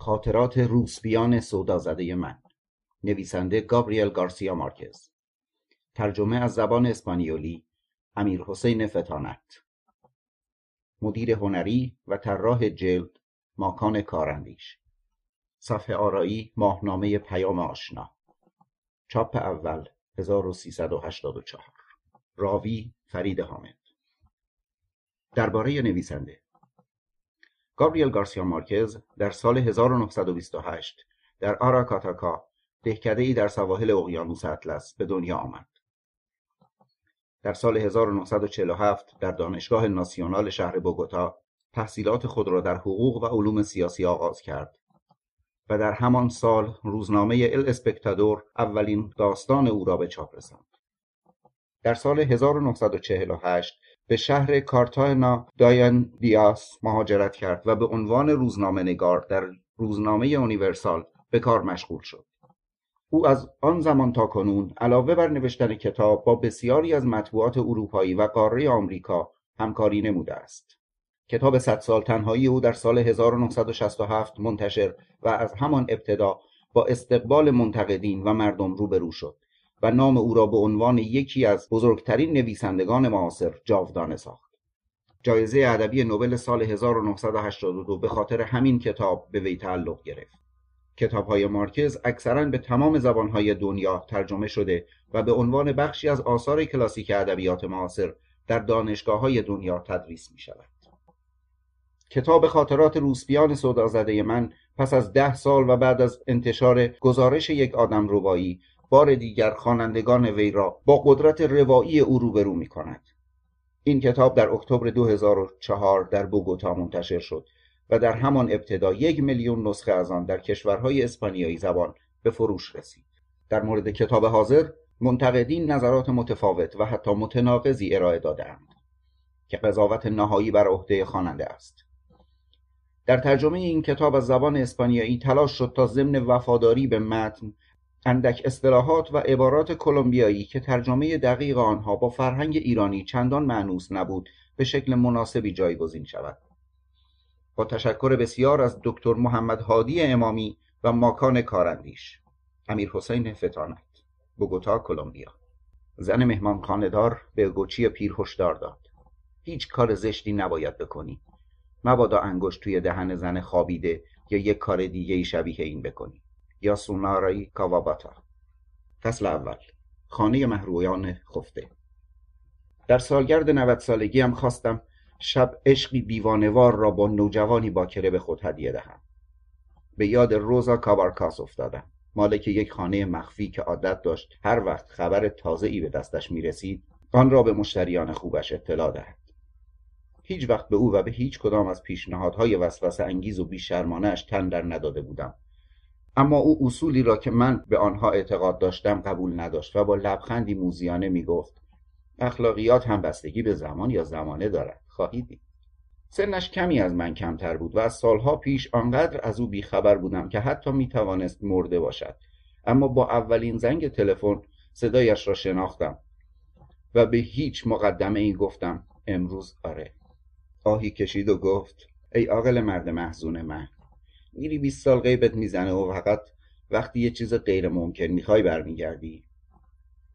خاطرات روسپیان سودازده من. نویسنده گابریل گارسیا مارکز. ترجمه از زبان اسپانیولی امیر حسین فتانت. مدیر هنری و طراح جلد ماکان کارندیش. صفحه آرایی ماهنامه پیام آشنا. چاپ اول 1384 راوی فرید حامد. درباره نویسنده. گابریل گارسیا مارکز در سال 1928 در آراکاتاکا دهکده ای در سواحل اقیانوس اطلس به دنیا آمد. در سال 1947 در دانشگاه ناسیونال شهر بوگوتا تحصیلات خود را در حقوق و علوم سیاسی آغاز کرد و در همان سال روزنامه ال اسپکتادور اولین داستان او را به چاپ رساند. در سال 1948 به شهر کارتانا داین دیاس مهاجرت کرد و به عنوان روزنامه نگار در روزنامه یونیورسال به کار مشغول شد. او از آن زمان تا کنون علاوه بر نوشتن کتاب با بسیاری از مطبوعات اروپایی و قاره آمریکا همکاری نموده است. کتاب صد سال تنهایی او در سال 1967 منتشر و از همان ابتدا با استقبال منتقدین و مردم روبرو شد و نام او را به عنوان یکی از بزرگترین نویسندگان معاصر جاودانه ساخت. جایزه ادبی نوبل سال 1982 به خاطر همین کتاب به وی تعلق گرفت. کتابهای مارکز اکثرا به تمام زبانهای دنیا ترجمه شده و به عنوان بخشی از آثار کلاسیک ادبیات معاصر در دانشگاه های دنیا تدریس می شود. کتاب خاطرات روسپیان سودازده من پس از ده سال و بعد از انتشار گزارش یک آدم روایی بار دیگر خوانندگان وی را با قدرت روایی او روبرو می کند. این کتاب در اکتبر 2004 در بوگوتا منتشر شد و در همان ابتدا یک میلیون نسخه از آن در کشورهای اسپانیایی زبان به فروش رسید. در مورد کتاب حاضر منتقدین نظرات متفاوت و حتی متناقضی ارائه دادهاند که قضاوت نهایی بر عهده خواننده است. در ترجمه این کتاب از زبان اسپانیایی تلاش شد تا ضمن وفاداری به متن اندک اصطلاحات و عبارات کلمبیایی که ترجمه دقیق آنها با فرهنگ ایرانی چندان معنوس نبود به شکل مناسبی جایگزین شود. با تشکر بسیار از دکتر محمد هادی امامی و ماکان کارندیش. امیر حسین فتانت بوگوتا کلمبیا. زن مهمان خاندار به گوچی پیر هشدار داد. هیچ کار زشتی نباید بکنی. مبادا انگشت توی دهن زن خوابیده یا یک کار دیگه شبیه این بکنی. یا سونارای کاواباتا. فصل اول. خانه محرویان خفته. در سالگرد 90 سالگی هم خواستم شب عشقی دیوانوار را با نوجوانی باکره به خود هدیه دهم. به یاد روزا کابارکاس افتادم. مالک یک خانه مخفی که عادت داشت هر وقت خبر تازه ای به دستش می رسید آن را به مشتریان خوبش اطلاع دهد. هیچ وقت به او و به هیچ کدام از پیشنهادهای وسوسه انگیز و بیشرمانش تن در نداده بودم. اما او اصولی را که من به آنها اعتقاد داشتم قبول نداشت و با لبخندی موزیانه می گفت اخلاقیات هم بستگی به زمان یا زمانه دارد. خواهی دید. سنش کمی از من کمتر بود و از سالها پیش آنقدر از او بیخبر بودم که حتی می توانست مرده باشد. اما با اولین زنگ تلفن صدایش را شناختم و به هیچ مقدمه ای گفتم امروز آره. آهی کشید و گفت ای عاقل مرد محزون من. میری 20 سال غیبت می‌زنه و فقط وقتی یه چیز غیر ممکن می‌خوای برمیگردی.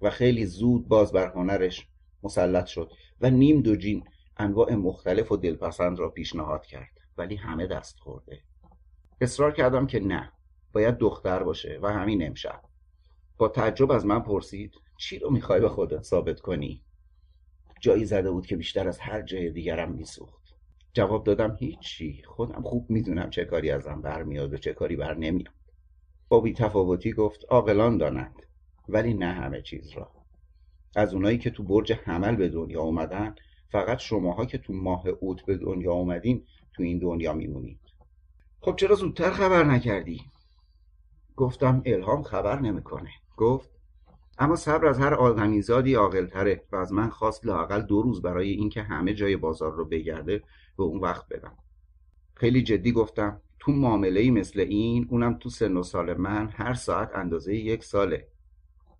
و خیلی زود باز بر هنرش مسلط شد و نیم دو جین انواع مختلف و دلپسند را پیشنهاد کرد. ولی همه دست خورده. اصرار کردم که نه باید دختر باشه و همین امشب. با تعجب از من پرسید چی رو می‌خوای به خودت ثابت کنی؟ جایی زده بود که بیشتر از هر جای دیگرم میسوخت. جواب دادم هیچی. خودم خوب می‌دونم چه کاری ازم برمیاد و چه کاری بر نمیاد. با تفاوتی گفت عاقلان دانند ولی نه همه چیز را. از اونایی که تو برج حمل به دنیا اومدن فقط شماها که تو ماه اوت به دنیا اومدین تو این دنیا میمونید. خب چرا زودتر خبر نکردی؟ گفتم الهام خبر نمی‌کنه. گفت اما صبر از هر آدمیزادی عاقلتره و از من خواست لاقل دو روز برای اینکه همه جای بازار رو بگرده به اون وقت بدم. خیلی جدی گفتم تو معامله ای مثل این اونم تو سن و سال من هر ساعت اندازه یک ساله.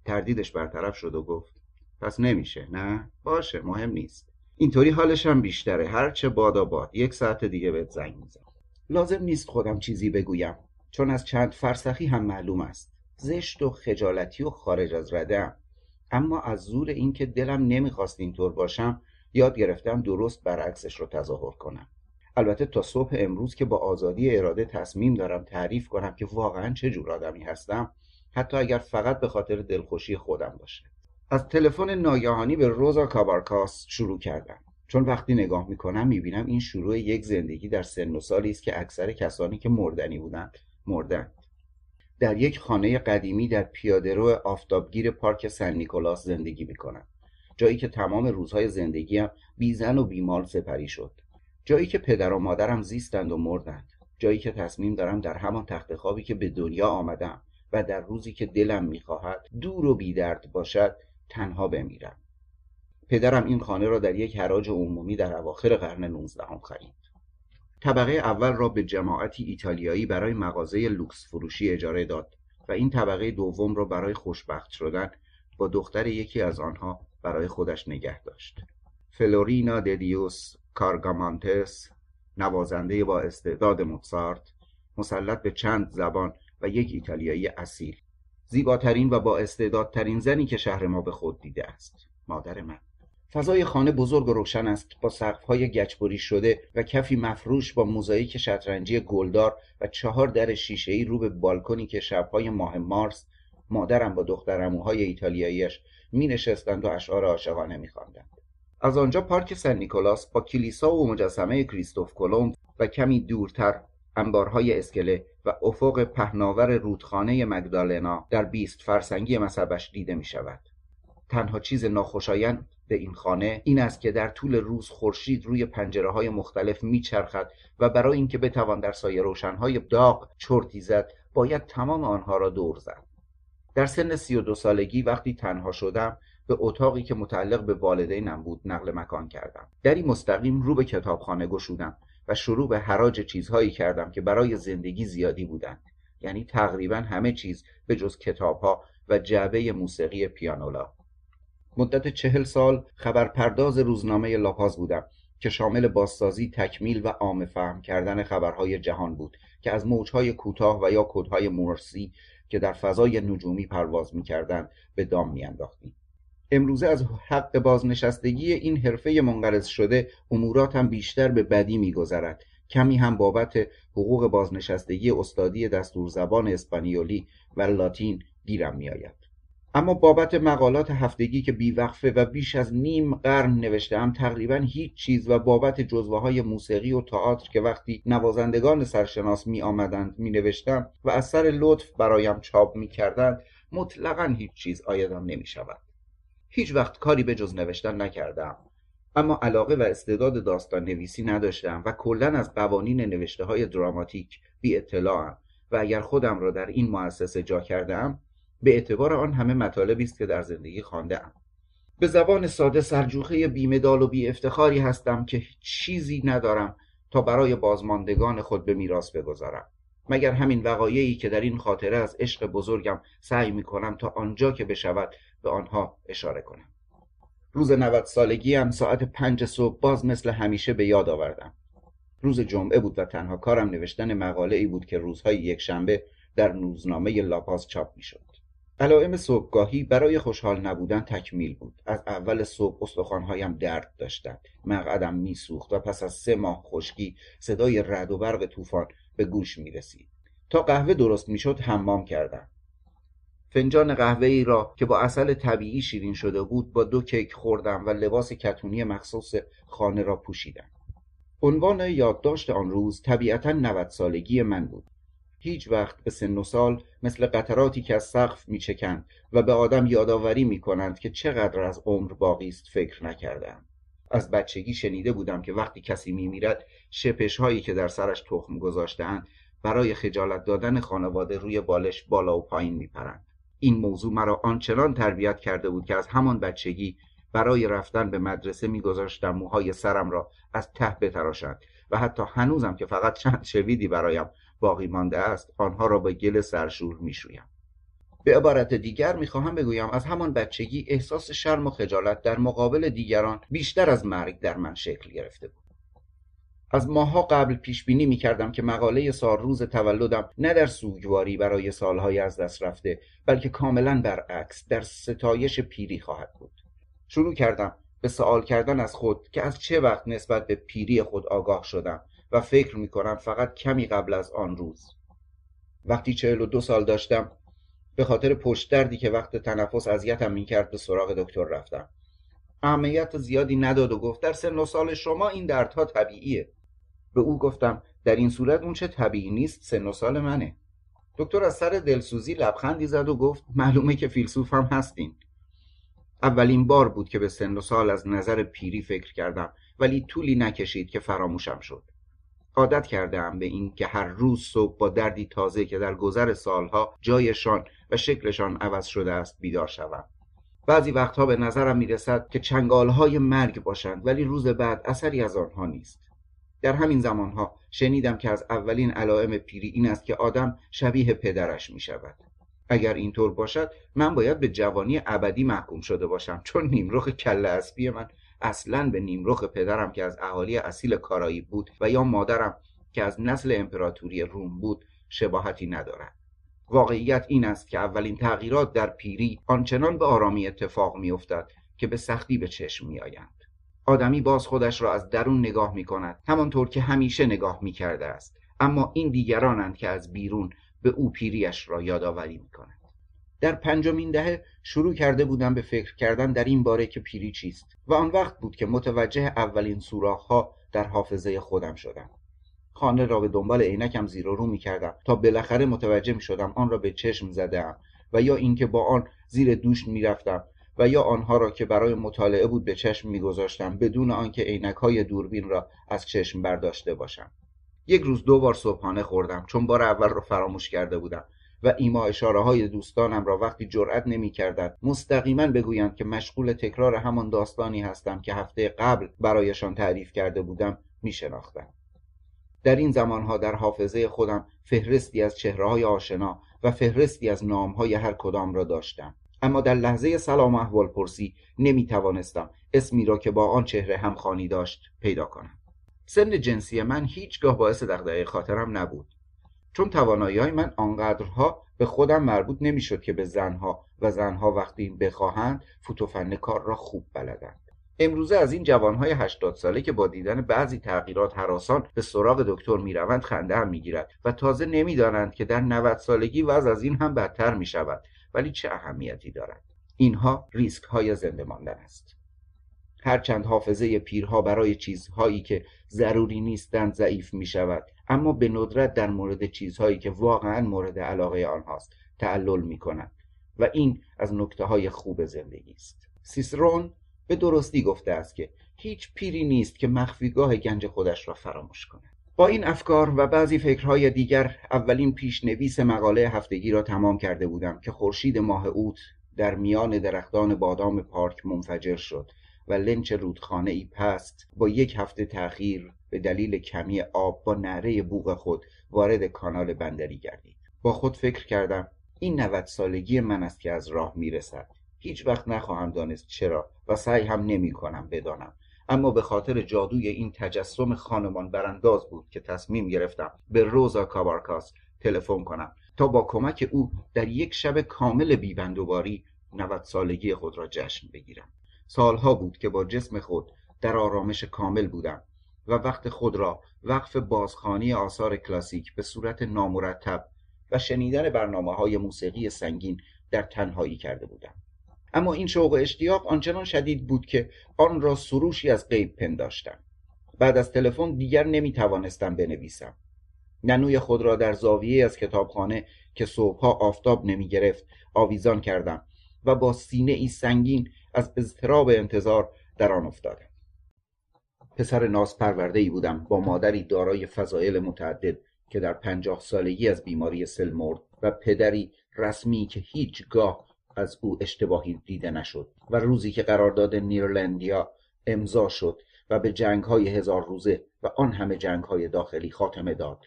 تردیدش برطرف شد و گفت پس نمیشه نه؟ باشه مهم نیست. اینطوری حالش هم بیشتره. هر چه بادا باد. یک ساعت دیگه بهت زنگ می‌زنم. لازم نیست خودم چیزی بگویم چون از چند فرسخی هم معلوم است. زشت و خجالتی و خارج از رده اما از زور اینکه دلم نمی‌خواست اینطور باشم یاد گرفتم درست برعکسش رو تظاهر کنم. البته تا صبح امروز که با آزادی اراده تصمیم دارم تعریف کنم که واقعا چه جور آدمی هستم حتی اگر فقط به خاطر دلخوشی خودم باشه. از تلفن ناگهانی به روزا کابارکاس شروع کردم. چون وقتی نگاه می‌کنم می‌بینم این شروع یک زندگی در سن و سالی است که اکثر کسانی که مردنی بودند مردند. در یک خانه قدیمی در پیادهرو آفتابگیر پارک سن نیکولاس زندگی می‌کنم. جایی که تمام روزهای زندگیم بیزن و بیمال سپری شد. جایی که پدر و مادرم زیستند و مردند. جایی که تصمیم دارم در همان تخت خوابی که به دنیا آمدم و در روزی که دلم می‌خواهد دور و بیدرد باشد تنها بمیرم. پدرم این خانه را در یک حراج عمومی در اواخر قرن 19 خرید. طبقه اول را به جماعتی ایتالیایی برای مغازه لوکس فروشی اجاره داد و این طبقه دوم را برای خوشبخت شدن با دختر یکی از آنها برای خودش نگه داشت. فلورینا ددیوس کارگامانتس نوازنده با استعداد موتسارت مسلط به چند زبان و یک ایتالیایی اصیل. زیباترین و با استعدادترین زنی که شهر ما به خود دیده است. مادر من. فضای خانه بزرگ و روشن است. با سقف‌های گچبری شده و کفی مفروش با موزاییک شطرنجی گلدار و چهار در شیشهای رو به بالکنی که شبهای ماه مارس مادرم با دخترموهای ایتالیاییش می نشستند و اشعار عاشقانه می از آنجا پارک سن نیکولاس با کلیسا و مجسمه کریستوف کلمب و کمی دورتر انبارهای اسکله و افق پهناور رودخانه مگدالنا در بیست فرسنگی مذهبش دیده می شود. تنها چیز ناخوشایند به این خانه این است که در طول روز خورشید روی پنجره های مختلف میچرخد و برای اینکه بتوان در سایه روشنهای داغ چرتی زد باید تمام آنها را دور زد در سن سی و دو سالگی وقتی تنها شدم به اتاقی که متعلق به والدینم بود نقل مکان کردم. دری مستقیم رو به کتابخانه گشودم و شروع به حراج چیزهایی کردم که برای زندگی زیادی بودند. یعنی تقریبا همه چیز به جز کتابها و جعبه موسیقی پیانولا. مدت چهل سال خبرپرداز روزنامه لاپاز بودم که شامل بازسازی تکمیل و عام فهم کردن خبرهای جهان بود که از موجهای کوتاه و یا کدهای مورسی که در فضای نجومی پرواز می‌کردند به دام میانداختیم. امروزه از حق بازنشستگی این حرفه منقرض شده اموراتم بیشتر به بدی میگذرد. کمی هم بابت حقوق بازنشستگی استادی دستور زبان اسپانیولی و لاتین گیرم میآید. اما بابت مقالات هفتگی که بیوقفه و بیش از نیم قرن نوشتم تقریبا هیچ چیز و بابت جزوه های موسیقی و تئاتر که وقتی نوازندگان سرشناس می آمدند می نوشتم و از سر لطف برایم چاپ می کردند مطلقا هیچ چیز آیدم نمی شود هیچ وقت کاری به جز نوشتن نکردم. اما علاقه و استعداد داستان نویسی نداشتم و کلا از قوانین نوشته های دراماتیک بی اطلاعم و اگر خودم را در این مؤسسه جا کردم به اعتبار آن همه مطالبی است که در زندگی خوانده ام. به زبان ساده سرجوخه بیمدال و بی افتخاری هستم که چیزی ندارم تا برای بازماندگان خود به میراث بگذارم. مگر همین وقایعی که در این خاطره از عشق بزرگم سعی می کنم تا آنجا که بشود به آنها اشاره کنم. روز 90 سالگی هم ساعت پنج صبح باز مثل همیشه به یاد آوردم. روز جمعه بود و تنها کارم نوشتن مقاله ای بود که روزهای یک شنبه در روزنامه لاپاز چاپ می شد. علائم صبحگاهی برای خوشحال نبودن تکمیل بود. از اول صبح استخوانهایم درد داشتند مقعدم میسوخت و پس از سه ماه خشکی صدای رد و برق طوفان به گوش می رسید تا قهوه درست می‌شد حمام کردم. فنجان قهوه ای را که با اصل طبیعی شیرین شده بود با دو کیک خوردم و لباس کتونی مخصوص خانه را پوشیدم. عنوان یادداشت آن روز طبیعتا 90 سالگی من بود. هیچ وقت به سن و سال مثل قطراتی که از سقف میچکند و به آدم یادآوری می‌کنند که چقدر از عمر باقی است فکر نکردم. از بچگی شنیده بودم که وقتی کسی میمیرد شپش هایی که در سرش تخم گذاشتهاند برای خجالت دادن خانواده روی بالش بالا و پایین میپرند. این موضوع مرا آنچنان تربیت کرده بود که از همان بچگی برای رفتن به مدرسه میگذاشتم موهای سرم را از ته بتراشند و حتی هنوزم که فقط چند شویدی برایم باقی مانده است آنها را با گل سرشور می‌شویم. به عبارت دیگر می‌خواهم بگویم از همان بچگی احساس شرم و خجالت در مقابل دیگران بیشتر از مرگ در من شکل گرفته بود. از ماها قبل پیش بینی می کردم که مقاله سال روز تولدم نه در سوگواری برای سالهای از دست رفته بلکه کاملا برعکس در ستایش پیری خواهد بود. شروع کردم به سوال کردن از خود که از چه وقت نسبت به پیری خود آگاه شدم. و فکر می کنم فقط کمی قبل از آن روز. وقتی چهل و دو سال داشتم به خاطر پشت دردی که وقت تنفس اذیتم می‌کرد به سراغ دکتر رفتم. اهمیت زیادی نداد و گفت در سن و سال شما این دردها طبیعیه. به او گفتم در این صورت اون چه طبیعی نیست سن و سال منه. دکتر از سر دلسوزی لبخندی زد و گفت معلومه که فیلسوف هم هستین. اولین بار بود که به سن و سال از نظر پیری فکر کردم ولی طولی نکشید که فراموشم شد. عادت کردم به این که هر روز صبح با دردی تازه که در گذر سالها جایشان و شکلشان عوض شده است بیدار شوم. بعضی وقتها به نظرم می‌رسد که چنگالهای مرگ باشند ولی روز بعد اثری از آنها نیست. در همین زمانها شنیدم که از اولین علائم پیری این است که آدم شبیه پدرش می شود اگر اینطور باشد من باید به جوانی ابدی محکوم شده باشم چون نیمرخ کله اسبی من اصلا به نیمرخ پدرم که از اهالی اصیل کارایی بود و یا مادرم که از نسل امپراتوری روم بود شباهتی ندارد. واقعیت این است که اولین تغییرات در پیری آنچنان به آرامی اتفاق میافتد که به سختی به چشم میآیند. آدمی باز خودش را از درون نگاه می کند همانطور که همیشه نگاه می کرده است. اما این دیگرانند که از بیرون به او پیریش را یادآوری می کند در پنجمین دهه شروع کرده بودم به فکر کردن در این باره که پیری چیست و آن وقت بود که متوجه اولین ها در حافظه خودم شدم. خانه را به دنبال عینکم زیر و رو می کردم تا بالاخره متوجه می شدم آن را به چشم زدم و یا اینکه با آن زیر دوش می رفتم و یا آنها را که برای مطالعه بود به چشم میگذاشتم بدون آنکه عینک های دوربین را از چشم برداشته باشم. یک روز دو بار صبحانه خوردم چون بار اول را فراموش کرده بودم. و ایما اشاره های دوستانم را وقتی جرأت نمی کردن مستقیما بگویند که مشغول تکرار همان داستانی هستم که هفته قبل برایشان تعریف کرده بودم می شناختم. در این زمانها در حافظه خودم فهرستی از چهره های آشنا و فهرستی از نام های هر کدام را داشتم. اما در لحظه سلام احوال پرسی نمی توانستم اسمی را که با آن چهره همخوانی داشت پیدا کنم. سن جنسی من هیچگاه باعث دغدغه خاطرم نبود. چون توانایی های من آنقدرها به خودم مربوط نمی‌شد که به زنها و زنها وقتی بخواهند فوتوفن کار را خوب بلدند. امروزه از این جوانهای هشتاد ساله که با دیدن بعضی تغییرات حراسان به سراغ دکتر می‌روند خنده هم می‌گیرد و تازه نمی‌دانند که در 90 سالگی وضع از این هم بدتر می شود ولی چه اهمیتی دارد. اینها ریسک های زنده ماندن است. هرچند حافظه پیرها برای چیزهایی که ضروری نیستند ضعیف می شود اما به ندرت در مورد چیزهایی که واقعا مورد علاقه آنهاست تعلل می کنند و این از نکته های خوب زندگی است. سیسرون به درستی گفته است که هیچ پیری نیست که مخفیگاه گنج خودش را فراموش کند. با این افکار و بعضی فکرهای دیگر اولین پیشنویس مقاله هفتگی را تمام کرده بودم که خورشید ماه اوت در میان درختان بادام پارک منفجر شد. و لنچ رودخانه ای پست با یک هفته تأخیر به دلیل کمی آب با نعره بوغ خود وارد کانال بندری گردید. با خود فکر کردم این نوت سالگی من است که از راه می‌رسد. هیچ وقت نخواهم دانست چرا و سعی هم نمی کنم بدانم. اما به خاطر جادوی این تجسم خانمان برانداز بود که تصمیم گرفتم به روزا کابارکاس تلفن کنم تا با کمک او در یک شب کامل بیبندوباری 90 سالگی خود را جشن بگیرم. سالها بود که با جسم خود در آرامش کامل بودم و وقت خود را وقف بازخانی آثار کلاسیک به صورت نامرتب و شنیدن برنامه های موسیقی سنگین در تنهایی کرده بودم. اما این شوق و اشتیاق آنچنان شدید بود که آن را سروشی از غیب پنداشتم. بعد از تلفن دیگر نمی توانستم بنویسم. ننوی خود را در زاویه از کتابخانه که صبحها آفتاب نمی گرفت آویزان کردم و با سینه ای سنگین از اضطراب انتظار در آن افتادم. پسر ناز پرورده ای بودم با مادری دارای فضایل متعدد که در پنجاه سالگی از بیماری سل مرد و پدری رسمی که هیچگاه از او اشتباهی دیده نشد و روزی که قرارداد نیرلندیا امضا شد و به جنگ های هزار روزه و آن همه جنگ های داخلی خاتمه داد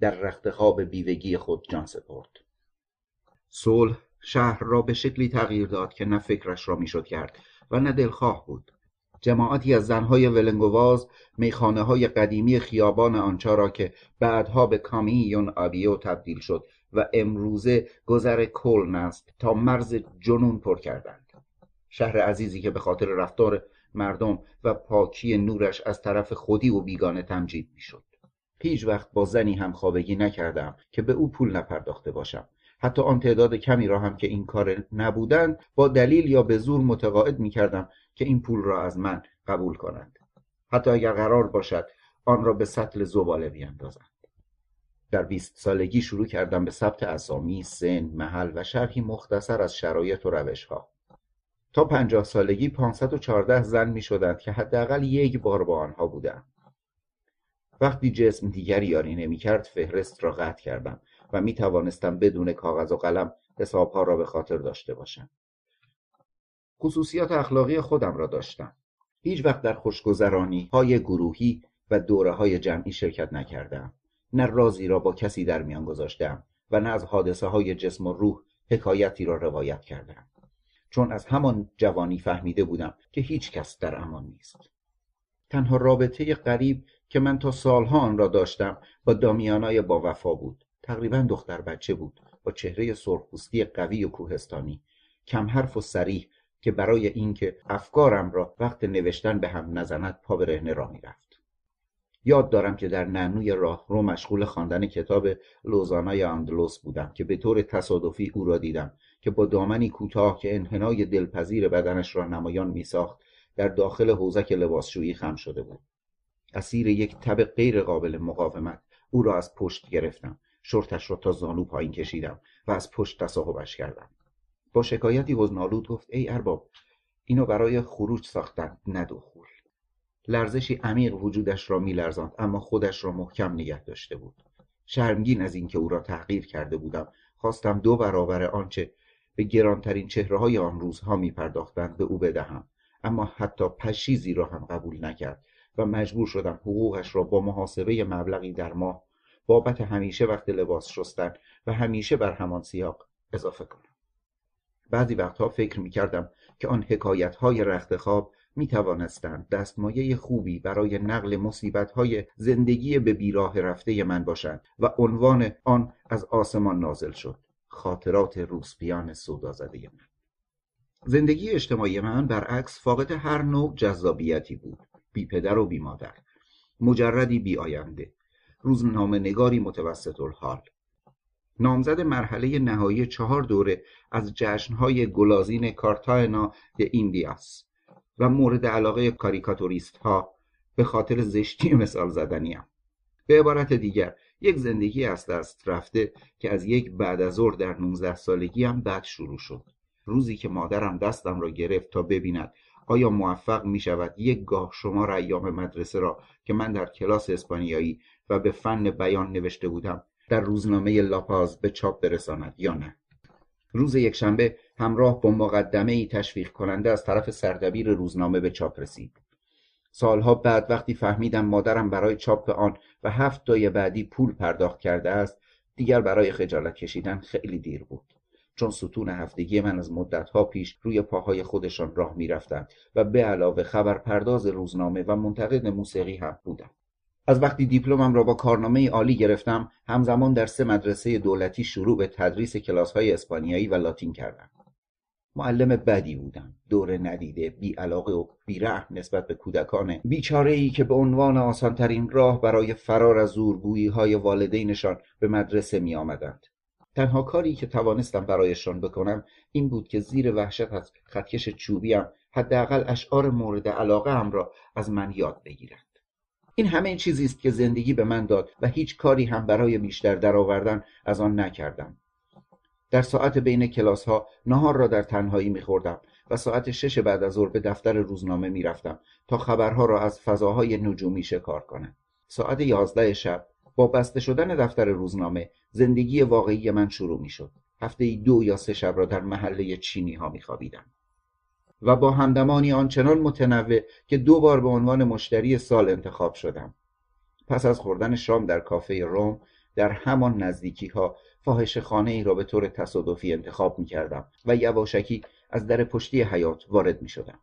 در رختخواب بیوگی خود جان سپرد. صلح شهر را به شکلی تغییر داد که نه فکرش را می‌شد کرد و نه دلخواه بود. جماعتی از زنهای ولنگواز میخانه های قدیمی خیابان آنچا را که بعدها به کامیون آبیو تبدیل شد و امروزه گذر کلن است تا مرز جنون پر کردند. شهر عزیزی که به خاطر رفتار مردم و پاکی نورش از طرف خودی و بیگانه تمجید می‌شد. هیچ وقت با زنی هم خوابگی نکردم که به او پول نپرداخته باشم. حتی آن تعداد کمی را هم که این کار نبودند با دلیل یا به زور متقاعد می کردم که این پول را از من قبول کنند. حتی اگر قرار باشد آن را به سطل زباله بیاندازند. در بیست سالگی شروع کردم به ثبت اسامی، سن، محل و شرحی مختصر از شرایط و روشها. تا پنجاه سالگی 514 زن می شدند که حداقل یک بار با آنها بودم. وقتی جسم دیگری یاری نمی کرد فهرست را قطع کردم. و می توانستم بدون کاغذ و قلم حسابها را به خاطر داشته باشم. خصوصیات اخلاقی خودم را داشتم. هیچ وقت در خوشگذرانی های گروهی و دوره های جمعی شرکت نکردم. نه رازی را با کسی در میان گذاشتم و نه از حادثه های جسم و روح حکایتی را روایت کردم. چون از همان جوانی فهمیده بودم که هیچ کس در امان نیست. تنها رابطه قریب که من تا سالها آن را داشتم با دامیانای با وفا بود. تقریبا دختر بچه بود با چهره سرخپوستی قوی و کوهستانی. کم حرف و سریح که برای اینکه افکارم را وقت نوشتن به هم نزند پا به رهنه می‌رفت. یاد دارم که در نعنوی راه رو مشغول خواندن کتاب لوزانای اندلوس بودم که به طور تصادفی او را دیدم که با دامنی کوتاه که انحنای دلپذیر بدنش را نمایان میساخت در داخل حوزک لباسشویی خم شده بود. اسیر یک تب غیر قابل مقاومت او را از پشت گرفتم. شرطش را تا زانو پایین کشیدم و از پشت تصاحبش کردم. با شکایتی حزنآلود گفت ای ارباب اینو برای خروج ساختند نه دخول لرزشی عمیق وجودش را میلرزاند اما خودش را محکم نگه داشته بود. شرمگین از اینکه او را تحقیر کرده بودم خواستم دو برابر آنچه به گرانترین چهره های آن روزها می پرداختند به او بدهم اما حتی پشیزی را هم قبول نکرد و مجبور شدم حقوقش را با محاسبه مبلغی در ماه بابت همیشه وقت لباس شستن و همیشه بر همان سیاق اضافه کنم. بعضی وقتها فکر می کردم که آن حکایت های رخت خواب می توانستند دستمایه خوبی برای نقل مصیبت های زندگی به بیراه رفته من باشند و عنوان آن از آسمان نازل شد. خاطرات روسپیان سودا زده من. زندگی اجتماعی من برعکس فاقد هر نوع جذابیتی بود. بی پدر و بی مادر مجردی بی آینده روزنامه نگاری متوسط الحال. نامزد مرحله نهایی چهار دوره از جشنهای گلازین کارتاینا د ایندیاس و مورد علاقه کاریکاتوریست ها به خاطر زشتی مثال زدنیم به عبارت دیگر یک زندگی از دست رفته که از یک بعد از ظهر در 19 سالگی هم بد شروع شد. روزی که مادرم دستم را گرفت تا ببیند آیا موفق می شود یک گاه شما ایام مدرسه را که من در کلاس اسپانیایی و به فن بیان نوشته بودم. در روزنامه لاپاز به چاپ برساند یا نه. روز یکشنبه همراه با مقدمه ای تشویق کننده از طرف سردبیر روزنامه به چاپ رسید. سالها بعد وقتی فهمیدم مادرم برای چاپ آن و هفت تای بعدی پول پرداخت کرده است دیگر برای خجالت کشیدن خیلی دیر بود. چون ستون هفتگی من از مدتها پیش روی پاهای خودشان راه می‌رفتند و به علاوه خبرپرداز روزنامه و منتقد موسیقی هم بودم. از وقتی دیپلمم را با کارنامه عالی گرفتم همزمان در سه مدرسه دولتی شروع به تدریس کلاس‌های اسپانیایی و لاتین کردم. معلم بدی بودم. دور ندیده بی علاقه و بیرحم نسبت به کودکان بیچاره ای که به عنوان آسانترین راه برای فرار از زورگویی های والدینشان به مدرسه می آمدند. تنها کاری که توانستم برایشان بکنم این بود که زیر وحشت از خطکش چوبیم حداقل اشعار مورد علاقه هم را از من یاد بگیرند. این همه چیزی است که زندگی به من داد و هیچ کاری هم برای بیشتر درآوردن از آن نکردم. در ساعت بین کلاس ها نهار را در تنهایی میخوردم و ساعت شش بعد از ظهر به دفتر روزنامه می‌رفتم تا خبرها را از فضاهای نجومی شکار کنم. ساعت یازده شب با بسته شدن دفتر روزنامه زندگی واقعی من شروع می شد هفته دو یا سه شب را در محله چینی ها می خوابیدم. و با همدمانی آنچنان متنوع که دو بار به عنوان مشتری سال انتخاب شدم پس از خوردن شام در کافه روم در همان نزدیکی ها فاحش خانه ای را به طور تصادفی انتخاب می کردم و یواشکی از در پشتی حیات وارد می شدم.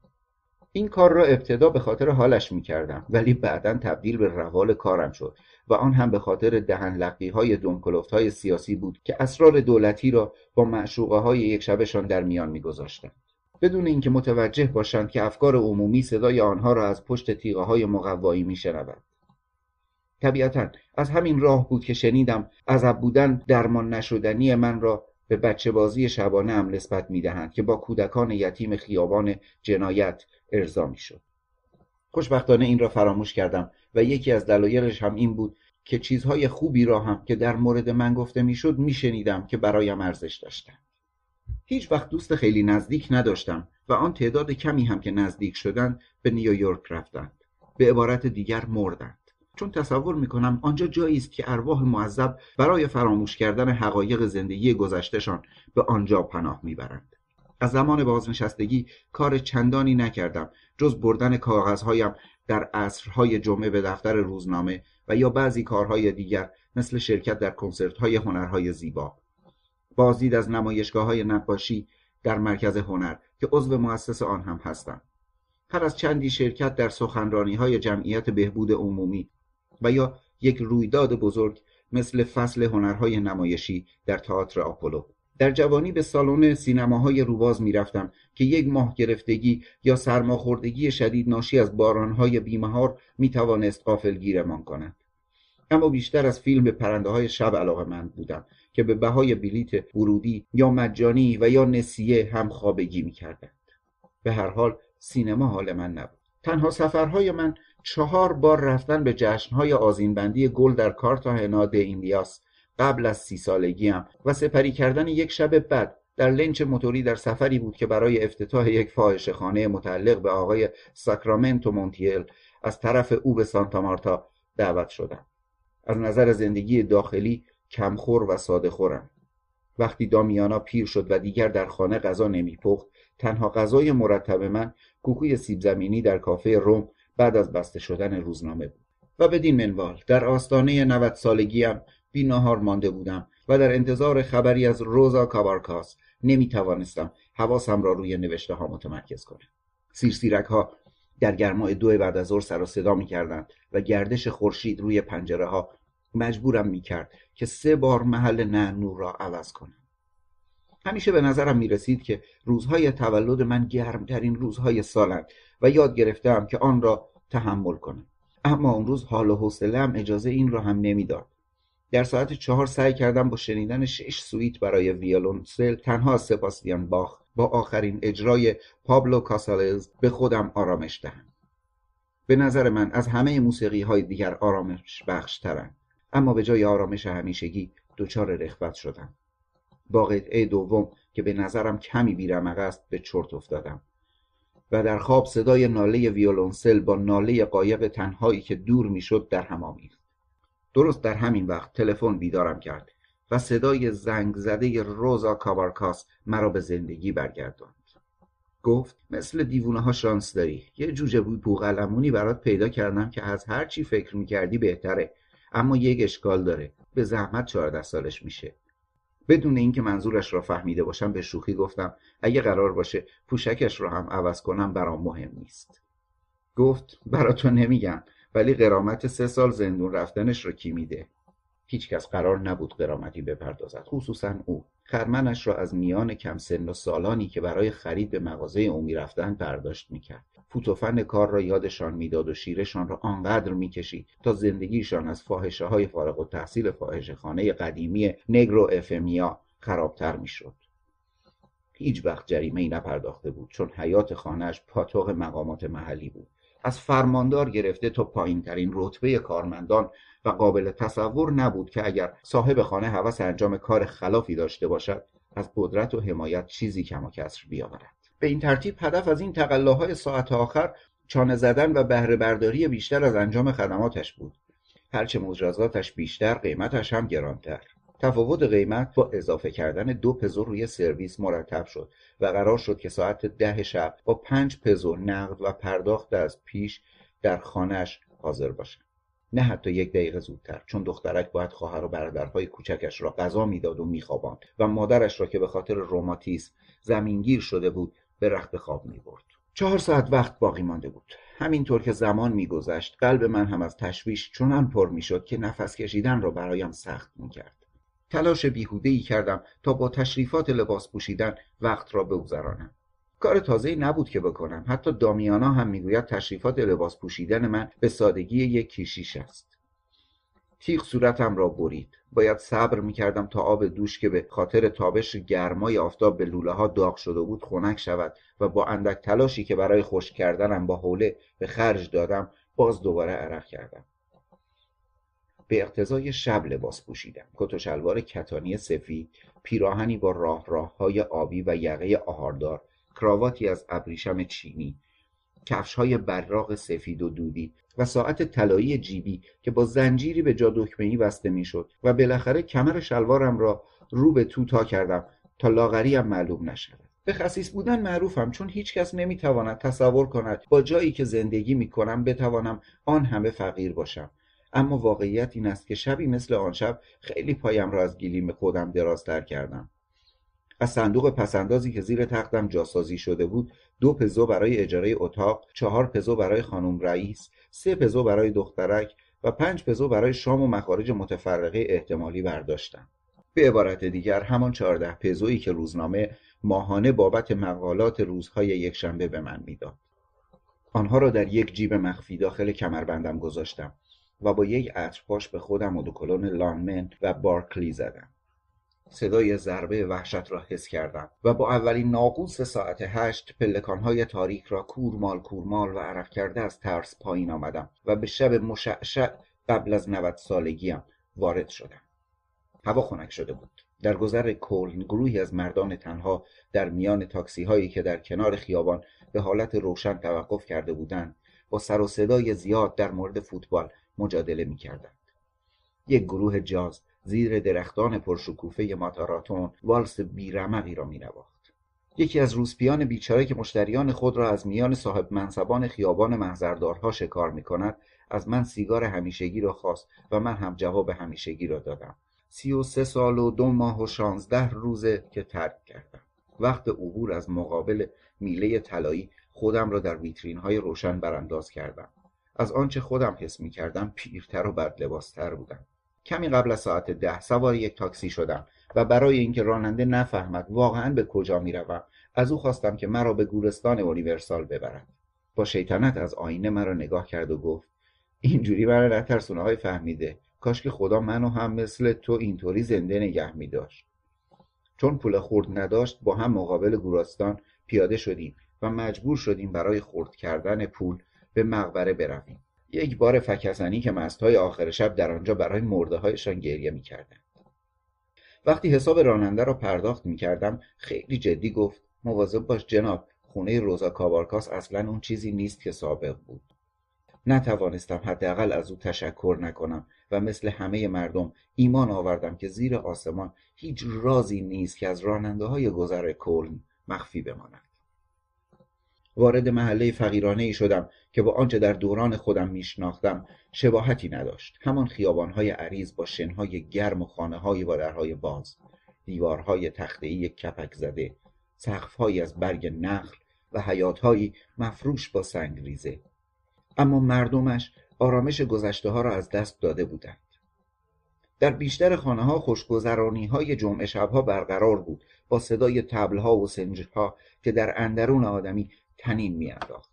این کار را ابتدا به خاطر حالش می کردم ولی بعدا تبدیل به روال کارم شد و آن هم به خاطر دهنلقی های دونکلوفت های سیاسی بود که اسرار دولتی را با معشوقه های یک شبشان در میان می گذاشتن. بدون اینکه متوجه باشند که افکار عمومی صدای آنها را از پشت تیغه های مقوایی می شنود. طبیعتا از همین راه بود که شنیدم عذب بودن درمان نشدنی من را به بچه بازی شبانه هم نسبت می دهند که با کودکان یتیم خیابان جنایت ارضا می شد. خوشبختانه این را فراموش کردم و یکی از دلایلش هم این بود که چیزهای خوبی را هم که در مورد من گفته می‌شد میشنیدم که برایم ارزش داشتند هیچ وقت دوست خیلی نزدیک نداشتم و آن تعداد کمی هم که نزدیک شدند به نیویورک رفتند. به عبارت دیگر مردند. چون تصور می‌کنم آنجا جایی است که ارواح معذب برای فراموش کردن حقایق زندگی گذشتهشان به آنجا پناه می‌برند. از زمان بازنشستگی کار چندانی نکردم جز بردن کاغذهایم در عصرهای جمعه به دفتر روزنامه و یا بعضی کارهای دیگر مثل شرکت در کنسرت‌های هنرهای زیبا. بازدید از نمایشگاه های نقاشی در مرکز هنر که عضو مؤسس آن هم هستم هر از چندی شرکت در سخنرانی های جمعیت بهبود عمومی و یا یک رویداد بزرگ مثل فصل هنرهای نمایشی در تئاتر آپولو. در جوانی به سالن سینماهای روباز می‌رفتم که یک ماه گرفتگی یا سرماخوردگی شدید ناشی از بارانهای بیمهار می‌توانست غافلگیرمان کند. اما بیشتر از فیلم به پرنده های شب علاقه من بودم. که به بهای بلیت ورودی یا مجانی و یا نسیه هم خوابگی می‌کردند. به هر حال سینما حال من نبود. تنها سفرهای من چهار بار رفتن به جشنهای آزینبندی گل در کارتاهنا د ایندیاس قبل از سی سالگیم و سپری کردن یک شب بعد در لنچ موتوری در سفری بود که برای افتتاح یک فاحشه خانه متعلق به آقای ساکرامنتو مونتیل از طرف او به سانتا مارتا دعوت شدم. از نظر زندگی داخلی کمخور و ساده خورم. وقتی دامیانا پیر شد و دیگر در خانه غذا نمیپخت تنها غذای مرتب من کوکوی سیب زمینی در کافه روم بعد از بسته شدن روزنامه بود. و بدین منوال در آستانه 90 سالگیم بی نهار مانده بودم و در انتظار خبری از روزا کابارکاس نمی توانستم حواسم را روی نوشته ها متمرکز کنم. سیرسیرک ها در گرمای دو بعد از ظهر سر و صدا می کردند و گردش خورشید روی پنجره ها مجبورم می کرد که سه بار محل نور را عوض کنم. همیشه به نظرم می رسید که روزهای تولد من گرمترین روزهای سالند و یاد گرفتم که آن را تحمل کنم. اما اون روز حال و حوصله‌ام اجازه این را هم نمی‌داد. در ساعت چهار سعی کردم با شنیدن شش سویت برای ویولونسل تنها از سپاسیان باخ با آخرین اجرای پابلو کاسالز به خودم آرامش دهم. به نظر من از همه موسیقی های دیگر آرامش بخش ترن. اما به جای آرامش همیشگی دچار رخبت شدم. با قطعه دوم که به نظرم کمی بیرمق است به چرت افتادم. و در خواب صدای ناله ویولونسل با ناله قایق تنهایی که دور می‌شد در هم آمیخت. درست در همین وقت تلفن بیدارم کرد و صدای زنگ زده روزا کابارکاس مرا به زندگی برگرداند. گفت مثل دیوونه ها شانس داری. یه جوجه بود بوغلمونی برات پیدا کردم که از هر چی فکر می‌کردی بهتره. اما یک اشکال داره. به زحمت چهارده سالش میشه. بدون اینکه منظورش را فهمیده باشم به شوخی گفتم اگه قرار باشه پوشکش را هم عوض کنم برام مهم نیست. گفت برا نمیگم ولی قرامت سه سال زندون رفتنش رو کی میده؟ هیچکس قرار نبود قرامتی بپردازد خصوصا او. خرمنش را از میان کم سن و سالانی که برای خرید به مغازه او می‌رفتن برداشت می‌کرد. فوتوفن کار را یادشان می‌داد و شیرشان را آنقدر می‌کشید تا زندگیشان از فاحشه های فارغ و تحصیل فاحشه خانه قدیمی نگرو افمیا خرابتر می‌شد. هیچ وقت جریمه ای نپرداخته بود چون حیات خانهش پاتوق مقامات محلی بود. از فرماندار گرفته تا پایین ترین رتبه کارمندان و قابل تصور نبود که اگر صاحب خانه هوس انجام کار خلافی داشته باشد از قدرت و حمایت چیزی کم و کسر بیاورد. به این ترتیب هدف از این تقلاهای ساعت آخر چانه زدن و بهره برداری بیشتر از انجام خدماتش بود. هرچه مجازاتش بیشتر قیمتش هم گرانتر. تفاوت قیمت با اضافه کردن دو پزو روی سرویس مرتب شد و قرار شد که ساعت ده شب با پنج پزو نقد و پرداخت از پیش در خانهش حاضر باشد نه حتی یک دقیقه زودتر چون دخترک باید خواهر و برادرهای کوچکش را غذا می‌داد و میخواباند و مادرش را که به خاطر روماتیسم زمینگیر شده بود به رخت خواب می‌برد چهار ساعت وقت باقی مانده بود. همینطور که زمان میگذشت قلب من هم از تشویش چنان پر می‌شد که نفس کشیدن را برایم سخت می‌کرد تلاش بیهوده ای کردم تا با تشریفات لباس پوشیدن وقت را بگذرانم. کار تازه نبود که بکنم. حتی دامیانا هم می‌گوید تشریفات لباس پوشیدن من به سادگی یک کیشیش است. تیغ صورتم را برید. باید صبر می‌کردم تا آب دوش که به خاطر تابش گرمای آفتاب به لوله ها داغ شده بود خنک شود و با اندک تلاشی که برای خشک کردنم با حوله به خرج دادم باز دوباره عرق کردم. به اقتضای شب لباس پوشیدم. کت و شلوار کتانی سفید پیراهنی با راه راه های آبی و یقه آهاردار کراواتی از ابریشم چینی کفش های براق سفید و دودی و ساعت طلایی جیبی که با زنجیری به جا دکمهای بسته می‌شد و بالاخره کمر شلوارم را رو به تو تا کردم تا لاغریم معلوم نشود. به خصیص بودن معروفم چون هیچکس نمی‌تواند تصور کند با جایی که زندگی می‌کنم بتوانم آن همه فقیر باشم. اما واقعیت این است که شبی مثل آن شب خیلی پایم را از گلیم خودم درازتر کردم. از صندوق پسندازی که زیر تختم جاسازی شده بود دو پزو برای اجاره اتاق چهار پزو برای خانم رئیس سه پزو برای دخترک و پنج پزو برای شام و مخارج متفرقه احتمالی برداشتم. به عبارت دیگر همان چهارده پزویی که روزنامه ماهانه بابت مقالات روزهای یکشنبه به من می‌داد. آنها را در یک جیب مخفی داخل کمربندم گذاشتم و با یک عطرپاش به خودم ودوکلون لانمن و بارکلی زدم. صدای ضربه وحشت را حس کردم و با اولین ناقوس ساعت هشت پلکانهای تاریک را کورمال کورمال و عرق کرده از ترس پایین آمدم و به شب مشعشع قبل از نود سالگیم وارد شدم هوا خنک شده بود در گذر کلن گروهی از مردان تنها در میان تاکسی هایی که در کنار خیابان به حالت روشن توقف کرده بودند با سر و صدای زیاد در مورد فوتبال مجادله می کردند. یک گروه جاز زیر درختان پرشکوفه ماتاراتون والس بیرمقی را مینواخت. یکی از روسپیان بیچاره که مشتریان خود را از میان صاحب منصبان خیابان محضردارها شکار می کند از من سیگار همیشگی را خواست و من هم جواب همیشگی را دادم. سی و سه سال و دو ماه و شانزده روزه که ترک کردم. وقت عبور از مقابل میله طلایی خودم را در ویترین های روشن برانداز کردم. از آنچه خودم حس می کردم پیرتر و بد لباستر بودم. کمی قبل از ساعت ده سوار یک تاکسی شدم و برای اینکه راننده نفهمد واقعا به کجا می‌روم از او خواستم که مرا به گورستان اونیورسال ببرد با شیطنت از آینه مرا نگاه کرد و گفت اینجوری مرا نترسونه های فهمیده. کاش که خدا منو هم مثل تو اینطوری زنده نگه می داشت چون پول خورد نداشت با هم مقابل گورستان پیاده شدیم و مجبور شدیم برای خورد کردن پول به مقبره برویم. یک بار فکسنی که مستهای آخر شب در آنجا برای مرده هایشان گریه می‌کردند. وقتی حساب راننده را پرداخت می‌کردم خیلی جدی گفت مواظب باش جناب خونه روزا کابارکاس اصلا اون چیزی نیست که سابق بود. نتوانستم حداقل از او تشکر نکنم و مثل همه مردم ایمان آوردم که زیر آسمان هیچ رازی نیست که از راننده های گذر کلن مخفی بماند. وارد محله فقیرانه ای شدم که با آنچه در دوران خودم میشناختم شباهتی نداشت. همان خیابانهای عریض با شنهای گرم و خانههایی با درهای باز دیوارهای تختهای کپک زده سقفهایی از برگ نخل و حیاتهایی مفروش با سنگ ریزه. اما مردمش آرامش گذشته ها را از دست داده بودند. در بیشتر خانه ها خوشگذرانی های جمعه شبها برقرار بود با صدای تبلها و سنجها که در اندرون آدمی تنین میانداخت.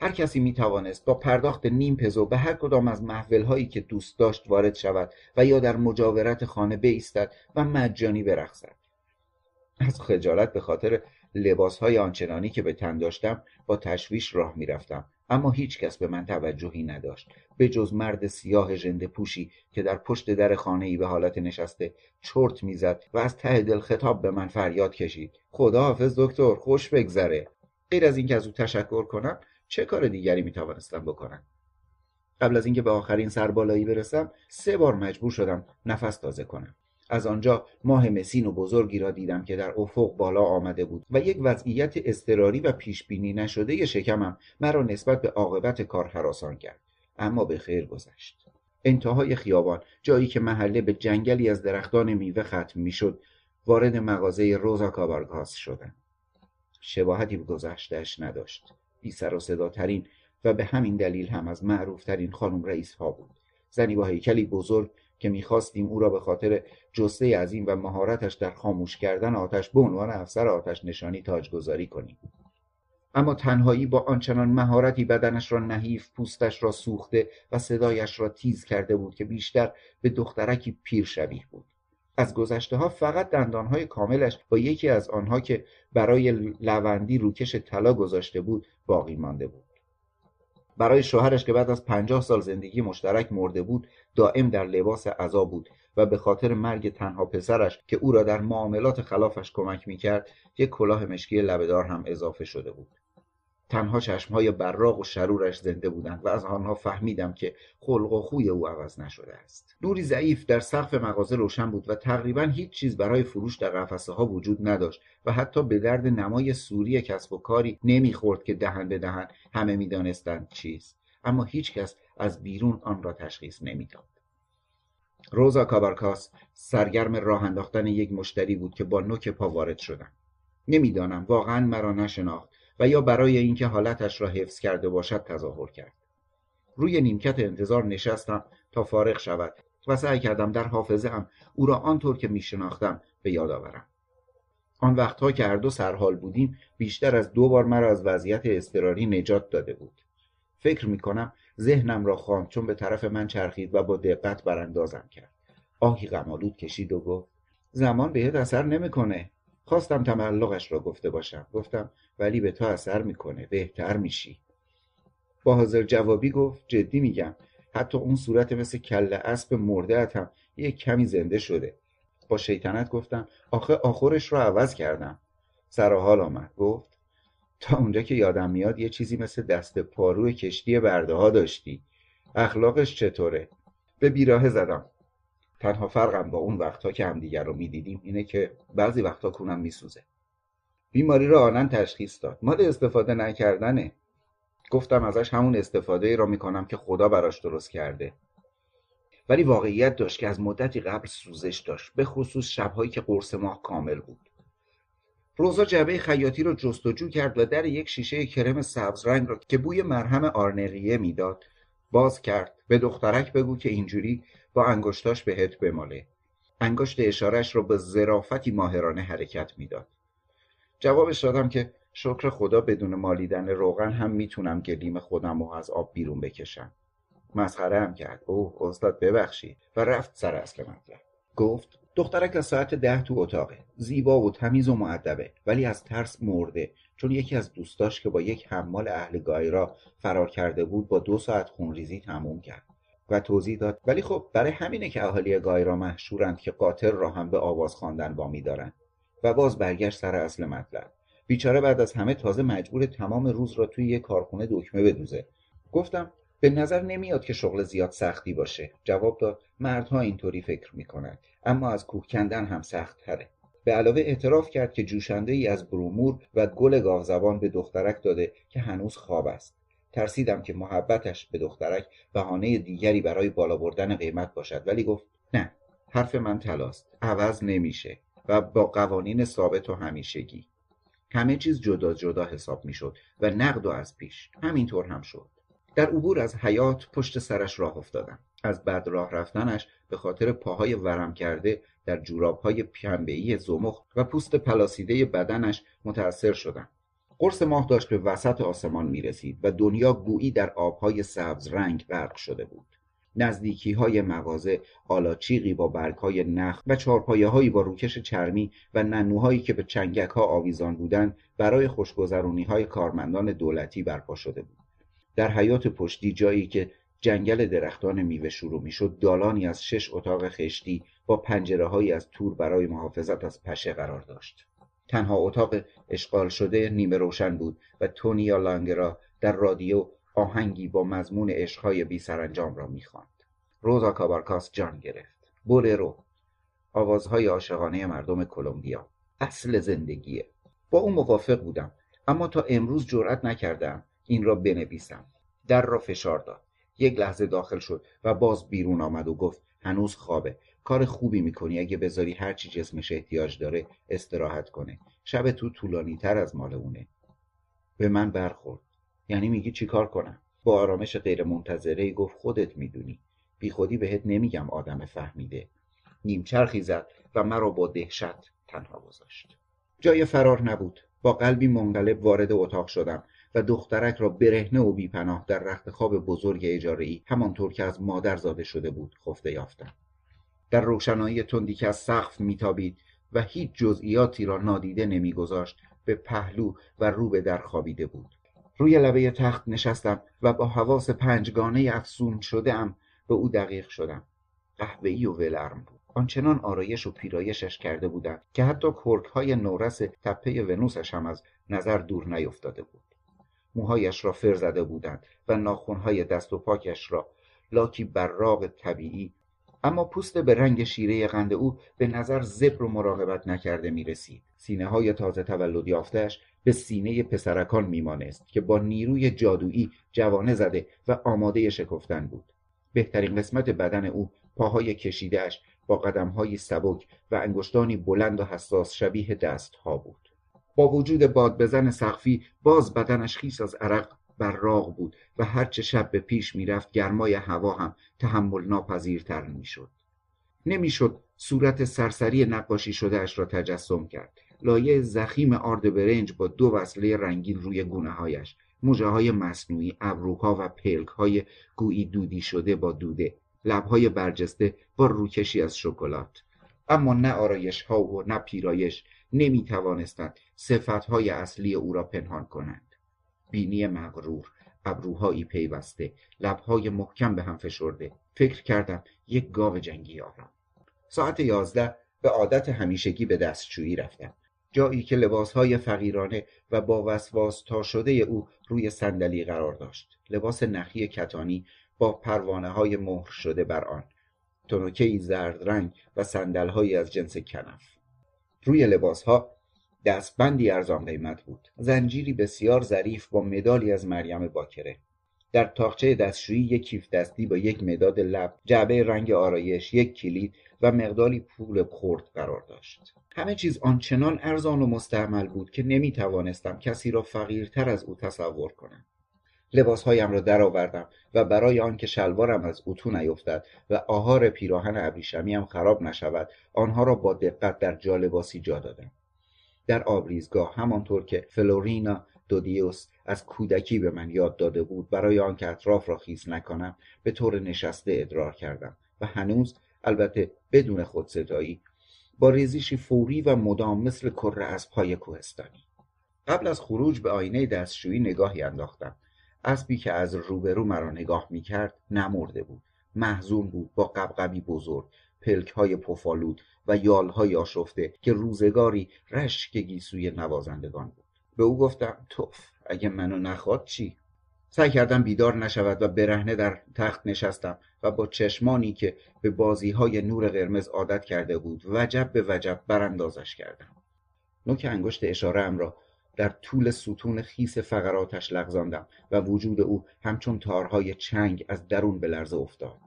هر کسی می توانست با پرداخت نیم پزو به هر کدام از محفل هایی که دوست داشت وارد شود و یا در مجاورت خانه بایستد و مجانی برقصد. از خجالت به خاطر لباس های آنچنانی که به تن داشتم با تشویش راه می‌رفتم. اما هیچ کس به من توجهی نداشت. به جز مرد سیاه ژنده پوشی که در پشت در خانه ای به حالت نشسته چرت می‌زد و از ته دل خطاب به من فریاد کشید. خدا حافظ دکتر خوش بگذره. غیر از اینکه از او تشکر کنم چه کار دیگری می‌توانستم بکنم؟ قبل از اینکه به آخرین سربالایی برسم سه بار مجبور شدم نفس تازه کنم. از آنجا ماه مسین و بزرگی را دیدم که در افق بالا آمده بود و یک وضعیت اضطراری و پیش بینی نشده شکمم مرا نسبت به عاقبت کار حراسان کرد. اما به خیر گذشت. انتهای خیابان جایی که محله به جنگلی از درختان میوه ختم می‌شد وارد مغازه روزا کابارگاس شدم. شباهتی به گذشتهش نداشت. بی سر و صداترین و به همین دلیل هم از معروفترین خانم رئیس ها بود. زنی با هیکلی بزرگ که می‌خواستیم او را به خاطر جسته عظیم و مهارتش در خاموش کردن آتش به عنوان افسر آتش نشانی تاجگذاری کنیم. اما تنهایی با آنچنان مهارتی بدنش را نحیف پوستش را سوخته و صدایش را تیز کرده بود که بیشتر به دخترکی پیر شبیه بود. از گذشته ها فقط دندانهای کاملش با یکی از آنها که برای لوندی روکش طلا گذاشته بود باقی مانده بود. برای شوهرش که بعد از پنجاه سال زندگی مشترک مرده بود دائم در لباس عذا بود و به خاطر مرگ تنها پسرش که او را در معاملات خلافش کمک می‌کرد یک کلاه مشکی لبهدار هم اضافه شده بود. تنها چشمهای براق و شرورش زنده بودند و از آنها فهمیدم که خلق و خوی او عوض نشده است. نوری ضعیف در سقف مغازه روشن بود و تقریبا هیچ چیز برای فروش در قفسه ها وجود نداشت و حتی به درد نمای سوری کسب و کاری نمی‌خورد که دهن به دهن همه می‌دانستند چیست. اما هیچ کس از بیرون آن را تشخیص نمی‌داد. روزا کابارکاس سرگرم راه انداختن یک مشتری بود که با نوک پا وارد شدم. نمی‌دانم واقعا مرا نشناخت. و یا برای اینکه حالتش را حفظ کرده باشد تظاهر کرد. روی نیمکت انتظار نشستم تا فارغ شود و سعی کردم در حافظه هم او را آنطور که میشناختم به یاد آورم. آن وقتها که هر دو سرحال بودیم بیشتر از دو بار مرا از وضعیت اضطراری نجات داده بود. فکر می کنم ذهنم را خواند چون به طرف من چرخید و با دقت براندازم کرد. آهی غمالود کشید و گفت زمان بهت اثر نمی‌کنه. خواستم تملقش را گفته باشم. گفتم ولی به تو اثر می‌کنه بهتر میشی. با حاضر جوابی گفت جدی میگم. حتی اون صورت مثل کله اسب مرده هم یک کمی زنده شده. با شیطنت گفتم آخه آخرش را عوض کردم. سر حال آمد. گفت تا اونجا که یادم میاد یه چیزی مثل دست پاروی کشتی برده ها داشتی. اخلاقش چطوره؟ به بیراه زدم. تنها فرقم با اون وقتها که همدیگر رو می‌دیدیم اینه که بعضی وقتها کونم میسوزه. بیماری رو آنن تشخیص داد. مال استفاده نکردنه. گفتم ازش همون استفاده را می‌کنم که خدا براش درست کرده. ولی واقعیت داشت که از مدتی قبل سوزش داشت به خصوص شبهایی که قرص ماه کامل بود. روزا جعبه خیاطی رو جستجو کرد و در یک شیشه کرم سبز رنگ را که بوی مرهم آرنریه می‌داد باز کرد. به دخترک بگو که اینجوری با انگشتاش بهت بماله. انگشت اشارش را به ظرافتی ماهرانه حرکت می‌داد. جوابش دادم که شکر خدا بدون مالیدن روغن هم می‌تونم گلیم خودم رو از آب بیرون بکشم. مسخره هم کرد. اوه استاد ببخشید. و رفت سر اصل مطلب. گفت دخترک از ساعت ده تو اتاقه. زیبا و تمیز و معدبه ولی از ترس مرده. چون یکی از دوستاش که با یک حمال اهل گایرا فرار کرده بود با دو ساعت خونریزی تموم کرد. و توضیح داد. ولی خب برای همینه که اهالی گایرا مشهورند که قاطر را هم به آواز خواندن وامی دارند و باز برگشت سر اصل مطلب. بیچاره بعد از همه تازه مجبور تمام روز را توی یه کارخونه دکمه بدوزه. گفتم به نظر نمیاد که شغل زیاد سختی باشه. جواب داد مردها اینطوری فکر می‌کنند اما از کوه کندن هم سخت تره به علاوه اعتراف کرد که جوشنده ای از برومور و گل گاوزبان به دخترک داده که هنوز خواب است. ترسیدم که محبتش به دخترک بهانه دیگری برای بالا بردن قیمت باشد. ولی گفت نه حرف من تلاست عوض نمیشه و با قوانین ثابت و همیشگی. همه چیز جدا جدا حساب می‌شد و نقد و از پیش همینطور هم شد. در عبور از حیات پشت سرش راه افتادم. از بد راه رفتنش به خاطر پاهای ورم کرده در جورابهای پنبه‌ای زمخت و پوست پلاسیده بدنش متأثر شدم. قرص ماه داشت به وسط آسمان می رسید و دنیا گویی در آبهای سبز رنگ غرق شده بود. نزدیکی های مغازه آلاچیقی با برگ های نخ و چارپایه هایی با روکش چرمی و ننوهایی که به چنگک ها آویزان بودند برای خوشگذرونی های کارمندان دولتی برپا شده بود. در حیات پشتی جایی که جنگل درختان میوه شروع می‌شد دالانی از شش اتاق خشتی با پنجره هایی از تور برای محافظت از پشه قرار داشت. تنها اتاق اشغال شده نیمه روشن بود و تونیا لانگرا در رادیو آهنگی با مضمون عشقهای بی سرانجام را می‌خواند. روزا کابارکاس جان گرفت. بولرو آوازهای عاشقانه مردم کلمبیا. اصل زندگیه. با او موافق بودم اما تا امروز جرأت نکردم این را بنویسم. در را فشار داد. یک لحظه داخل شد و باز بیرون آمد و گفت هنوز خوابه. کار خوبی می‌کنی. اگه بذاری هرچی جسمش احتیاج داره استراحت کنه. شب تو طولانی تر از مال اونه. به من برخورد. یعنی میگی چیکار کنم؟ با آرامش غیر منتظره گفت خودت می‌دونی. بی خودی بهت نمیگم آدم فهمیده. نیمچرخی زد و مرا با دهشت تنها گذاشت. جای فرار نبود. با قلبی منقلب وارد اتاق شدم و دخترک را برهنه و بیپناه در رخت خواب بزرگ اجاره ای همانطور که از مادر زاده شده بود خفته یافتم. در روشنایی تندی که از سقف میتابید و هیچ جزئیاتی را نادیده نمیگذاشت به پهلو و رو به در خوابیده بود. روی لبه تخت نشستم و با حواس پنجگانه افسون شده ام به او دقیق شدم. قهوه‌ای و ولرم بود. آنچنان آرایش و پیرایشش کرده بودند که حتی های نورس تپه ونوسش هم از نظر دور نیفتاده بود. موهایش را فر زده بودند و ناخونهای دست و پاکش را لاکی براغ طبیعی اما پوست به رنگ شیره قند او به نظر زبر و مراقبت نکرده می رسید. سینه های تازه تولد یافتهش به سینه پسرکان میمانست که با نیروی جادویی جوانه زده و آماده شکفتن بود. بهترین قسمت بدن او پاهای کشیدهش با قدمهای سبک و انگشتانی بلند و حساس شبیه دستها بود. با وجود باد بزن سقفی باز بدنش خیس از عرق براق بود و هرچه شب به پیش می‌رفت گرمای هوا هم تحمل ناپذیرتر می‌شد. نمی‌شد صورت سرسری نقاشی شده اش را تجسم کرد. لایه زخیم آرد برنج با دو وصله رنگین روی گونه هایش موجه های مصنوعی ابروها و پلک های گویی دودی شده با دوده لبهای برجسته با روکشی از شکلات. اما نه آرایش ها و نه پیرایش نمی توانستند صفت های اصلی او را پنهان کنند. بینی مغرور ابروهایی پیوسته لبهای محکم به هم فشرده. فکر کردم یک گاو جنگی آرم ساعت یازده به عادت همیشگی به دستشویی رفتم. جایی که لباسهای فقیرانه و با وسواس تا شده او روی صندلی قرار داشت. لباس نخی کتانی با پروانه های مهر شده بر آن. تنوکهای زرد رنگ و صندلهایی از جنس کنف. روی لباسها دستبندی ارزان قیمت بود. زنجیری بسیار ظریف با مدالی از مریم باکره. در تاقچه دستشویی یک کیف دستی با یک مداد لب جعبه رنگ آرایش یک کلید و مقداری پول خرد قرار داشت. همه چیز آنچنان ارزان و مستعمل بود که نمی توانستم کسی را فقیرتر از او تصور کنم. لباسهایم را درآوردم و برای آنکه شلوارم از اتو نیفتد و آهار پیراهن ابریشمیم خراب نشود آنها را با دقت در جالباسی جا دادم. در آبریزگاه همانطور که فلورینا دودیوس از کودکی به من یاد داده بود برای آنکه اطراف را خیس نکنم به طور نشسته ادرار کردم و هنوز البته بدون خودستایی با ریزیشی فوری و مدام مثل کره از پای کوهستانی. قبل از خروج به آینه دستشویی نگاهی انداختم. اسبی که از روبرو مرا نگاه می‌کرد نمرده بود. محزون بود با قبقبی بزرگ پلک های پفالود و یالهای آشفته که روزگاری رشک گیسوی نوازندگان بود. به او گفتم توف اگه منو نخواد چی؟ سعی کردم بیدار نشود و برهنه در تخت نشستم و با چشمانی که به بازی های نور قرمز عادت کرده بود وجب به وجب براندازش کردم. نوک انگشت اشاره ام را در طول ستون خیس فقراتش لغزاندم و وجود او همچون تارهای چنگ از درون به لرزه افتاد.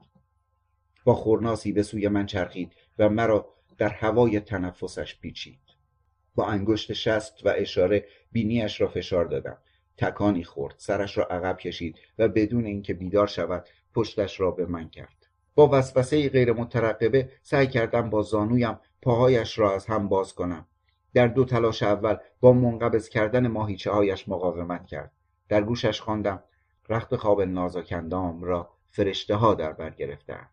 با خورناسی به سوی من چرخید و مرا در هوای تنفسش پیچید. با انگشت شست و اشاره بینیش را فشار دادم. تکانی خورد سرش را عقب کشید و بدون اینکه بیدار شود پشتش را به من کرد. با وسوسه غیر مترقبه سعی کردم با زانویم پاهایش را از هم باز کنم. در دو تلاش اول با منقبض کردن ماهیچه هایش مقاومت کرد. در گوشش خواندم رخت خواب نازکندام را فرشته ها در بر گرفتند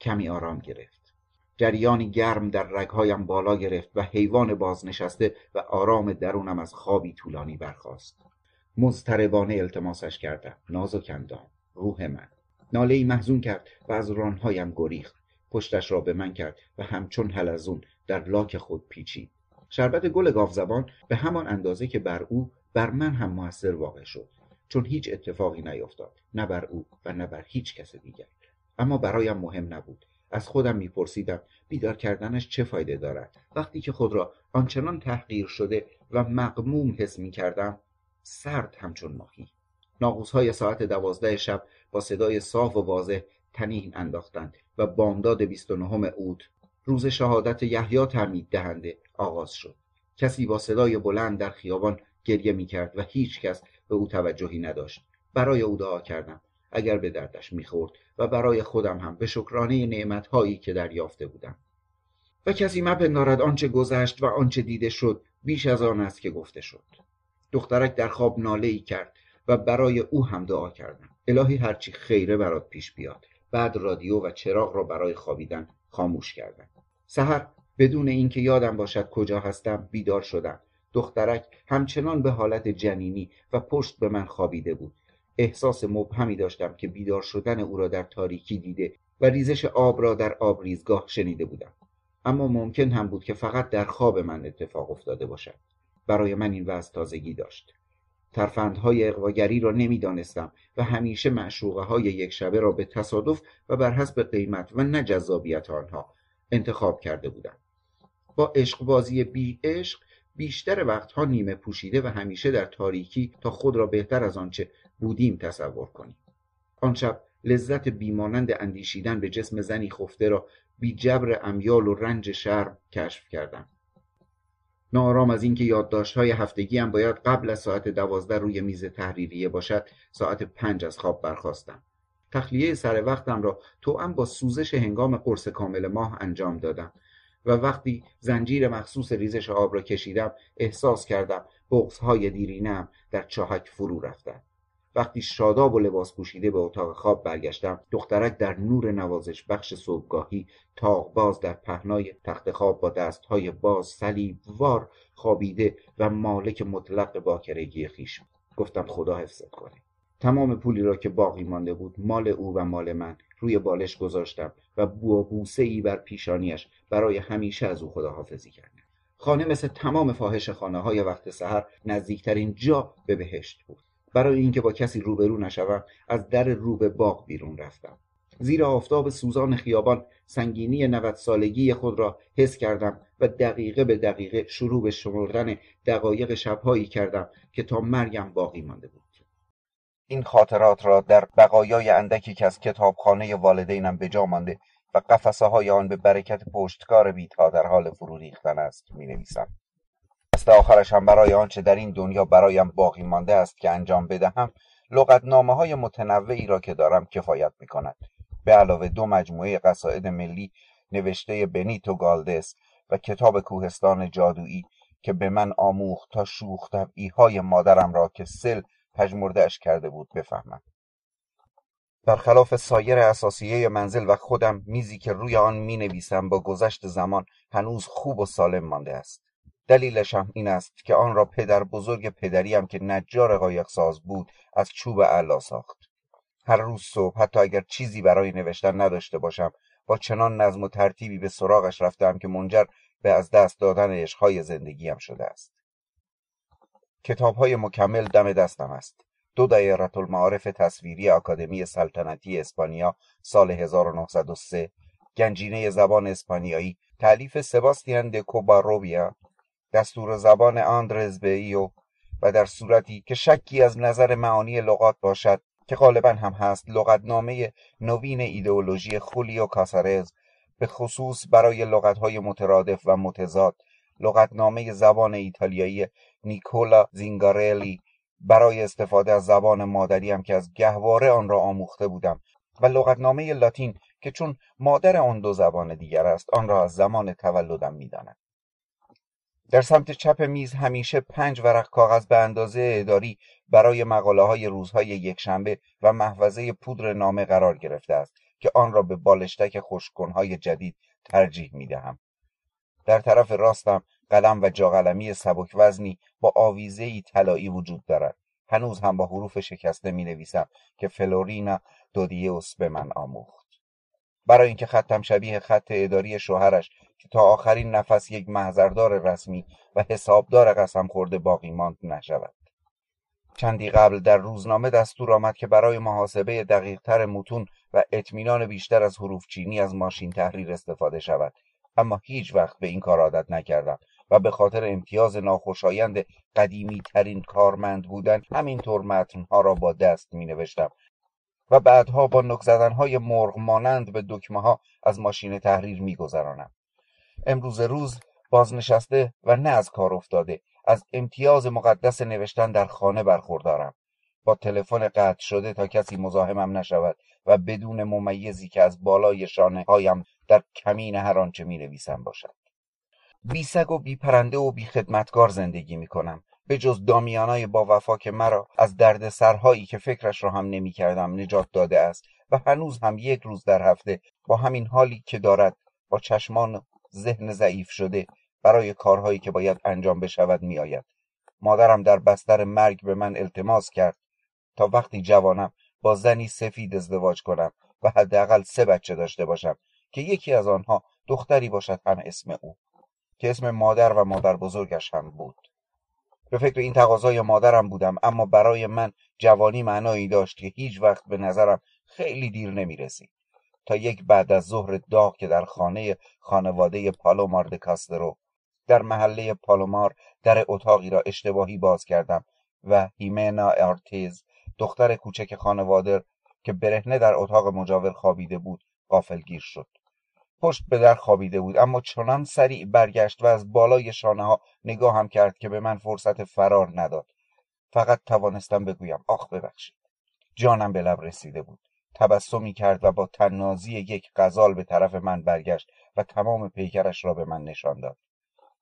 کمی آرام گرفت. جریانی گرم در رگهایم بالا گرفت و حیوان بازنشسته و آرام درونم از خوابی طولانی برخاست. مضطربانه التماسش کردم. نازکندام روح من. ناله ای محزون کرد و از رانهایم گریخت. پشتش را به من کرد و همچون حلزون در لاک خود پیچید. شربت گل گاوزبان به همان اندازه که بر او بر من هم موثر واقع شد. چون هیچ اتفاقی نیفتاد نه بر او و نه بر هیچ کس دیگر. اما برایم مهم نبود. از خودم میپرسیدم بیدار کردنش چه فایده دارد؟ وقتی که خود را آنچنان تحقیر شده و مقموم حس می‌کردم سرد همچون ماهی. های ساعت دوازده شب با صدای صاف و واضح تنین انداختند و بامداد 29 اوت روز شهادت یحیی تعمید دهنده آغاز شد. کسی با صدای بلند در خیابان گریه می کرد و هیچ کس به او توجهی نداشت. برای او دعا کردم. اگر به دردش می‌خورد و برای خودم هم به شکرانه نعمتهایی که دریافته بودم. و کسی مپندارد آنچه گذشت و آنچه دیده شد بیش از آن است که گفته شد. دخترک در خواب ناله ای کرد و برای او هم دعا کردم. الهی هرچی خیره برات پیش بیاد. بعد رادیو و چراغ را برای خوابیدن خاموش کردم. سحر بدون اینکه یادم باشد کجا هستم بیدار شدم. دخترک همچنان به حالت جنینی و پشت به من خوابیده بود. احساس مبهمی داشتم که بیدار شدن او را در تاریکی دیده و ریزش آب را در آبریزگاه شنیده بودم. اما ممکن هم بود که فقط در خواب من اتفاق افتاده باشد. برای من این وضع تازگی داشت. ترفندهای اقواگری را نمی‌دانستم و همیشه معشوقه های یک شبه را به تصادف و بر حسب قیمت و نه آنها انتخاب کرده بودم. با عشق بازی بی عشق بیشتر وقتها نیمه پوشیده و همیشه در تاریکی تا خود را بهتر از آنچه بودیم تصور کنیم. آن شب لذت بیمانند اندیشیدن به جسم زنی خفته را بی جبر امیال و رنج شرم کشف کردم. ناآرام از اینکه یادداشت‌های هفتگیم باید قبل از ساعت دوازده روی میز تحریریه باشد ساعت پنج از خواب برخواستم تخلیه سر وقتم را توأم با سوزش هنگام قرص کامل ماه انجام دادم و وقتی زنجیر مخصوص ریزش آب را کشیدم احساس کردم بغزهای دیرینم در چاهک فرو رفتند. وقتی شاداب و لباس پوشیده به اتاق خواب برگشتم دخترک در نور نوازش بخش صبحگاهی تاق باز در پهنای تخت خواب با دستهای باز صلیب وار خوابیده و مالک مطلق باکرگی خیش گفتم خدا حفظت کنه. تمام پولی را که باقی مانده بود مال او و مال من روی بالش گذاشتم و بو بوسه ای بر پیشانیش برای همیشه از او خداحافظی کردم. خانه مثل تمام فاحش خانه های وقت سحر نزدیکترین جا به بهشت بود. برای اینکه با کسی روبرو نشوم از در رو به باغ بیرون رفتم زیر آفتاب سوزان خیابان سنگینی نوت سالگی خود را حس کردم و دقیقه به دقیقه شروع به شمردن دقایق شبهایی کردم که تا مرگم باقی مانده بود این خاطرات را در بقایای اندکی که از کتابخانه والدینم به جا مانده و قفسه های آن به برکت پشتکار بیتها در حال فرو ریختن است می نویسم. دست هم برای آنچه در این دنیا برایم باقی مانده است که انجام بدهم لغتنامه های متنوعی را که دارم کفایت می کند به علاوه دو مجموعه قصاید ملی نوشته بنیتو گالدس و کتاب کوهستان جادویی که به من آموخت تا شوخ های مادرم را که سل پژمردهاش کرده بود بفهمم. برخلاف سایر اساسیه منزل و خودم میزی که روی آن می نویسم با گذشت زمان هنوز خوب و سالم مانده است. دلیلش هم این است که آن را پدر بزرگ پدریم که نجار قایق ساز بود از چوب علا ساخت. هر روز صبح حتی اگر چیزی برای نوشتن نداشته باشم با چنان نظم و ترتیبی به سراغش رفتم که منجر به از دست دادن عشقهای زندگیم شده است. کتابهای مکمل دم دستم است. دو دایره المعارف تصویری آکادمی سلطنتی اسپانیا سال 1903 گنجینه زبان اسپانیایی تعلیف سباستیان د کوباروبیا دستور زبان آندرز بیو و در صورتی که شکی از نظر معانی لغات باشد که غالبا هم هست لغتنامه نوین ایدئولوژی خولیو کاسارز به خصوص برای لغتهای مترادف و متضاد. لغتنامه زبان ایتالیایی نیکولا زینگارلی برای استفاده از زبان مادریم که از گهواره آن را آموخته بودم. و لغتنامه لاتین که چون مادر آن دو زبان دیگر است آن را از زمان تولدم می‌دانم در سمت چپ میز همیشه پنج ورق کاغذ به اندازه اداری برای مقاله های روزهای یکشنبه و محوزه پودر نامه قرار گرفته است که آن را به بالشتک خوشکنهای جدید ترجیح می دهم. در طرف راستم قلم و جاقلمی سبک وزنی با آویزه طلایی وجود دارد. هنوز هم با حروف شکسته می نویسم که فلورینا دودیوس به من آموخت. برای اینکه خطم شبیه خط اداری شوهرش که تا آخرین نفس یک محضردار رسمی و حسابدار قسم خورده باقی ماند نشود. چندی قبل در روزنامه دستور آمد که برای محاسبه دقیقتر متون و اطمینان بیشتر از حروف چینی از ماشین تحریر استفاده شود اما هیچ وقت به این کار عادت نکردم و به خاطر امتیاز ناخوشایند قدیمی ترین کارمند بودن همینطور متنها را با دست می نوشتم و بعدها با نک زدنهای مرغ مانند به دکمه ها از ماشین تحریر میگذرانم. امروز روز بازنشسته و نه از کار افتاده از امتیاز مقدس نوشتن در خانه برخوردارم. با تلفن قطع شده تا کسی مزاحمم نشود و بدون ممیزی که از بالای شانه هایم در کمین هر آنچه می نویسم باشد. بی سگ و بی پرنده و بی خدمتگار زندگی می کنم به جز دامیانای با وفا که مرا از درد سرهایی که فکرش را هم نمی کردم نجات داده است و هنوز هم یک روز در هفته با همین حالی که دارد با چشمان ذهن ضعیف شده برای کارهایی که باید انجام بشود میآید. مادرم در بستر مرگ به من التماس کرد تا وقتی جوانم با زنی سفید ازدواج کنم و حداقل سه بچه داشته باشم که یکی از آنها دختری باشد هم اسم او که اسم مادر و مادر بزرگش هم بود. به فکر این تقاضای مادرم بودم اما برای من جوانی معنایی داشت که هیچ وقت به نظرم خیلی دیر نمی رسید تا یک بعد از ظهر داغ که در خانه خانواده پالومار کاسترو در محله پالومار در اتاقی را اشتباهی باز کردم و هیمنا ارتیز دختر کوچک خانواده که برهنه در اتاق مجاور خوابیده بود غافلگیر شد. پشت به در خوابیده بود. اما چنان سریع برگشت و از بالای شانه ها هم کرد که به من فرصت فرار نداد. فقط توانستم بگویم آخ ببخشید. جانم به لب رسیده بود. تبسمی کرد و با تنازی یک غزال به طرف من برگشت و تمام پیکرش را به من نشان داد.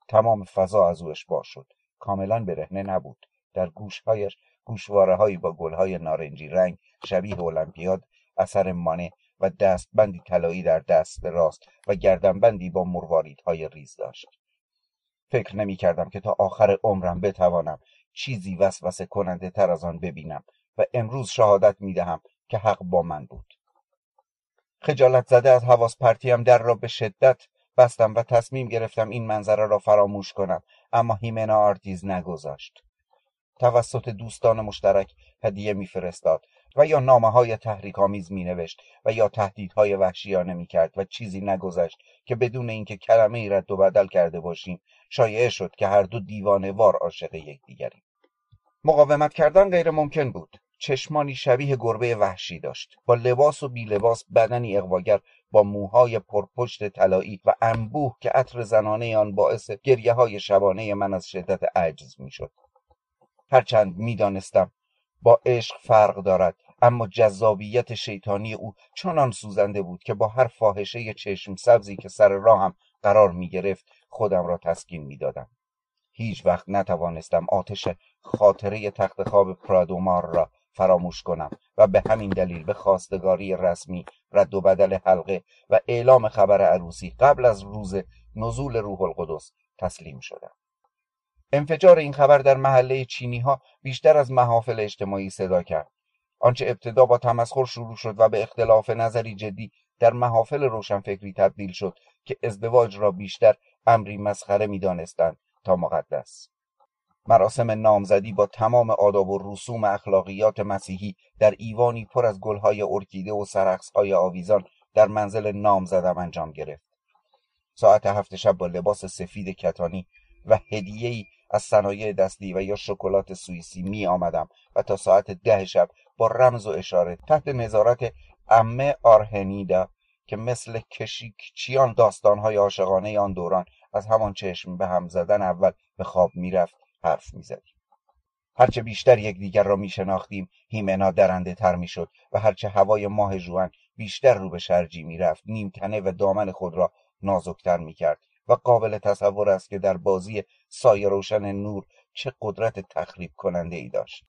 تمام فضا از او اشباع شد. کاملا برهنه نبود. در گوشهایش گوشواره هایی با گلهای نارنجی رنگ شبیه المپیاد اثر مانه و دستبندی طلایی در دست راست و گردنبندی با مرواریدهای ریز داشت. فکر نمی کردم که تا آخر عمرم بتوانم چیزی وسوسه کننده تر از آن ببینم و امروز شهادت می دهم که حق با من بود. خجالت زده از حواس پرتیم در را به شدت بستم و تصمیم گرفتم این منظره را فراموش کنم اما هیمنا آرتیز نگذاشت. توسط دوستان مشترک هدیه میفرستاد و یا نامه های تحریک آمیز می نوشت و یا تهدیدهای وحشیانه می کرد و چیزی نگذشت که بدون اینکه کلمه ای رد و بدل کرده باشیم شایعه شد که هر دو دیوانه وار عاشق یکدیگریم. مقاومت کردن غیر ممکن بود. چشمانی شبیه گربه وحشی داشت. با لباس و بی لباس بدنی اقواگر با موهای پرپشت طلایی و انبوه که عطر زنانه آن باعث گریه های شبانه من از شدت عجز می‌شد. هرچند می‌دانستم با عشق فرق دارد اما جذابیت شیطانی او چنان سوزنده بود که با هر فاحشه چشم سبزی که سر راهم قرار می گرفت خودم را تسکین می دادم. هیچ وقت نتوانستم آتش خاطره تخت خواب پرادومار را فراموش کنم و به همین دلیل به خواستگاری رسمی رد و بدل حلقه و اعلام خبر عروسی قبل از روز نزول روح القدس تسلیم شدم. انفجار این خبر در محله چینی ها بیشتر از محافل اجتماعی صدا کرد. آنچه ابتدا با تمسخر شروع شد و به اختلاف نظری جدی در محافل روشنفکری تبدیل شد که ازدواج را بیشتر امری مسخره می‌دانستند تا مقدس. مراسم نامزدی با تمام آداب و رسوم اخلاقیات مسیحی در ایوانی پر از گلهای ارکیده و سرخصهای آویزان در منزل نامزدم انجام گرفت. ساعت هفت شب با لباس سفید کتانی و هدیه‌ای از صنایع دستی و یا شکلات سوئیسی می آمدم و تا ساعت ده شب با رمز و اشاره تحت نظارت امه آرهنیدا که مثل کشیکچیان داستانهای عاشقانه آن دوران از همان چشم به هم زدن اول به خواب می‌رفت حرف می‌زدیم هرچه بیشتر یکدیگر را میشناختیم هیمنا درنده تر می‌شد و هرچه هوای ماه جوان بیشتر رو به شرجی می‌رفت نیمتنه و دامن خود را نازکتر می‌کرد و قابل تصور است که در بازی سایه روشن نور چه قدرت تخریب کننده ای داشت.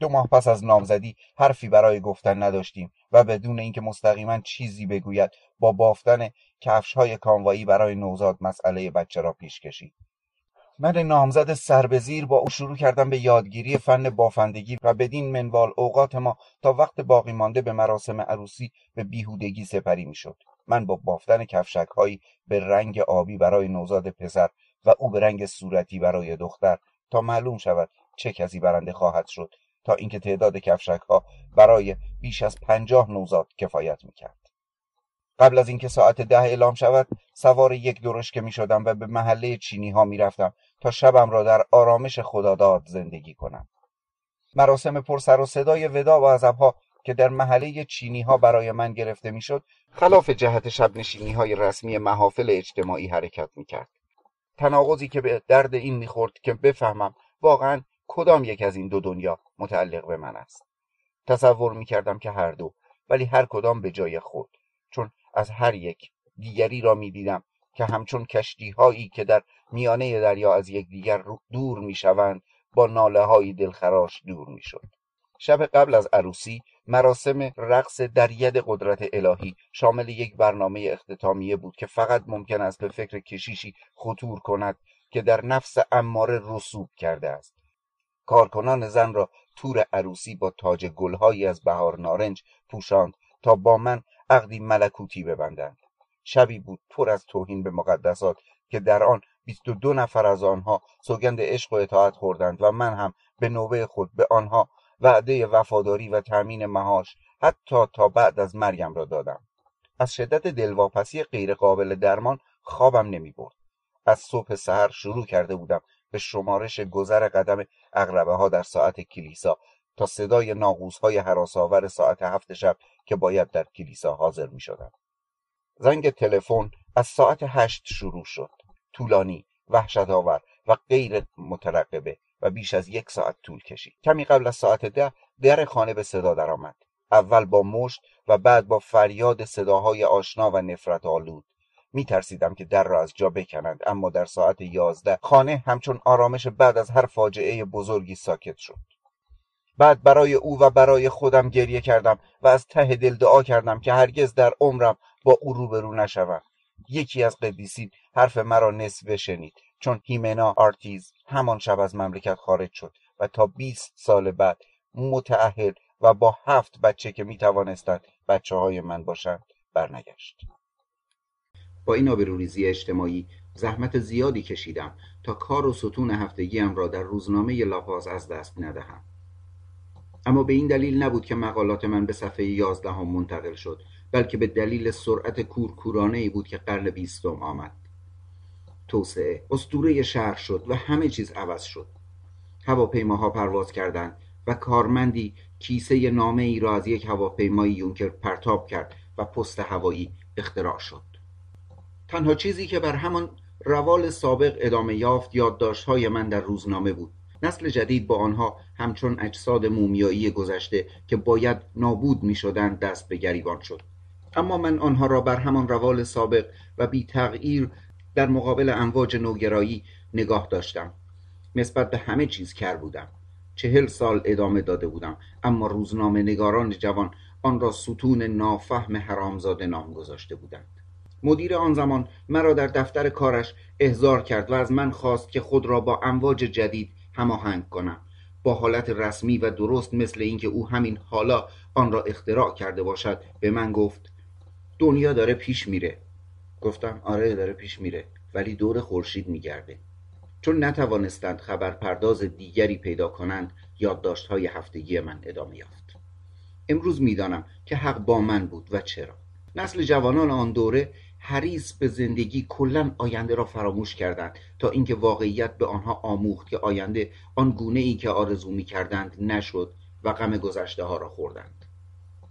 دو ماه پس از نامزدی حرفی برای گفتن نداشتیم و بدون اینکه مستقیما چیزی بگوید با بافتن کفش های کاموایی برای نوزاد مسئله بچه را پیش کشید. من نامزد سربزیر با او شروع کردم به یادگیری فن بافندگی و بدین منوال اوقات ما تا وقت باقی مانده به مراسم عروسی به بیهودگی سپری می‌شد. من با بافتن کفشک هایی به رنگ آبی برای نوزاد پسر و او به رنگ صورتی برای دختر تا معلوم شود چه کسی برنده خواهد شد تا اینکه تعداد کفشک ها برای بیش از پنجاه نوزاد کفایت می‌کرد. قبل از اینکه ساعت ده اعلام شود سوار یک درشکه می شدم و به محله چینی ها می رفتم تا شبم را در آرامش خداداد زندگی کنم. مراسم پر سر و صدای ودا و عذبها که در محله چینی ها برای من گرفته می‌شد خلاف جهت شب نشینی های رسمی محافل اجتماعی حرکت می‌کرد. تناقضی که به درد این می‌خورد که بفهمم واقعا کدام یک از این دو دنیا متعلق به من است. تصور می‌کردم که هر دو ولی هر کدام به جای خود چون از هر یک دیگری را می‌دیدم که همچون کشتی هایی که در میانه دریا از یکدیگر دور می‌شوند با ناله های دلخراش دور می‌شد. شب قبل از عروسی مراسم رقص در ید قدرت الهی شامل یک برنامه اختتامیه بود که فقط ممکن است به فکر کشیشی خطور کند که در نفس اماره رسوب کرده است. کارکنان زن را تور عروسی با تاج گلهایی از بهار نارنج پوشاند تا با من عقدی ملکوتی ببندند. شبی بود پر از توهین به مقدسات که در آن بیست و دو نفر از آنها سوگند عشق و اطاعت خوردند و من هم به نوبه خود به آنها وعده وفاداری و تأمین مهاش حتی تا بعد از مرگم را دادم از شدت دلواپسی غیرقابل درمان خوابم نمی برد از صبح سحر شروع کرده بودم به شمارش گذر قدم اغربه ها در ساعت کلیسا تا صدای ناغوز های حراساور ساعت هفت شب که باید در کلیسا حاضر می شدم. زنگ تلفن از ساعت هشت شروع شد. طولانی، وحشت آور و غیر مترقبه و بیش از یک ساعت طول کشید. کمی قبل از ساعت ده در خانه به صدا درآمد. اول با مشت و بعد با فریاد صداهای آشنا و نفرت آلود. می ترسیدم که در را از جا بکنند اما در ساعت یازده خانه همچون آرامش بعد از هر فاجعه بزرگی ساکت شد. بعد برای او و برای خودم گریه کردم و از ته دل دعا کردم که هرگز در عمرم با او روبرو نشوم یکی از قدیسین حرف مرا نصف شنید چون هیمنا آرتیز همان شب از مملکت خارج شد و تا 20 سال بعد متعهل و با هفت بچه که می توانستند بچه های من باشند برنگشت. با این آبروریزی اجتماعی زحمت زیادی کشیدم تا کار و ستون هفتگیم را در روزنامه لاپاز از دست ندهم. اما به این دلیل نبود که مقالات من به صفحه یازدهم منتقل شد بلکه به دلیل سرعت کورکورانه ای بود که قرن بیستم آمد. توسعه. استوره شهر شد و همه چیز عوض شد. هواپیماها پرواز کردند و کارمندی کیسه نامه ای را از یک هواپیمای یونکر پرتاب کرد و پست هوایی اختراع شد. تنها چیزی که بر همان روال سابق ادامه یافت یادداشت‌های من در روزنامه بود. نسل جدید با آنها همچون اجساد مومیایی گذشته که باید نابود می شدند دست به گریبان شد. اما من آنها را بر همان روال سابق و بی تغییر در مقابل امواج نوگرایی نگاه داشتم. نسبت به همه چیز کر بودم. چهل سال ادامه داده بودم اما روزنامه نگاران جوان آن را ستون نافهم حرامزاده نام گذاشته بودند. مدیر آن زمان مرا در دفتر کارش احضار کرد و از من خواست که خود را با امواج جدید هماهنگ کنم. با حالت رسمی و درست مثل اینکه او همین حالا آن را اختراع کرده باشد به من گفت دنیا داره پیش میره. گفتم آره داره پیش میره ولی دور خورشید میگرده. چون نتوانستند خبر پرداز دیگری پیدا کنند یادداشت های هفتگی من ادامه یافت. امروز می‌دانم که حق با من بود و چرا. نسل جوانان آن دوره حریص به زندگی کلا آینده را فراموش کردند تا اینکه واقعیت به آنها آموخت که آینده آن گونه ای که آرزو می کردند نشد و غم گذشته ها را خوردند.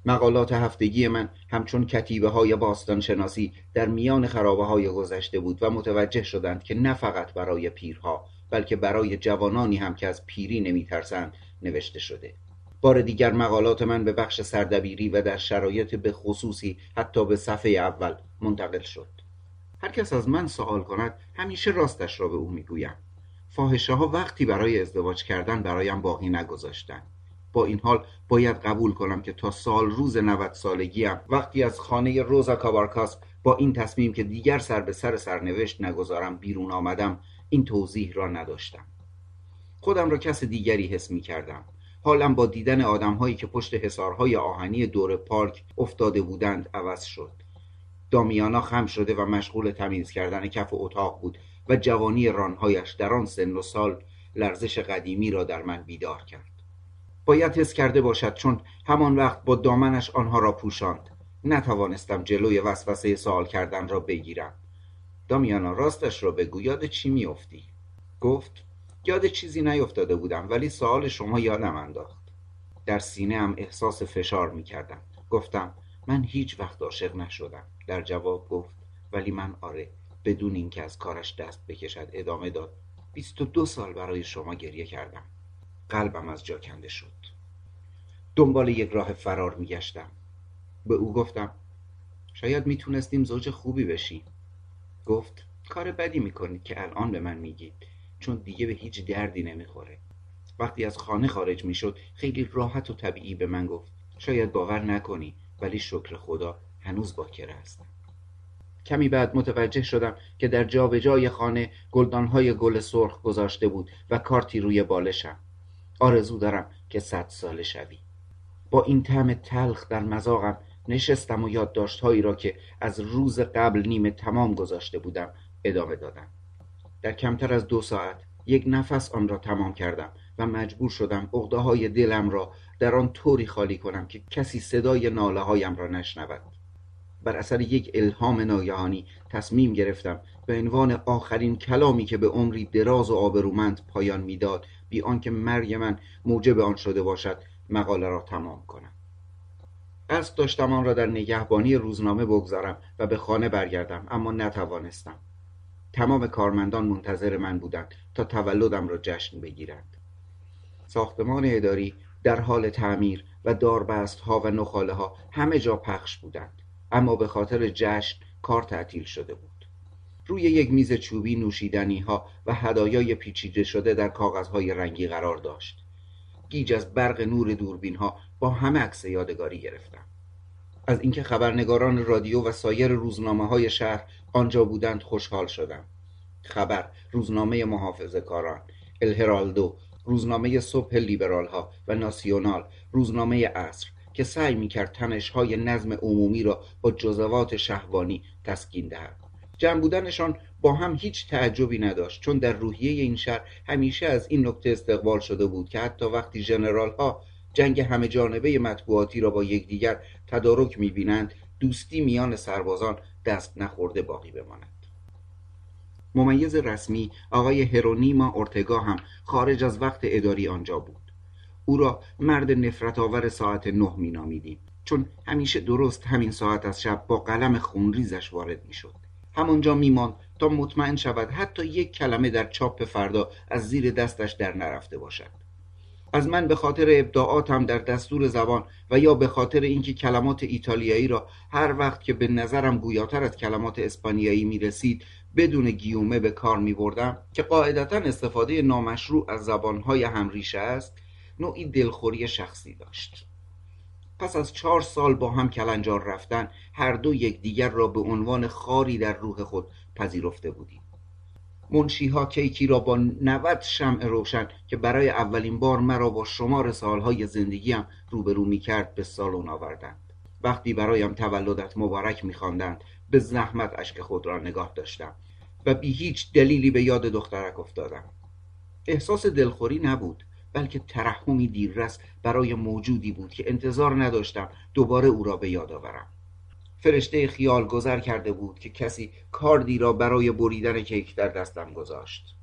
مقالات هفتگی من همچون کتیبه های باستان شناسی در میان خرابه های گذشته بود و متوجه شدند که نه فقط برای پیرها بلکه برای جوانانی هم که از پیری نمیترسند نوشته شده. بار دیگر مقالات من به بخش سردبیری و در شرایط به خصوصی حتی به صفحه اول منتقل شد. هر کس از من سوال کند همیشه راستش را به او می‌گویم. فاحشه ها وقتی برای ازدواج کردن برایم باقی نگذاشتند. با این حال باید قبول کنم که تا سال روز 90 سالگیم وقتی از خانه روزا کابارکاس با این تصمیم که دیگر سر به سر سرنوشت نگذارم بیرون آمدم این توضیح را نداشتم. خودم را کس دیگری حس می کردم. حالم با دیدن آدمهایی که پشت حصارهای آهنی دور پارک افتاده بودند عوض شد. دامیانا خم شده و مشغول تمیز کردن کف اتاق بود و جوانی رانهایش در آن سن و سال لرزش قدیمی را در من بیدار کرد. باید حس کرده باشد چون همان وقت با دامنش آنها را پوشاند. نتوانستم جلوی وسوسه سوال کردن را بگیرم. دامیانا راستش را بگو یاد چی میافتی؟ گفت یاد چیزی نیفتاده بودم ولی سوال شما یادم انداخت. در سینه هم احساس فشار می کردم گفتم من هیچ وقت عاشق نشدم. در جواب گفت ولی من آره بدون اینکه از کارش دست بکشد ادامه داد. بیست و دو سال برای شما گریه کردم. قلبم از جا کنده شد. دنبال یک راه فرار میگشتم. به او گفتم شاید می‌تونستیم زوج خوبی بشیم. گفت کار بدی می‌کنید که الان به من میگید چون دیگه به هیچ دردی نمی‌خوره. وقتی از خانه خارج می‌شد خیلی راحت و طبیعی به من گفت شاید باور نکنی ولی شکر خدا هنوز باکره هستم کمی بعد متوجه شدم که در جابجای خانه گلدانهای گل سرخ گذاشته بود و کارتی روی بالشم. آرزو دارم که صد ساله شوی. با این طعم تلخ در مذاقم نشستم و یادداشتهایی را که از روز قبل نیمه تمام گذاشته بودم ادامه دادم. در کمتر از دو ساعت یک نفس آن را تمام کردم و مجبور شدم عقده های دلم را در آن طوری خالی کنم که کسی صدای ناله هایم را نشنود. بر اثر یک الهام ناگهانی تصمیم گرفتم به عنوان آخرین کلامی که به عمری دراز و آبرومند پایان می‌داد بی آنکه مرگ من موجب آن شده باشد مقاله را تمام کنم. قصد داشتم آن را در نگهبانی روزنامه بگذارم و به خانه برگردم اما نتوانستم. تمام کارمندان منتظر من بودند تا تولدم را جشن بگیرند. ساختمان اداری در حال تعمیر و داربست ها و نخاله ها همه جا پخش بودند اما به خاطر جشن کار تعطیل شده بود. روی یک میز چوبی نوشیدنی ها و هدایای پیچیده شده در کاغذهای رنگی قرار داشت. گیج از برق نور دوربین ها با همه عکس یادگاری گرفتم. از اینکه خبرنگاران رادیو و سایر روزنامه های شهر آنجا بودند خوشحال شدم. خبر روزنامه محافظه کاران الهرالدو روزنامه صبح لیبرال ها و ناسیونال روزنامه عصر که سعی می‌کرد های نظم عمومی را با جزوات شهوانی تسکین دهد. جمع بودنشان با هم هیچ تعجبی نداشت چون در روحیه این شهر همیشه از این نکته استقبال شده بود که حتی وقتی ژنرال ها جنگ همه جانبه مطبوعاتی را با یکدیگر تدارک می‌بینند دوستی میان سربازان دست نخورده باقی بماند. ممیز رسمی آقای هرونیما اورتگا هم خارج از وقت اداری آنجا بود. او را مرد نفرت آور ساعت نه مینامیدیم چون همیشه درست همین ساعت از شب با قلم خونریزش وارد می‌شد. همانجا میماند تا مطمئن شود حتی یک کلمه در چاپ فردا از زیر دستش در نرفته باشد. از من به خاطر ابداعاتم در دستور زبان و یا به خاطر اینکه کلمات ایتالیایی را هر وقت که به نظرم گویاتر از کلمات اسپانیایی می رسید بدون گیومه به کار می بردم که قاعدتا استفاده نامشروع از زبانهای همریشه است نوعی دلخوری شخصی داشت. پس از چهار سال با هم کلنجار رفتن هر دو یکدیگر را به عنوان خاری در روح خود پذیرفته بودیم. منشیها کیکی را با 90 شمع روشن که برای اولین بار مرا با شمار سالهای زندگیم روبرو می کرد به سالن آوردند. وقتی برایم تولدت مبارک میخواندند به زحمت اشک خود را نگاه داشتم و بی هیچ دلیلی به یاد دخترک افتادم. احساس دلخوری نبود. بلکه ترحمی دیررس برای موجودی بود که انتظار نداشتم دوباره او را به یاد آورم. فرشته خیال گذر کرده بود که کسی کاردی را برای بریدن کیک در دستم گذاشت.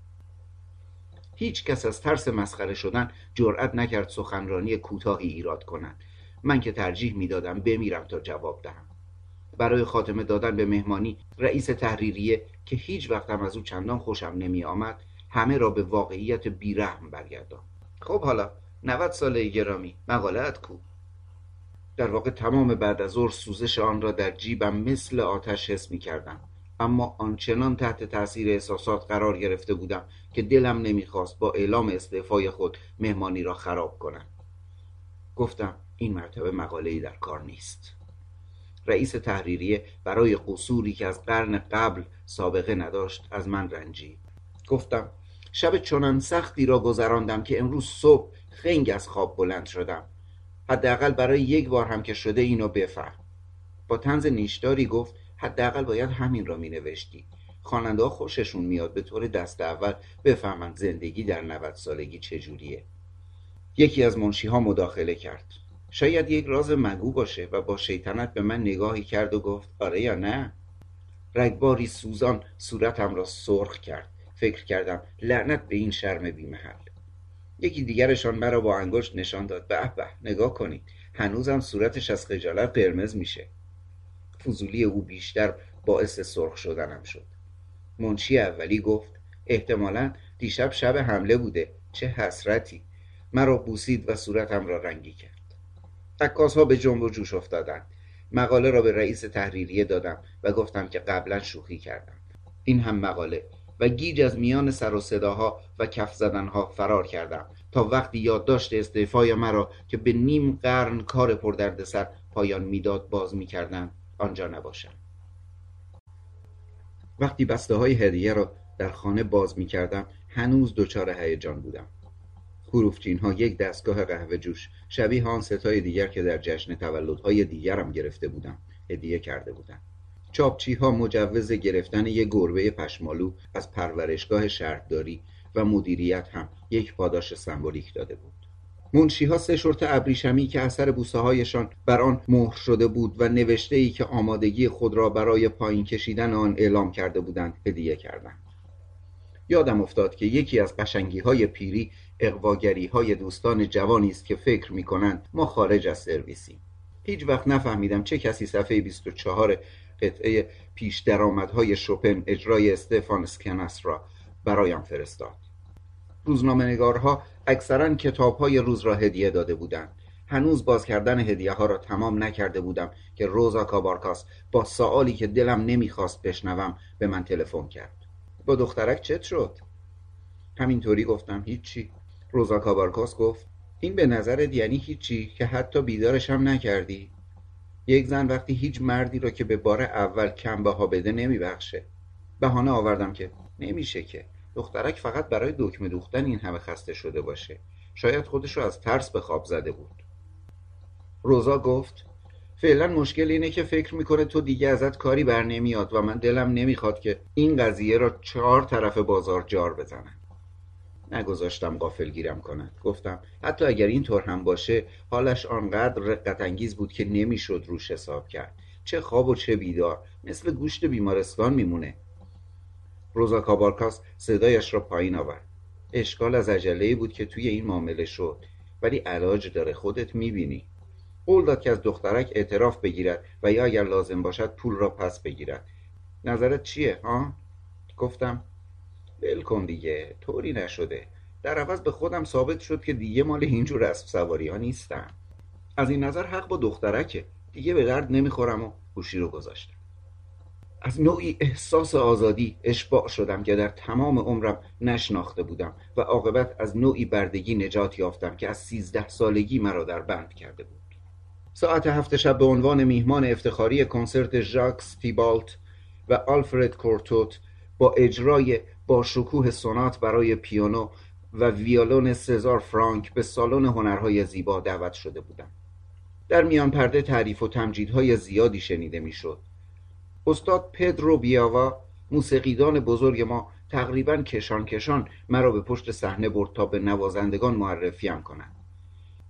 هیچ کس از ترس مسخره شدن جرأت نکرد سخنرانی کوتاهی ایراد کند. من که ترجیح می‌دادم بمیرم تا جواب دهم. برای خاتمه دادن به مهمانی رئیس تحریریه که هیچ وقتم از او چندان خوشم نمی آمد همه را به واقعیت بیرحم برگردان خب حالا 90 ساله گرامی مقالت کو؟ در واقع تمام بعد از ظهر سوزش آن را در جیبم مثل آتش حس می کردم اما آنچنان تحت تاثیر احساسات قرار گرفته بودم که دلم نمی‌خواست با اعلام استعفای خود مهمانی را خراب کنم. گفتم این مرتبه مقاله در کار نیست. رئیس تحریریه برای قصوری که از قرن قبل سابقه نداشت از من رنجید. گفتم شب چنان سختی را گذراندم که امروز صبح خنگ از خواب بلند شدم. حداقل برای یک بار هم که شده اینو بفهم. با تنز نیشداری گفت حداقل باید همین را می نوشتی خواننده خوششون میاد به طور دست اول بفهمند زندگی در 90 سالگی چجوریه یکی از منشی ها مداخله کرد. شاید یک راز مگو باشه و با شیطنت به من نگاهی کرد و گفت آره یا نه؟ رگباری سوزان صورتم را سرخ کرد. فکر کردم لعنت به این شرم بیمحل. یکی دیگرشان مرا با انگشت نشان داد. به به نگاه کنید. هنوزم صورتش از خجالت قرمز میشه. فضولی او بیشتر باعث سرخ شدنم شد. منشی اولی گفت احتمالا دیشب شب حمله بوده. چه حسرتی. مرا بوسید و صورتم را رنگی کرد. عکاس ها به جنب و جوش افتادند. مقاله را به رئیس تحریریه دادم و گفتم که قبلا شوخی کردم. این هم مقاله. و گیج از میان سر و صداها و کف زدنها فرار کردم تا وقتی یادداشت استعفای مرا که به نیم قرن کار پردردسر پایان می‌داد باز می‌کردم آنجا نباشم. وقتی بسته های هدیه را در خانه باز می‌کردم هنوز دچار هیجان بودم. حروفچین ها یک دستگاه قهوه جوش شبیه آن ستای دیگر که در جشن تولدهای دیگرم گرفته بودم هدیه کرده بودم چاپچی ها مجوز گرفتن یک گربه پشمالو از پرورشگاه شهرداری و مدیریت هم یک پاداش سمبولیک داده بود. منشی ها سه شرط ابریشمی که اثر بوسه هایشان بر آن مهر شده بود و نوشته ای که آمادگی خود را برای پایین کشیدن آن اعلام کرده بودند هدیه کردند. یادم افتاد که یکی از قشنگی های پیری اقواگری های دوستان جوانی است که فکر می کنند ما خارج از سرویسیم. هیچ وقت نفهمیدم چه کسی صفحه 24 قطعه پیش درآمدهای شوپن اجرای استفان سکنس را برایم فرستاد. روزنامه نگارها اکثرا کتاب های روز را هدیه داده بودند. هنوز باز کردن هدیه ها را تمام نکرده بودم که روزا کابارکاس با سوالی که دلم نمی‌خواست بشنوم به من تلفن کرد. با دخترک چت شد؟ همینطوری گفتم هیچی. روزا کابارکاس گفت این به نظرت یعنی هیچی که حتی بیدارش هم نکردی؟ یک زن وقتی هیچ مردی را که به بار اول کم بها بده نمیبخشه. بهانه آوردم که نمیشه که. دخترک فقط برای دکمه دوختن این همه خسته شده باشه. شاید خودش رو از ترس به خواب زده بود. روزا گفت فعلا مشکل اینه که فکر می‌کنه تو دیگه ازت کاری بر نمیاد و من دلم نمی‌خواد که این قضیه را چهار طرف بازار جار بزنن. نگذاشتم قافل گیرم کند. گفتم حتی اگر اینطور هم باشه حالش آنقدر رقت انگیز بود که نمی‌شد روش حساب کرد. چه خواب و چه بیدار. مثل گوشت بیمارستان میمونه. روزا کابارکاس صدایش را پایین آورد. اشکال از عجله بود که توی این معامله شد. ولی علاج داره خودت می‌بینی. قول داد که از دخترک اعتراف بگیرد و یا اگر لازم باشد پول را پس بگیرد. نظرت چیه ها؟ گفتم ول کن دیگه. طوری نشده. در عوض به خودم ثابت شد که دیگه مال اینجور اسب سواری ها نیستم از این نظر حق با دخترکه. دیگه به درد نمی‌خورم و گوشی رو گذاشتم. از نوعی احساس آزادی اشباع شدم که در تمام عمرم نشناخته بودم و عاقبت از نوعی بردگی نجات یافتم که از سیزده سالگی مرا در بند کرده بود. ساعت هفت شب به عنوان میهمان افتخاری کنسرت ژاکس تیبالت و آلفرد کورتوت با اجرای با شکوه سونات برای پیانو و ویولون سزار فرانک به سالن هنرهای زیبا دعوت شده بودم در میان پرده تعریف و تمجیدهای زیادی شنیده می‌شد. استاد پدرو بیاوا موسیقیدان بزرگ ما تقریبا کشان کشان مرا به پشت صحنه برد تا به نوازندگان معرفیم کنند.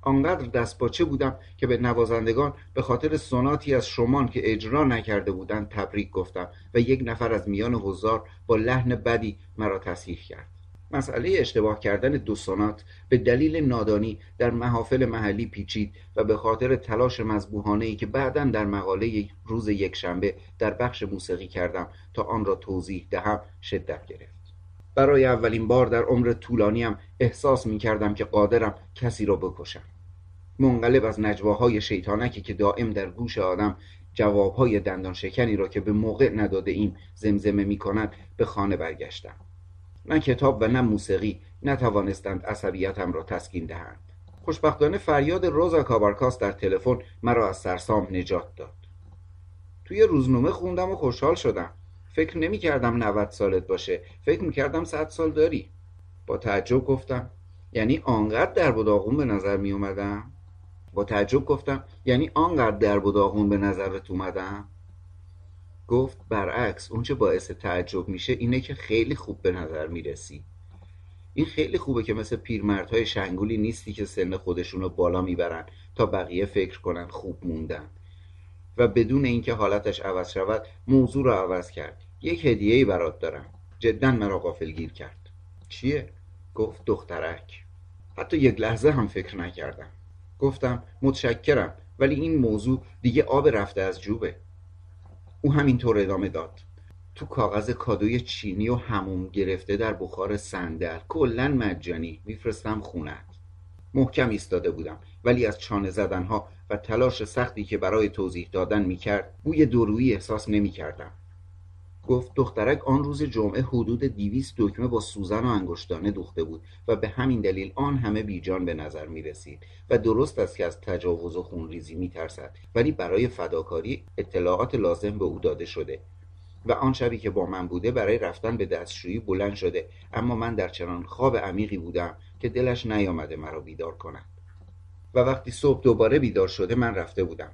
آنقدر دستپاچه بودم که به نوازندگان به خاطر سوناتی از شمان که اجرا نکرده بودند تبریک گفتم و یک نفر از میان حضار با لحن بدی مرا تصحیح کرد. مسئله اشتباه کردن دو سونات به دلیل نادانی در محافل محلی پیچید و به خاطر تلاش مذبوحانه ای که بعدا در مقاله روز یکشنبه در بخش موسیقی کردم تا آن را توضیح دهم شدت گرفت. برای اولین بار در عمر طولانیم احساس می کردم که قادرم کسی را بکشم. منقلب از نجواهای شیطانکی که دائم در گوش آدم جوابهای دندان شکنی را که به موقع نداده ایم زمزمه می کند به خانه برگشتم. نه کتاب و نه موسیقی نتوانستند عصبیتم را تسکین دهند. خوشبختانه فریاد روزا کابارکاس در تلفن مرا از سرسام نجات داد. توی روزنامه خوندم و خوشحال شدم. فکر نمی کردم 90 سالت باشه. فکر می کردم 100 سال داری. با تعجب گفتم. یعنی آنقدر در داغون به نظر می اومدم با تعجب گفتم. یعنی آنقدر در داغون به نظرت اومدم؟ گفت برعکس اونچه باعث تعجب میشه اینه که خیلی خوب به نظر می‌رسی. این خیلی خوبه که مثل پیرمردهای شنگولی نیستی که سن خودشون رو بالا می‌برن تا بقیه فکر کنن خوب موندن. و بدون اینکه حالتش عوض شود موضوع رو عوض کرد یک هدیه ای برات دارم. جدا مرا غافل گیر کرد. چیه؟ گفت دخترک. حتی یک لحظه هم فکر نکردم. گفتم متشکرم ولی این موضوع دیگه آب رفته از جوبه. او همینطور ادامه داد. تو کاغذ کادوی چینی و هموم گرفته در بخار صندل. کلا مجانی. میفرستم خونت محکم ایستاده بودم. ولی از چانه زدنها و تلاش سختی که برای توضیح دادن می‌کرد بوی درویی احساس نمی‌کردم. گفت دخترک آن روز جمعه حدود دیویست دکمه با سوزن و انگشتانه دوخته بود و به همین دلیل آن همه بیجان به نظر می رسید و درست است که از تجاوز و خونریزی می ترسد ولی برای فداکاری اطلاعات لازم به او داده شده و آن شبی که با من بوده برای رفتن به دستشویی بلند شده اما من در چنان خواب عمیقی بودم که دلش نیامده مرا بیدار کند. و وقتی صبح دوباره بیدار شده من رفته بودم.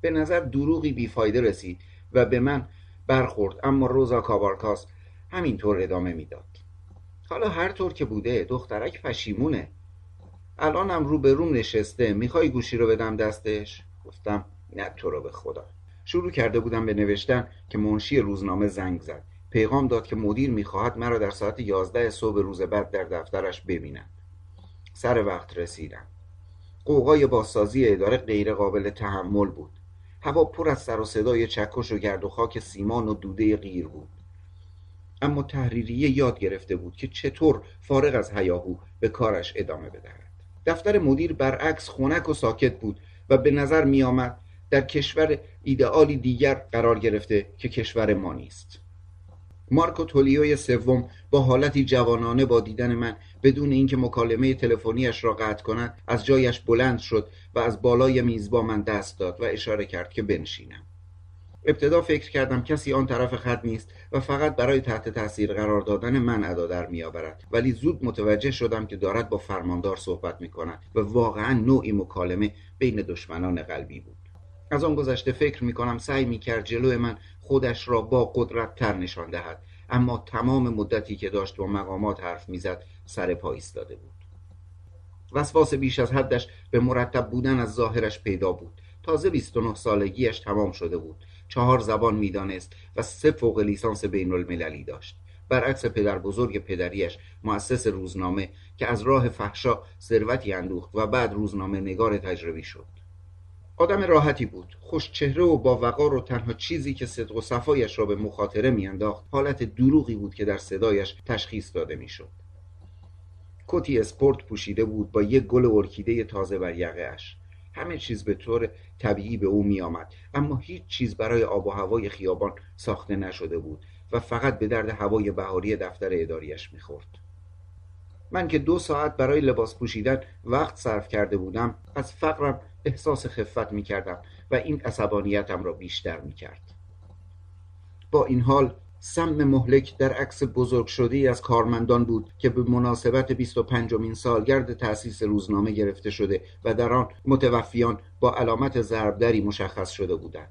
به نظر دروغی بیفایده رسید و به من برخورد اما روزا کابارکاس همینطور ادامه می‌داد. حالا هر طور که بوده دخترک پشیمونه. الانم رو به روم نشسته می‌خوای گوشی رو بدم دستش؟ گفتم نه تو رو به خدا. شروع کرده بودم به نوشتن که منشی روزنامه زنگ زد. پیغام داد که مدیر می‌خواهد مرا در ساعت یازده صبح روز بعد در دفترش ببیند. سر وقت رسیدم. قوقای بازسازی اداره غیر قابل تحمل بود. هوا پر از سر و صدای چکش و گرد و خاک سیمان و دوده غیر بود. اما تحریریه یاد گرفته بود که چطور فارغ از هیاهو به کارش ادامه بدهد. دفتر مدیر برعکس خونک و ساکت بود و به نظر می آمد در کشور ایدئالی دیگر قرار گرفته که کشور ما نیست. مارکو تولیوی سوم با حالتی جوانانه با دیدن من بدون اینکه مکالمه تلفنیش را قطع کند از جایش بلند شد و از بالای میز با من دست داد و اشاره کرد که بنشینم. ابتدا فکر کردم کسی آن طرف خط نیست و فقط برای تحت تاثیر قرار دادن من ادا در میآورد. ولی زود متوجه شدم که دارد با فرماندار صحبت می کند و واقعا نوعی مکالمه بین دشمنان قلبی بود. از آن گذشته فکر می کنم سعی می کرد جلو من خودش را با قدرت تر نشان دهد. اما تمام مدتی که داشت با مقامات حرف می‌زد سر پا ایستاده بود. وسواس بیش از حدش به مرتب بودن از ظاهرش پیدا بود. تازه 29 سالگیش تمام شده بود. چهار زبان می‌دانست و سه فوق لیسانس بین المللی داشت. برعکس پدر بزرگ پدریش مؤسس روزنامه که از راه فحشا ثروتی اندوخت و بعد روزنامه نگار تجربی شد. آدم راحتی بود. خوش چهره و با وقار و تنها چیزی که صدق و صفایش را به مخاطره میانداخت حالت دروغی بود که در صدایش تشخیص داده می‌شد. کتی اسپورت پوشیده بود با یک گل ارکیده تازه بر یقهاش. همه چیز به طور طبیعی به او می آمد اما هیچ چیز برای آب و هوای خیابان ساخته نشده بود و فقط به درد هوای بهاری دفتر اداریش می‌خورد. من که دو ساعت برای لباس پوشیدن وقت صرف کرده بودم از فقرم احساس خفت می کردم و این عصبانیتم را بیشتر می کرد. با این حال سم مهلک در عکس بزرگ شده ای از کارمندان بود که به مناسبت 25 مین سالگرد تأسیس روزنامه گرفته شده و در آن متوفیان با علامت ضربدری مشخص شده بودند.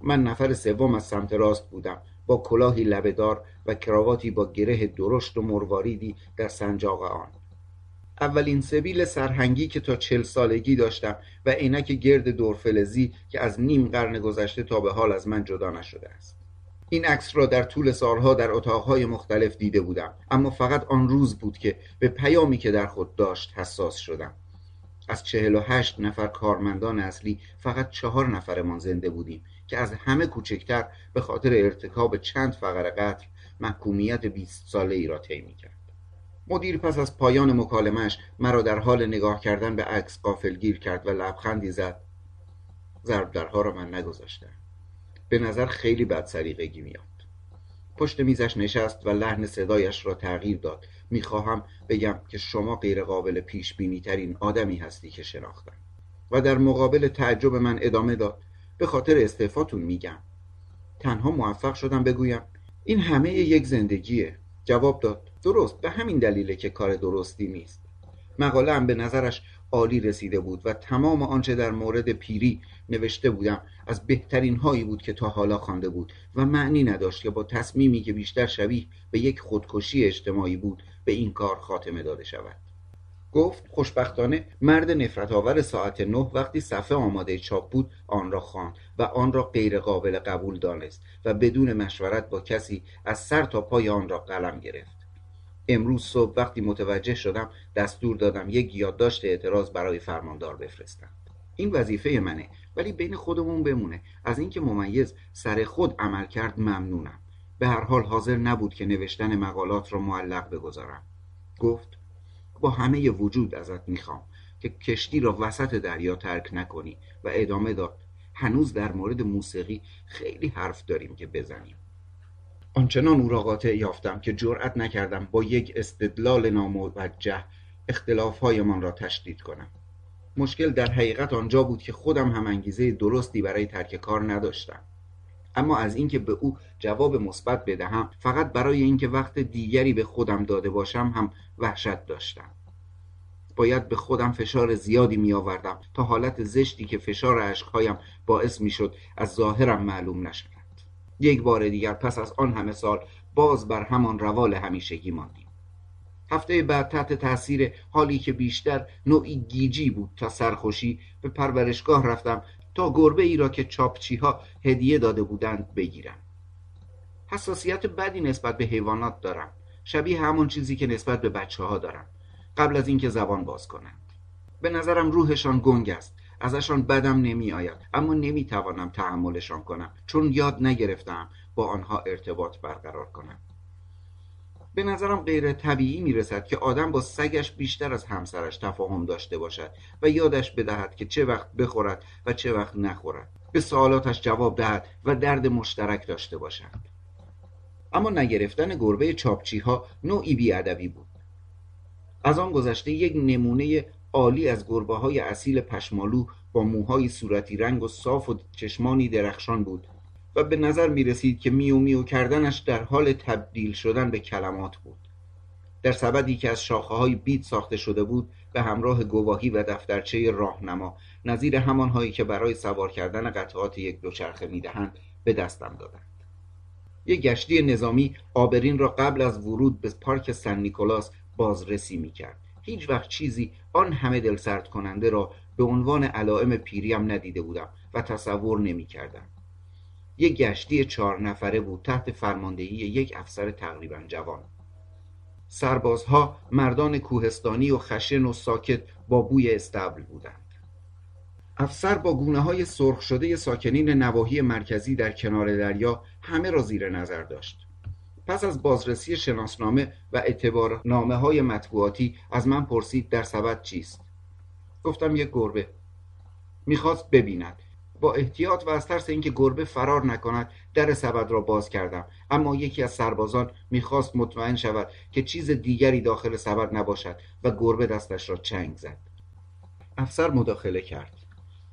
من نفر سوم از سمت راست بودم با کلاهی لبهدار و کراواتی با گره درشت و مرواریدی در سنجاق آن اولین سبیل سرهنگی که تا چل سالگی داشتم و عینک گرد دورفلزی که از نیم قرن گذشته تا به حال از من جدا نشده است. این عکس را در طول سالها در اتاقهای مختلف دیده بودم. اما فقط آن روز بود که به پیامی که در خود داشت حساس شدم. از چهل و هشت نفر کارمندان اصلی فقط چهار نفرمان زنده بودیم که از همه کوچکتر به خاطر ارتکاب چند فقر قتل محکومیت 20 ساله ای را طی کرد مدیر پس از پایان مکالمش مرا در حال نگاه کردن به عکس گیر کرد و لبخندی زد. ضرب درها را من نگذاشتم. به نظر خیلی بد سریقگی میاد پشت میزش نشست و لحن صدایش را تغییر داد. می‌خواهم بگم که شما غیر قابل پیش بینی ترین آدمی هستی که شناختم. و در مقابل تعجب من ادامه داد. به خاطر استعفاتون میگم. تنها موفق شدم بگویم. این همه یک زندگیه. جواب داد. درست به همین دلیله که کار درستی نیست. مقاله هم به نظرش عالی رسیده بود و تمام آنچه در مورد پیری نوشته بودم از بهترین هایی بود که تا حالا خوانده بود و معنی نداشت که با تصمیمی که بیشتر شبیه به یک خودکشی اجتماعی بود به این کار خاتمه داده شود. گفت خوشبختانه مرد نفرت آور ساعت نه وقتی صفحه آماده چاپ بود آن را خواند و آن را غیر قابل قبول دانست و بدون مشورت با کسی از سر تا پای آن را قلم گرفت. امروز صبح وقتی متوجه شدم دستور دادم یک یادداشت اعتراض برای فرماندار بفرستم. این وظیفه منه ولی بین خودمون بمونه. از اینکه ممیز سر خود عمل کرد ممنونم. به هر حال حاضر نبود که نوشتن مقالات را معلق بگذارم. گفت با همه وجود ازت می‌خوام که کشتی را وسط دریا ترک نکنی و ادامه داد هنوز در مورد موسیقی خیلی حرف داریم که بزنیم. آنچنان او را قاطع یافتم که جرأت نکردم با یک استدلال ناموجه اختلافهایمان را تشدید کنم. مشکل در حقیقت آنجا بود که خودم هم انگیزه درستی برای ترک کار نداشتم. اما از اینکه به او جواب مثبت بدهم فقط برای اینکه وقت دیگری به خودم داده باشم هم وحشت داشتم. باید به خودم فشار زیادی می آوردم تا حالت زشتی که فشار عشقهایم باعث می شد از ظاهرم معلوم نشود. یک بار دیگر پس از آن همه سال باز بر همان روال همیشگی ماندیم. هفته بعد تحت تاثیر حالی که بیشتر نوعی گیجی بود تا سرخوشی به پرورشگاه رفتم تا گربه ای را که چاپچی ها هدیه داده بودند بگیرم. حساسیت بدی نسبت به حیوانات دارم. شبیه همون چیزی که نسبت به بچه ها دارم. قبل از اینکه زبان باز کنند به نظرم روحشان گنگ است. ازشان بدم نمی آید اما نمی توانم تحملشان کنم. چون یاد نگرفتم با آنها ارتباط برقرار کنم. به نظرم غیر طبیعی می رسد که آدم با سگش بیشتر از همسرش تفاهم داشته باشد و یادش بدهد که چه وقت بخورد و چه وقت نخورد. به سوالاتش جواب دهد و درد مشترک داشته باشند اما نگرفتن گربه چاپچی ها نوعی بیادبی بود. از آن گذشته یک نمونه عالی از گربه های اصیل پشمالو با موهای صورتی رنگ و صاف و چشمانی درخشان بود و به نظر می رسید که میو میو کردنش در حال تبدیل شدن به کلمات بود. در سبدی که از شاخه های بیت ساخته شده بود به همراه گواهی و دفترچه راهنما نظیر همانهایی که برای سوار کردن قطعات یک دوچرخه می‌دهند به دستم دادند. یک گشتی نظامی آبرین را قبل از ورود به پارک سن نیکولاس بازرسی می‌کرد. هیچ وقت چیزی آن همه دلسرد کننده را به عنوان علائم پیریم ندیده بودم و تصور نمی کردم. یک گشتی چهار نفره بود تحت فرماندهی یک افسر تقریبا جوان. سربازها مردان کوهستانی و خشن و ساکت با بوی استبل بودند. افسر با گونه های سرخ شده ساکنین نواحی مرکزی در کنار دریا همه را زیر نظر داشت. پس از بازرسی شناسنامه و اعتبارنامه های مطبوعاتی از من پرسید در سبد چیست. گفتم یک گربه. می‌خواست ببیند. با احتیاط و از ترس اینکه گربه فرار نکند در سبد را باز کردم. اما یکی از سربازان می‌خواست مطمئن شود که چیز دیگری داخل سبد نباشد و گربه دستش را چنگ زد. افسر مداخله کرد.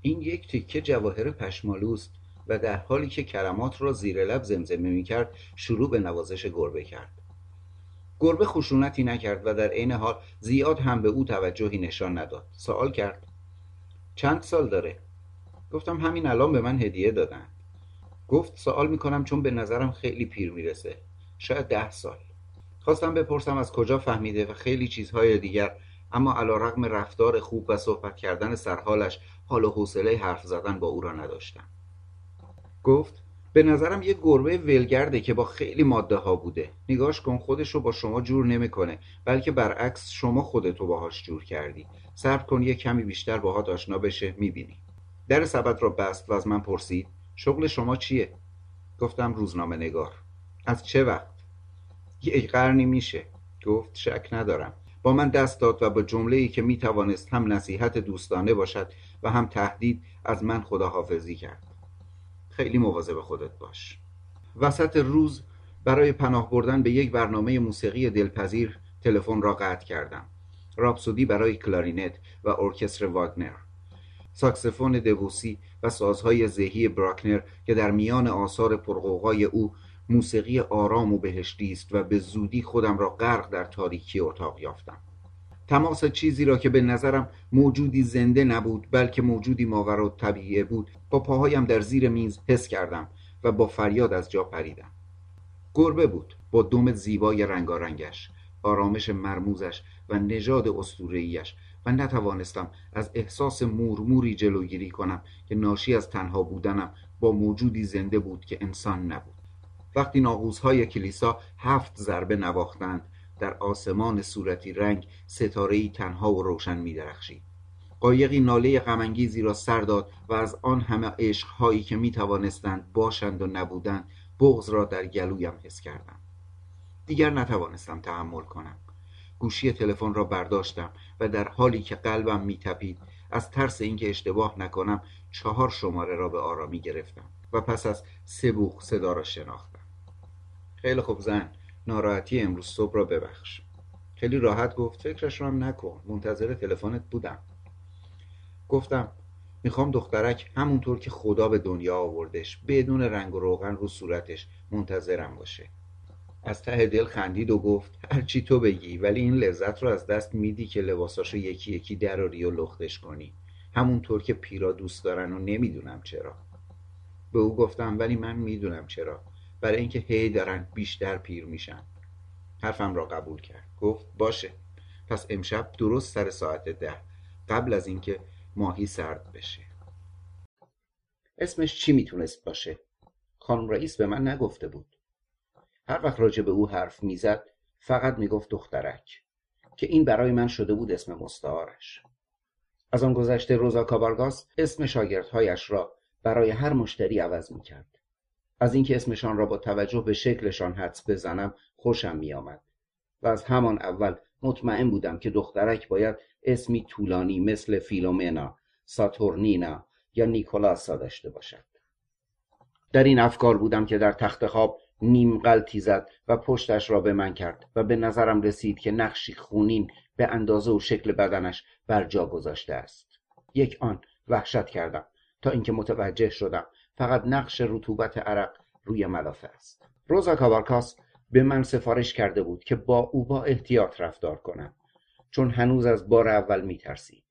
این یک تکه جواهر پشمالوست. و در حالی که کلمات را زیر لب زمزمه می کرد شروع به نوازش گربه کرد. گربه خشونتی نکرد و در عین حال زیاد هم به او توجهی نشان نداد. سوال کرد چند سال داره؟ گفتم همین الان به من هدیه دادن. گفت سوال می‌کنم چون به نظرم خیلی پیر می‌رسه. شاید ده سال. خواستم بپرسم از کجا فهمیده و خیلی چیزهای دیگر اما علا رقم رفتار خوب و صحبت کردن سرحالش حال و حوصله حرف زدن با او را نداشتم. گفت به نظرم یه گربه ولگرده که با خیلی ماده ها بوده. نگاش کن خودش رو با شما جور نمی‌کنه. بلکه برعکس شما خودتو باهاش جور کردی. صبر کن یه کمی بیشتر باهات آشنا بشه می‌بینی. در سبد را بست و از من پرسید شغل شما چیه؟ گفتم روزنامه نگار. از چه وقت؟ یک قرنی میشه. گفت شک ندارم. با من دست داد و با جمله ای که می‌توانست هم نصیحت دوستانه باشد و هم تهدید از من خداحافظی کرد. خیلی مواظب خودت باش. وسط روز برای پناه بردن به یک برنامه موسیقی دلپذیر تلفن را قطع کردم. راپسودی برای کلارینت و ارکستر واگنر. ساکسفون دبوسی و سازهای ذهی براکنر که در میان آثار پرقوقای او موسیقی آرام و بهشتی است و به زودی خودم را غرق در تاریکی اتاق یافتم. تماس چیزی را که به نظرم موجودی زنده نبود بلکه موجودی ماورا طبیعی بود با پاهایم در زیر میز حس کردم و با فریاد از جا پریدم. گربه بود با دم زیبای رنگارنگش آرامش مرموزش و نژاد اسطوره‌ایش و نتوانستم از احساس مورموری جلوگیری کنم که ناشی از تنها بودنم با موجودی زنده بود که انسان نبود. وقتی ناقوسهای کلیسا هفت ضربه نواختند در آسمان صورتی رنگ ستارهای تنها و روشن میدرخشید. قایقی ناله غمانگیزی را سر داد و از آن همه عشقهایی که می‌توانستند باشند و نبودند بغز را در گلویم حس کردم. دیگر نتوانستم تحمل کنم. گوشی تلفن را برداشتم و در حالی که قلبم میتپید از ترس اینکه اشتباه نکنم چهار شماره را به آرامی گرفتم و پس از سه بوخ صدا را شناختم. خیلی خوب زن. ناراحتی امروز صبح را ببخش. خیلی راحت گفت فکرش را هم نکن. منتظر تلفنت بودم. گفتم می‌خوام دخترک همونطور که خدا به دنیا آوردش بدون رنگ و روغن رو صورتش منتظرم باشه. از ته دل خندید و گفت هرچی تو بگی ولی این لذت رو از دست میدی که لباساشو یکی یکی دراری و لختش کنی. همونطور که پیرا دوست دارن و نمی‌دونم چرا. به او گفتم ولی من می‌دونم چرا. برای اینکه هی دارن بیشتر پیر میشن. حرفم را قبول کرد. گفت باشه. پس امشب درست سر ساعت ده قبل از اینکه ماهی سرد بشه. اسمش چی می‌تونست باشه؟ خانم رئیس به من نگفته بود. هر وقت راجع به او حرف می‌زد فقط می‌گفت دخترک که این برای من شده بود اسم مستعارش. از آن گذشته روزا کابارگاس اسم شاگردهایش را برای هر مشتری عوض می‌کرد. از اینکه اسمشان را با توجه به شکلشان حدس بزنم خوشم میآمد و از همان اول مطمئن بودم که دخترک باید اسمی طولانی مثل فیلومنا، ساتورنینا یا نیکولاسا داشته باشد. در این افکار بودم که در تخت خواب نیم قلتی زد و پشتش را به من کرد و به نظرم رسید که نقشی خونین به اندازه و شکل بدنش بر جا گذاشته است. یک آن وحشت کردم تا اینکه متوجه شدم فقط نقش رطوبت عرق روی ملافه است. روزا کابارکاس به من سفارش کرده بود که با او با احتیاط رفتار کنم چون هنوز از بار اول میترسید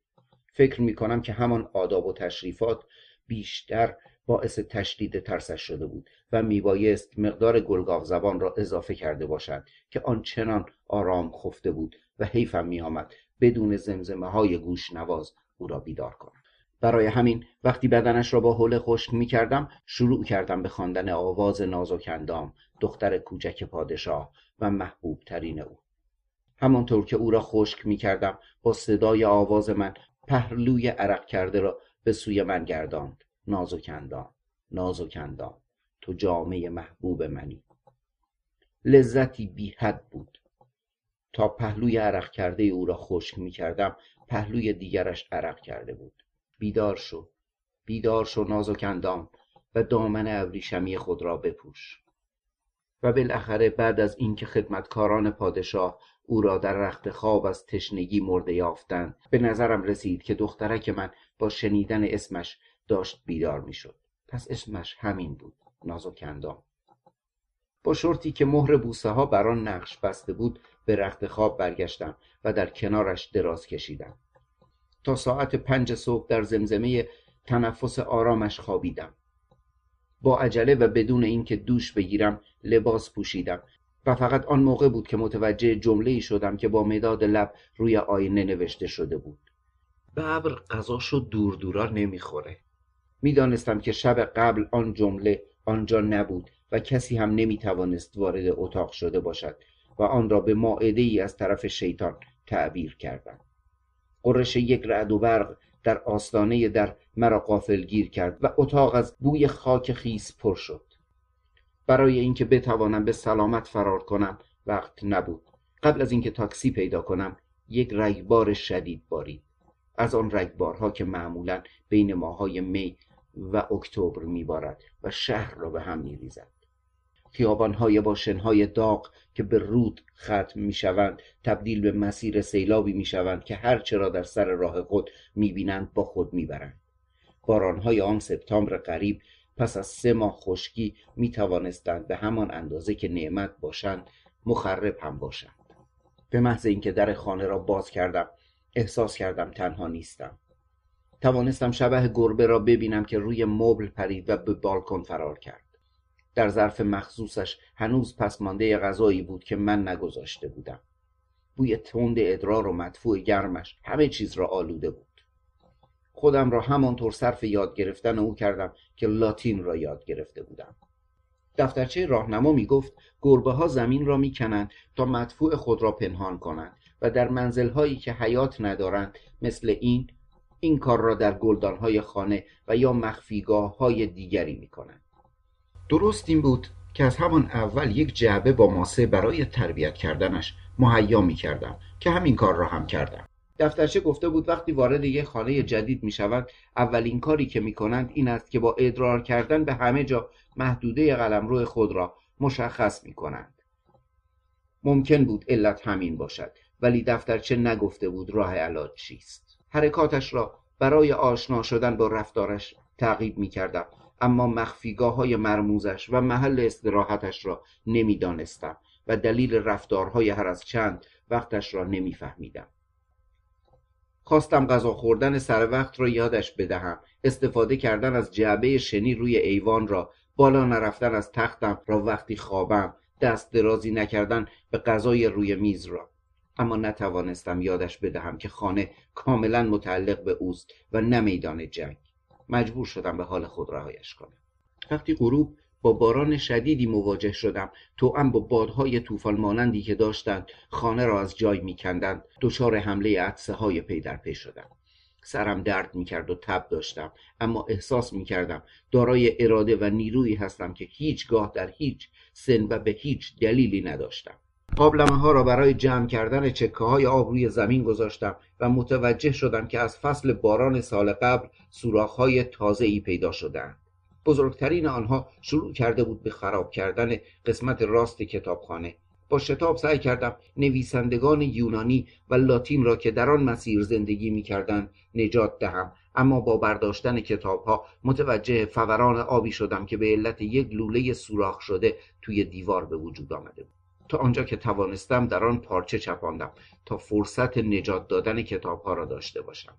فکر می‌کنم که همان آداب و تشریفات بیشتر باعث تشدید ترسش شده بود و میبایست مقدار گلگاف زبان را اضافه کرده باشد که آن چنان آرام خفته بود و حیفم میآمد بدون زمزمه های گوش نواز او را بیدار کنم برای همین وقتی بدنش را با حوله خشک می کردم شروع کردم به خواندن آواز نازک اندام دختر کوچک پادشاه و محبوب ترین او. همانطور که او را خشک می کردم با صدای آواز من پهلوی عرق کرده را به سوی من گرداند. نازک اندام تو جامعه محبوب منی. لذتی بی حد بود. تا پهلوی عرق کرده او را خشک می کردم پهلوی دیگرش عرق کرده بود. بیدار شو بیدار شو نازک اندام و دامن ابریشمی خود را بپوش. و بالاخره بعد از اینکه خدمتکاران پادشاه او را در رخت خواب از تشنگی مرده یافتند به نظرم رسید که دخترک من با شنیدن اسمش داشت بیدار می‌شد. پس اسمش همین بود نازک اندام. با شرطی که مهر بوسه ها بر آن نقش بسته بود به رخت خواب برگشتم و در کنارش دراز کشیدم. تا ساعت پنج صبح در زمزمه تنفس آرامش خوابیدم. با عجله و بدون اینکه دوش بگیرم لباس پوشیدم و فقط آن موقع بود که متوجه جمله ای شدم که با مداد لب روی آینه نوشته شده بود. ببر غذاشو دور دورا نمی‌خوره. می‌دانستم که شب قبل آن جمله آنجا نبود و کسی هم نمی‌توانست وارد اتاق شده باشد و آن را به ماعده ای از طرف شیطان تعبیر کردم. قرش یک رعد و برق در آستانه در مرا گیر کرد و اتاق از بوی خاک خیس پر شد. برای اینکه بتوانم به سلامت فرار کنم وقت نبود. قبل از اینکه تاکسی پیدا کنم یک رگبار شدید بارید. از آن رگبارها که معمولا بین ماهای می و اکتبر میبارد و شهر را به هم میریزد. خیابانهای با شنهای داغ که به رود ختم می‌شوند تبدیل به مسیر سیلابی می‌شوند که هر چرا در سر راه خود می‌بینند با خود می‌برند. بارانهای آن سپتامبر قریب پس از سه ماه خشکی می توانستند به همان اندازه که نعمت باشند مخرب هم باشند. به محض اینکه در خانه را باز کردم احساس کردم تنها نیستم. توانستم شبه گربه را ببینم که روی مبل پرید و به بالکن فرار کرد. در ظرف مخصوصش هنوز پسمانده غذایی بود که من نگذاشته بودم. بوی تند ادرار و مدفوع گرمش همه چیز را آلوده بود. خودم را همانطور صرف یاد گرفتن او کردم که لاتین را یاد گرفته بودم. دفترچه راهنما می‌گفت گربه ها زمین را می‌کنند تا مدفوع خود را پنهان کنند و در منزل هایی که حیات ندارند مثل این این کار را در گلدان های خانه و یا مخفیگاه های دیگری می‌کنند. درست این بود که از همان اول یک جعبه با ماسه برای تربیت کردنش مهیا می کردم که همین کار را هم کردم دفترچه گفته بود وقتی وارد یک خانه جدید می شوند اولین کاری که می کنند این است که با ادرار کردن به همه جا محدوده قلمرو خود را مشخص می کنند ممکن بود علت همین باشد ولی دفترچه نگفته بود راه علاج چیست. حرکاتش را برای آشنا شدن با رفتارش تعقیب می کردم اما مخفیگاه های مرموزش و محل استراحتش را نمی‌دانستم و دلیل رفتارهای هر از چند وقتش را نمیفهمیدم. خواستم غذا خوردن سر وقت را یادش بدهم. استفاده کردن از جعبه شنی روی ایوان را بالا نرفتن از تختم را وقتی خوابم دست درازی نکردن به غذای روی میز را. اما نتوانستم یادش بدهم که خانه کاملا متعلق به اوست و نه میدان جنگ. مجبور شدم به حال خود رهایش کنم. وقتی غروب با باران شدیدی مواجه شدم توأم با بادهای طوفان مانندی که داشتند خانه را از جای میکندند دچار حمله عدسه های پی در پی شدم. سرم درد می‌کرد و تب داشتم اما احساس می‌کردم دارای اراده و نیرویی هستم که هیچگاه در هیچ سن و به هیچ دلیلی نداشتم. قابلمه ها را برای جمع کردن چکه های آب روی زمین گذاشتم و متوجه شدم که از فصل باران سال قبل سوراخ های تازه ای پیدا شدند. بزرگترین آنها شروع کرده بود به خراب کردن قسمت راست کتابخانه. با شتاب سعی کردم نویسندگان یونانی و لاتین را که در آن مسیر زندگی می کردن نجات دهم. اما با برداشتن کتاب ها متوجه فوران آبی شدم که به علت یک لوله سوراخ شده توی دیوار به وجود آمده بود. تا آنجا که توانستم در آن پارچه چپاندم تا فرصت نجات دادن کتاب ها را داشته باشم.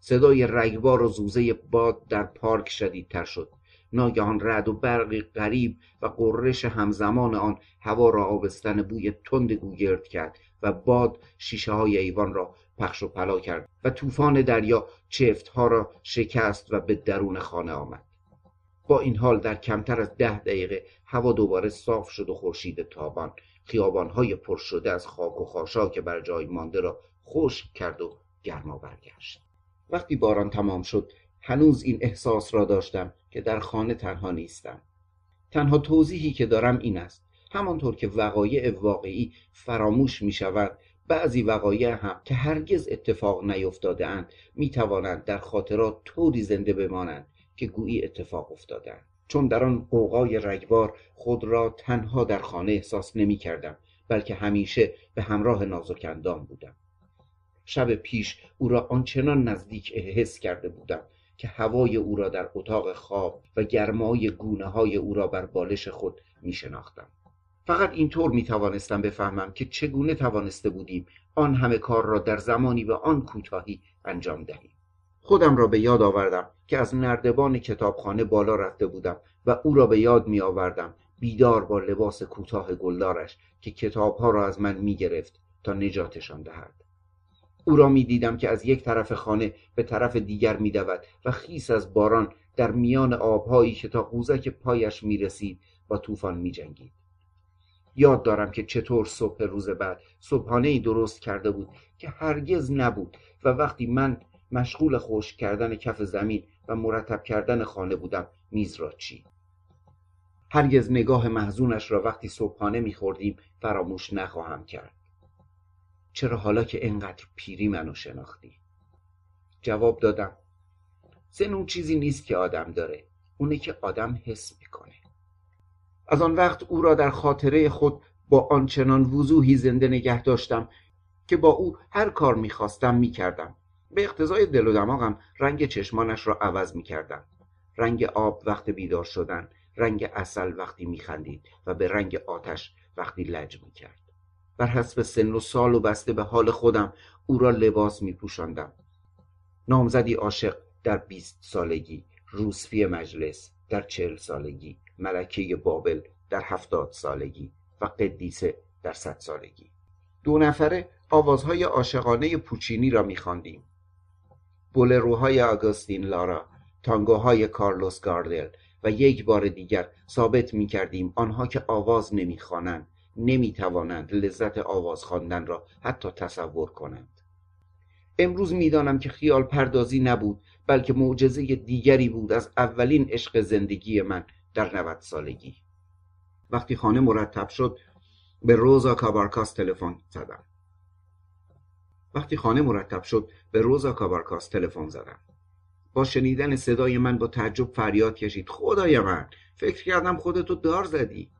صدای رگبار و زوزه باد در پارک شدیدتر شد. ناگهان رد و برقی غریب و قررش همزمان آن هوا را آبستن بوی تند گوگرد کرد و باد شیشه های ایوان را پخش و پلا کرد و طوفان دریا چفت ها را شکست و به درون خانه آمد. با این حال در کمتر از ده دقیقه هوا دوباره صاف شد و خورشید تابان. خیابانهای پر شده از خاک و خاشاک بر جای مانده را خشک کرد و گرما برگشت. وقتی باران تمام شد هنوز این احساس را داشتم که در خانه تنها نیستم. تنها توضیحی که دارم این است. همانطور که وقایع واقعی فراموش می شود بعضی وقایع هم که هرگز اتفاق نیفتاده اند می توانند در خاطرات طوری زنده بمانند که گویی اتفاق افتادند چون در آن قوقای رگبار خود را تنها در خانه احساس نمی کردم بلکه همیشه به همراه نازکندام بودم شب پیش او را آنچنان نزدیک حس کرده بودم که هوای او را در اتاق خواب و گرمای گونه های او را بر بالش خود می شناختم. فقط اینطور می توانستم بفهمم که چگونه توانسته بودیم آن همه کار را در زمانی به آن کوتاهی انجام دهیم. خودم را به یاد آوردم که از نردبان کتابخانه بالا رفته بودم و او را به یاد می آوردم بیدار با لباس کوتاه گلدارش که کتابها را از من می گرفت تا نجاتشان دهد او را می دیدم که از یک طرف خانه به طرف دیگر می دود و خیس از باران در میان آبهایی که تا قوزک پایش می رسید با طوفان می جنگید. یاد دارم که چطور صبح روز بعد صبحانه درست کرده بود که هرگز نبود و وقتی من مشغول خشک کردن کف زمین و مرتب کردن خانه بودم. میز را چی هرگز نگاه محزونش را وقتی صبحانه میخوردیم فراموش نخواهم کرد. چرا حالا که انقدر پیری منو شناختی؟ جواب دادم سن اون چیزی نیست که آدم داره اونه که آدم حس می‌کنه. از آن وقت او را در خاطره خود با آنچنان وضوحی زنده نگه داشتم که با او هر کار می‌خواستم می‌کردم. به اقتضای دل و دماغم رنگ چشمانش را عوض می کردم. رنگ آب وقت بیدار شدن رنگ اصل وقتی میخندید و به رنگ آتش وقتی لج می کرد. بر حسب سن و سال و بسته به حال خودم او را لباس می پوشندم. نامزدی عاشق در بیست سالگی روسفی مجلس در چهل سالگی ملکه بابل در هفتاد سالگی و قدیسه در صد سالگی دو نفره آوازهای عاشقانه پوچینی را میخواندیم بولروهای آگوستین لارا تانگوهای کارلوس گاردل و یک بار دیگر ثابت می کردیم آنها که آواز نمی خوانند نمی توانند لذت آواز خواندن را حتی تصور کنند. امروز می‌دانم که خیال پردازی نبود بلکه معجزه دیگری بود از اولین عشق زندگی من در نوت سالگی. وقتی خانه مرتب شد به روزا کابارکاس تلفن زدم. وقتی خانه مرتب شد به روزا کابارکاس تلفن زدم. با شنیدن صدای من با تعجب فریاد کشید. خدای من فکر کردم خودتو دار زدی.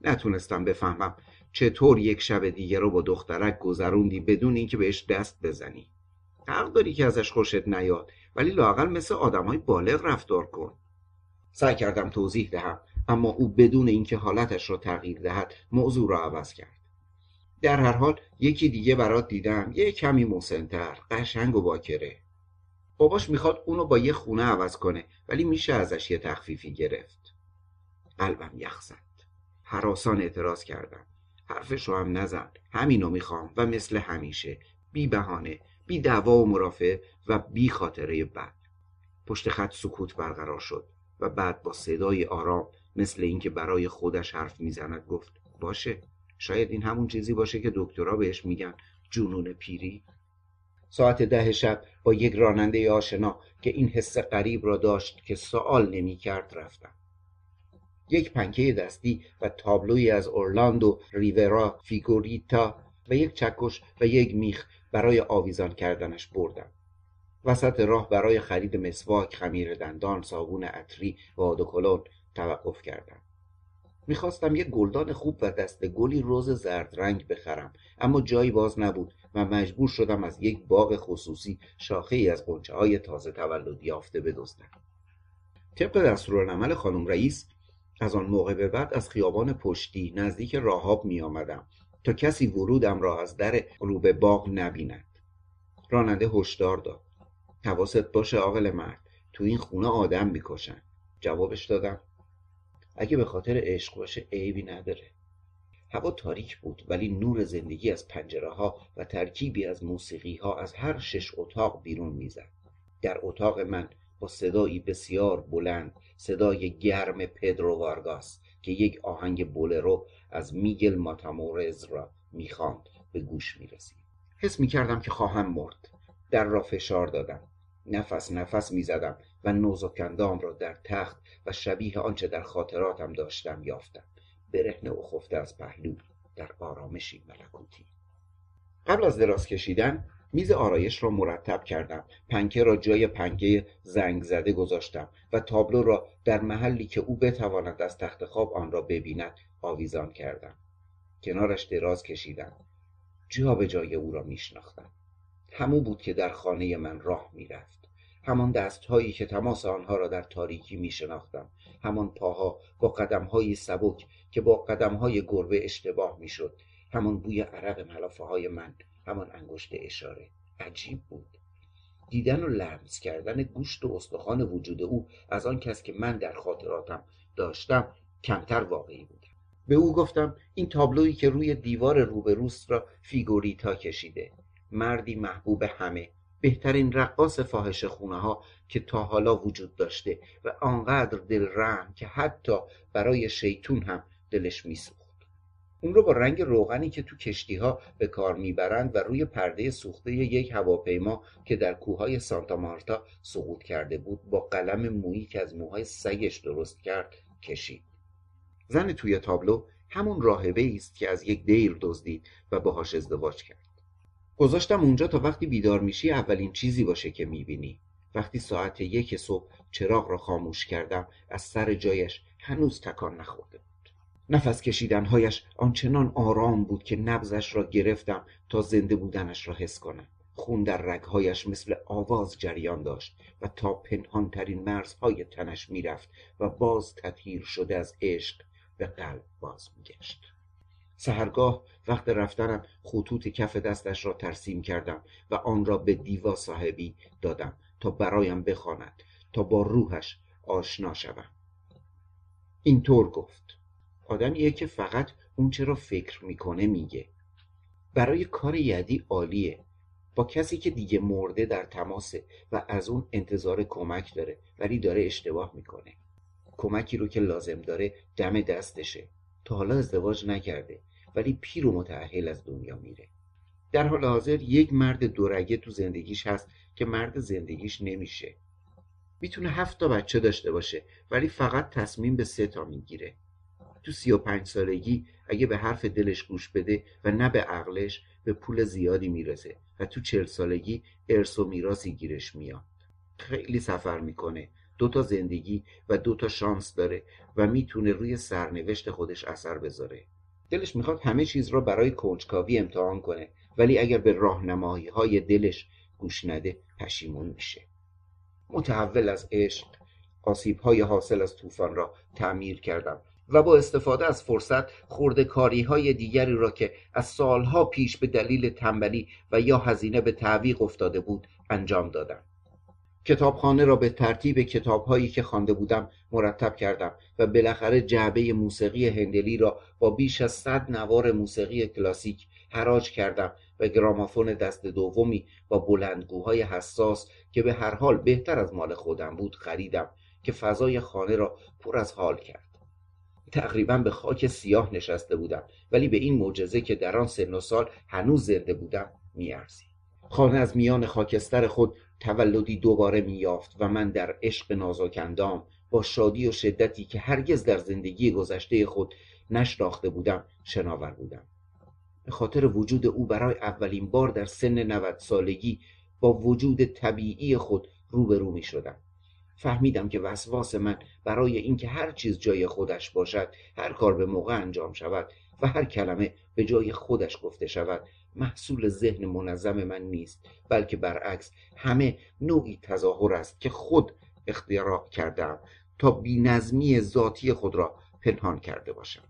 نتونستم بفهمم چطور یک شب دیگه رو با دخترک گذروندی بدون اینکه بهش دست بزنی. حق داری که ازش خوشت نیاد ولی لاقل مثل های بالغ رفتار کن. سعی کردم توضیح دهم اما او بدون اینکه حالتش را تغییر دهد موضوع را عوض کرد. در هر حال یکی دیگه برات دیدم یه کمی مسنتر قشنگ و باکره. باباش می‌خواد اونو با یه خونه عوض کنه ولی میشه ازش یه تخفیفی گرفت. قلبم یخ زد. حراسان اعتراض کردم. حرفش رو هم نزن همینو می‌خوام و مثل همیشه. بی بهانه بی دعوا و مرافع و بی خاطره بد. پشت خط سکوت برقرار شد و بعد با صدای آرام مثل اینکه برای خودش حرف می‌زند گفت باشه. شاید این همون چیزی باشه که دکترها بهش میگن جنون پیری. ساعت ده شب با یک راننده آشنا که این حس غریب را داشت که سوال نمی کرد رفتم. یک پنکه دستی و تابلوی از اورلاندو ریورا فیگوریتا و یک چکش و یک میخ برای آویزان کردنش بردم. وسط راه برای خرید مسواک خمیر دندان صابون عطری و آدوکلون توقف کردم. می‌خواستم یک گلدان خوب و دست گلی روز زرد رنگ بخرم اما جایی باز نبود و مجبور شدم از یک باغ خصوصی شاخه ای از قنچه های تازه تولد یافته بدزدم. طبق دستورالعمل خانم رئیس از آن موقع به بعد از خیابان پشتی نزدیک راهاب می آمدم تا کسی ورودم را از در روبه باغ نبیند. راننده هشدار داد. حواست باشه عاقل مرد تو این خونه آدم می‌کشن. جوابش دادم. اگه به خاطر عشق باشه عیبی نداره. هوا تاریک بود ولی نور زندگی از پنجره ها و ترکیبی از موسیقی ها از هر شش اتاق بیرون می‌زد. در اتاق من با صدایی بسیار بلند صدای گرم پدرو وارگاس که یک آهنگ بولرو از میگل ماتامورز را می‌خواند به گوش می‌رسید. حس می‌کردم که خواهم مرد. در را فشار دادم. نفس نفس می‌زدم. و نوزکندام را در تخت و شبیه آنچه در خاطراتم داشتم یافتم. برهنه و خفته از پهلو در آرامشی ملکوتی. قبل از دراز کشیدن میز آرایش را مرتب کردم. پنکه را جای پنکه زنگ زده گذاشتم و تابلو را در محلی که او بتواند از تخت خواب آن را ببیند آویزان کردم. کنارش دراز کشیدم. جا به جای او را میشناختم. همو بود که در خانه من راه می‌رفت. همان دستهایی که تماس آنها را در تاریکی می شناختم همان پاها با قدمهایی سبک که با قدمهای گربه اشتباه می شد همان بوی عرق ملافه های من همان انگشت اشاره. عجیب بود. دیدن و لمس کردن گوشت و استخوان وجود او از آن کس که من در خاطراتم داشتم کمتر واقعی بود. به او گفتم این تابلویی که روی دیوار روبروست را فیگوریتا کشیده. مردی محبوب همه. بهترین رقاص فاحش خونه ها که تا حالا وجود داشته و آنقدر دل رحم که حتی برای شیطون هم دلش میسوخت. اون رو با رنگ روغنی که تو کشتی ها به کار می‌برند و روی پرده سوخته یک هواپیما که در کوههای سانتا مارتا سقوط کرده بود با قلم مویی که از موهای سگش درست کرد کشید. زن توی تابلو همون راهبه است که از یک دیر دزدید و باهاش ازدواج کرد. گذاشتم اونجا تا وقتی بیدار میشی اولین چیزی باشه که می‌بینی. وقتی ساعت یک صبح چراغ را خاموش کردم از سر جایش هنوز تکان نخورده بود. نفس کشیدنهایش آنچنان آرام بود که نبزش را گرفتم تا زنده بودنش را حس کنم. خون در رگهایش مثل آواز جریان داشت و تا پنهانترین مرزهای تنش می‌رفت و باز تطهیر شده از عشق به قلب باز میگشت سهرگاه وقت رفتنم خطوط کف دستش را ترسیم کردم و آن را به دیوا صاحبی دادم تا برایم بخواند تا با روحش آشنا شوم. اینطور گفت. آدمیه که فقط اون چرا فکر می‌کنه میگه. برای کار یدی عالیه. با کسی که دیگه مرده در تماسه و از اون انتظار کمک داره ولی داره اشتباه می‌کنه. کمکی رو که لازم داره دم دستشه. تا حالا ازدواج نکرده ولی پیر و متعهل از دنیا میره. در حال حاضر یک مرد دورگه تو زندگیش هست که مرد زندگیش نمیشه. می‌تونه هفت تا بچه داشته باشه ولی فقط تصمیم به سه تا می‌گیره. تو سی و پنج سالگی اگه به حرف دلش گوش بده و نه به عقلش به پول زیادی می‌رسه و تو چهل سالگی ارث و میراثی گیرش میاد. خیلی سفر می‌کنه. دو تا زندگی و دو تا شانس داره و می‌تونه روی سرنوشت خودش اثر بذاره. دلش می‌خواد همه چیز را برای کنجکاوی امتحان کنه ولی اگر به راهنمایی های دلش گوش نده پشیمون میشه. متحول از عشق آسیب های حاصل از طوفان را تعمیر کردم و با استفاده از فرصت خورده کاری های دیگری را که از سالها پیش به دلیل تنبلی و یا هزینه به تعویق افتاده بود انجام دادم. کتابخانه را به ترتیب کتابهایی که خوانده بودم مرتب کردم و بالاخره جعبه موسیقی هندلی را با بیش از صد نوار موسیقی کلاسیک حراج کردم و گرامافون دست دومی با بلندگوهای حساس که به هر حال بهتر از مال خودم بود خریدم که فضای خانه را پر از حال کرد. تقریبا به خاک سیاه نشسته بودم ولی به این معجزه که در آن سن و سال هنوز زنده بودم میارزید. خانه از میان خاکستر خود تولدی دوباره میافت و من در عشق نازکندام با شادی و شدتی که هرگز در زندگی گذشته خود نشناخته بودم شناور بودم. به خاطر وجود او برای اولین بار در سن 90 سالگی با وجود طبیعی خود روبرو می شدم فهمیدم که وسواس من برای اینکه هر چیز جای خودش باشد هر کار به موقع انجام شود و هر کلمه به جای خودش گفته شود محصول ذهن منظم من نیست بلکه برعکس همه نوعی تظاهر است که خود اختیار کردم تا بینظمی ذاتی خود را پنهان کرده باشم.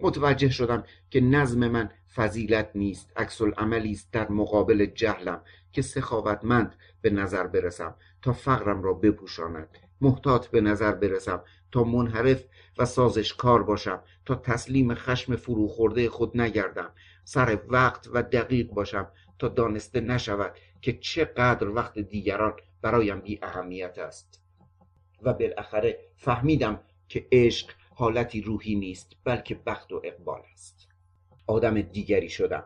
متوجه شدم که نظم من فضیلت نیست عکس عملی است در مقابل جهلم که سخاوتمند به نظر برسم تا فقرم را بپوشاند. محتاط به نظر برسم تا منحرف و سازشکار باشم تا تسلیم خشم فروخورده خود نگردم. سر وقت و دقیق باشم تا دانسته نشود که چقدر وقت دیگران برایم بی اهمیت است. و بالاخره فهمیدم که عشق حالتی روحی نیست بلکه بخت و اقبال است. آدم دیگری شدم.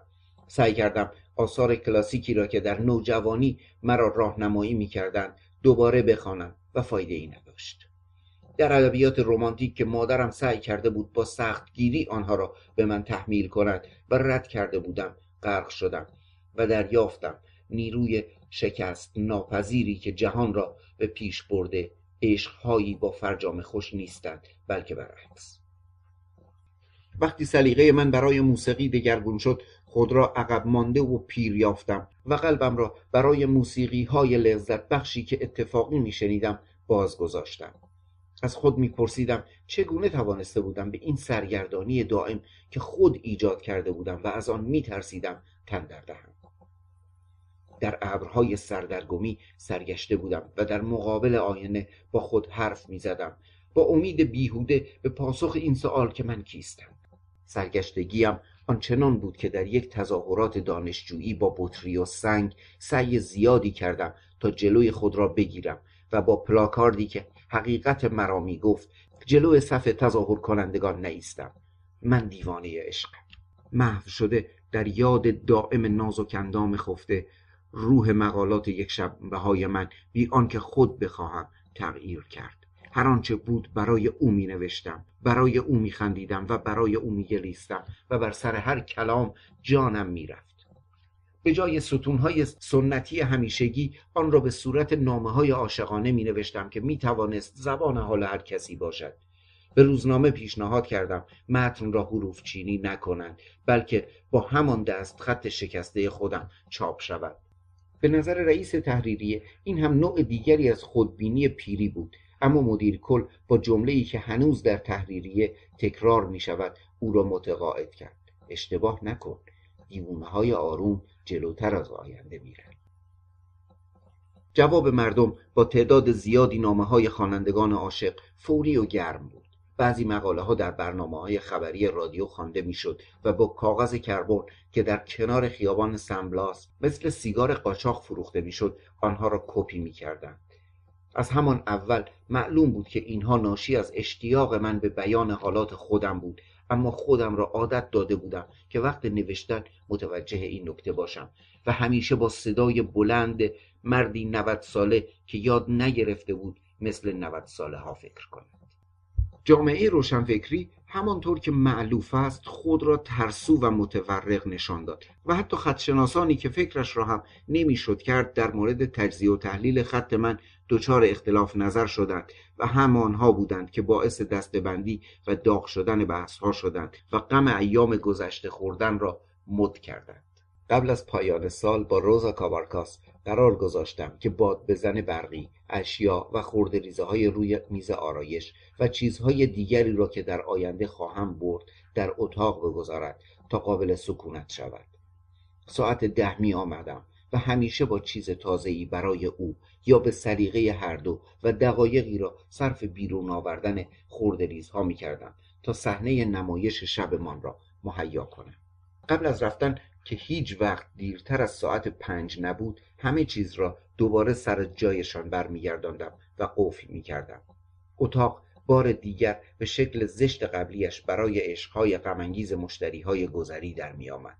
سعی کردم آثار کلاسیکی را که در نوجوانی مرا راهنمایی می‌کردند دوباره بخوانم و فایده ای نداشت. در ادبیات رمانتیک که مادرم سعی کرده بود با سختگیری آنها را به من تحمیل کند و رد کرده بودم غرق شدم و دریافتم. نیروی شکست ناپذیری که جهان را به پیش برده عشقهایی با فرجام خوش نیستند بلکه برعکس. وقتی سلیقه من برای موسیقی دگرگون شد خود را عقب مانده و پیر یافتم و قلبم را برای موسیقی های لذت بخشی که اتفاقی میشنیدم باز گذاشتم از خود میپرسیدم چگونه توانسته بودم به این سرگردانی دائم که خود ایجاد کرده بودم و از آن میترسیدم تن در دهم. در ابرهای سردرگمی سرگشته بودم و در مقابل آینه با خود حرف می‌زدم. با امید بیهوده به پاسخ این سوال که من کیستم. سرگشتگیم آنچنان بود که در یک تظاهرات دانشجویی با بطری و سنگ سعی زیادی کردم تا جلوی خود را بگیرم و با پلاکاردی که حقیقت مرا می گفت جلوی صف تظاهر کنندگان نیستم. من دیوانه عشقم. محو شده در یاد دائم نازک اندام خفته روح مقالات یک شب های من بی آنکه خود بخواهم تغییر کرد. هر آنچه بود برای او می نوشتم برای او می خندیدم و برای او می گریستم و بر سر هر کلام جانم می رفت به جای ستونهای سنتی همیشگی آن را به صورت نامه های عاشقانه می نوشتم که می توانست زبان حال هر کسی باشد. به روزنامه پیشنهاد کردم متن را حروف چینی نکنند بلکه با همان دست خط شکسته خودم چاپ شود. به نظر رئیس تحریریه این هم نوع دیگری از خودبینی پیری بود. اما مدیر کل با جمله ای که هنوز در تحریریه تکرار می شود او را متقاعد کرد. اشتباه نکن. دیوونه های آروم جلوتر از آینده میرن. جواب مردم با تعداد زیادی نامه های خوانندگان عاشق فوری و گرم بود. بعضی مقاله ها در برنامه های خبری رادیو خوانده می‌شد و با کاغذ کربن که در کنار خیابان سنبلاس مثل سیگار قاچاق فروخته می‌شد آنها را کپی می‌کردند. از همان اول معلوم بود که اینها ناشی از اشتیاق من به بیان حالات خودم بود اما خودم را عادت داده بودم که وقت نوشتن متوجه این نکته باشم و همیشه با صدای بلند مردی نود ساله که یاد نگرفته بود مثل نود ساله ها فکر کنم جامعه روشنفکری همانطور که معلوف است خود را ترسو و متورق نشان داد و حتی خطشناسانی که فکرش را هم نمی‌شد کرد در مورد تجزیه و تحلیل خط من دچار اختلاف نظر شدند و همانها بودند که باعث دستبندی و داغ شدن بحثها شدند و غم ایام گذشته خوردن را مد کردند. قبل از پایان سال با روزا کابارکاس قرار گذاشتم که باد بزن برقی اشیا و ریزه های روی میز آرایش و چیزهای دیگری را که در آینده خواهم برد در اتاق بگذارد تا قابل سکونت شود. ساعت ده می آمدم. و همیشه با چیز تازه‌ای برای او یا به سلیقه هر دو و دقایقی را صرف بیرون آوردن ریزها می کردم تا صحنه نمایش شبمان را مهیا کنم. قبل از رفتن که هیچ وقت دیرتر از ساعت پنج نبود همه چیز را دوباره سر جایشان برمیگرداندم و قفل می‌کردم. اتاق بار دیگر به شکل زشت قبلیش برای عشقهای غمانگیز مشتریهای گذری در میآمد.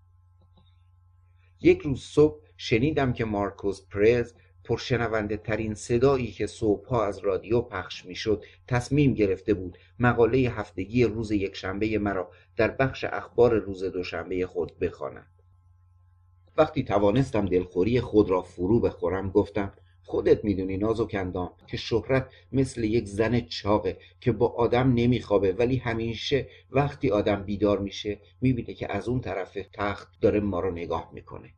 یک روز صبح شنیدم که مارکوس پرز پرشنونده ترین صدایی که صبحها از رادیو پخش می‌شد تصمیم گرفته بود مقاله هفتگی روز یکشنبه مرا در بخش اخبار روز دوشنبه خود بخواند. وقتی توانستم دلخوری خود را فرو بخورم گفتم خودت می‌دونی نازک که شهرت مثل یک زن چاقه که با آدم نمیخوابه ولی همیشه وقتی آدم بیدار میشه می‌بینه که از اون طرف تخت داره ما رو نگاه می‌کنه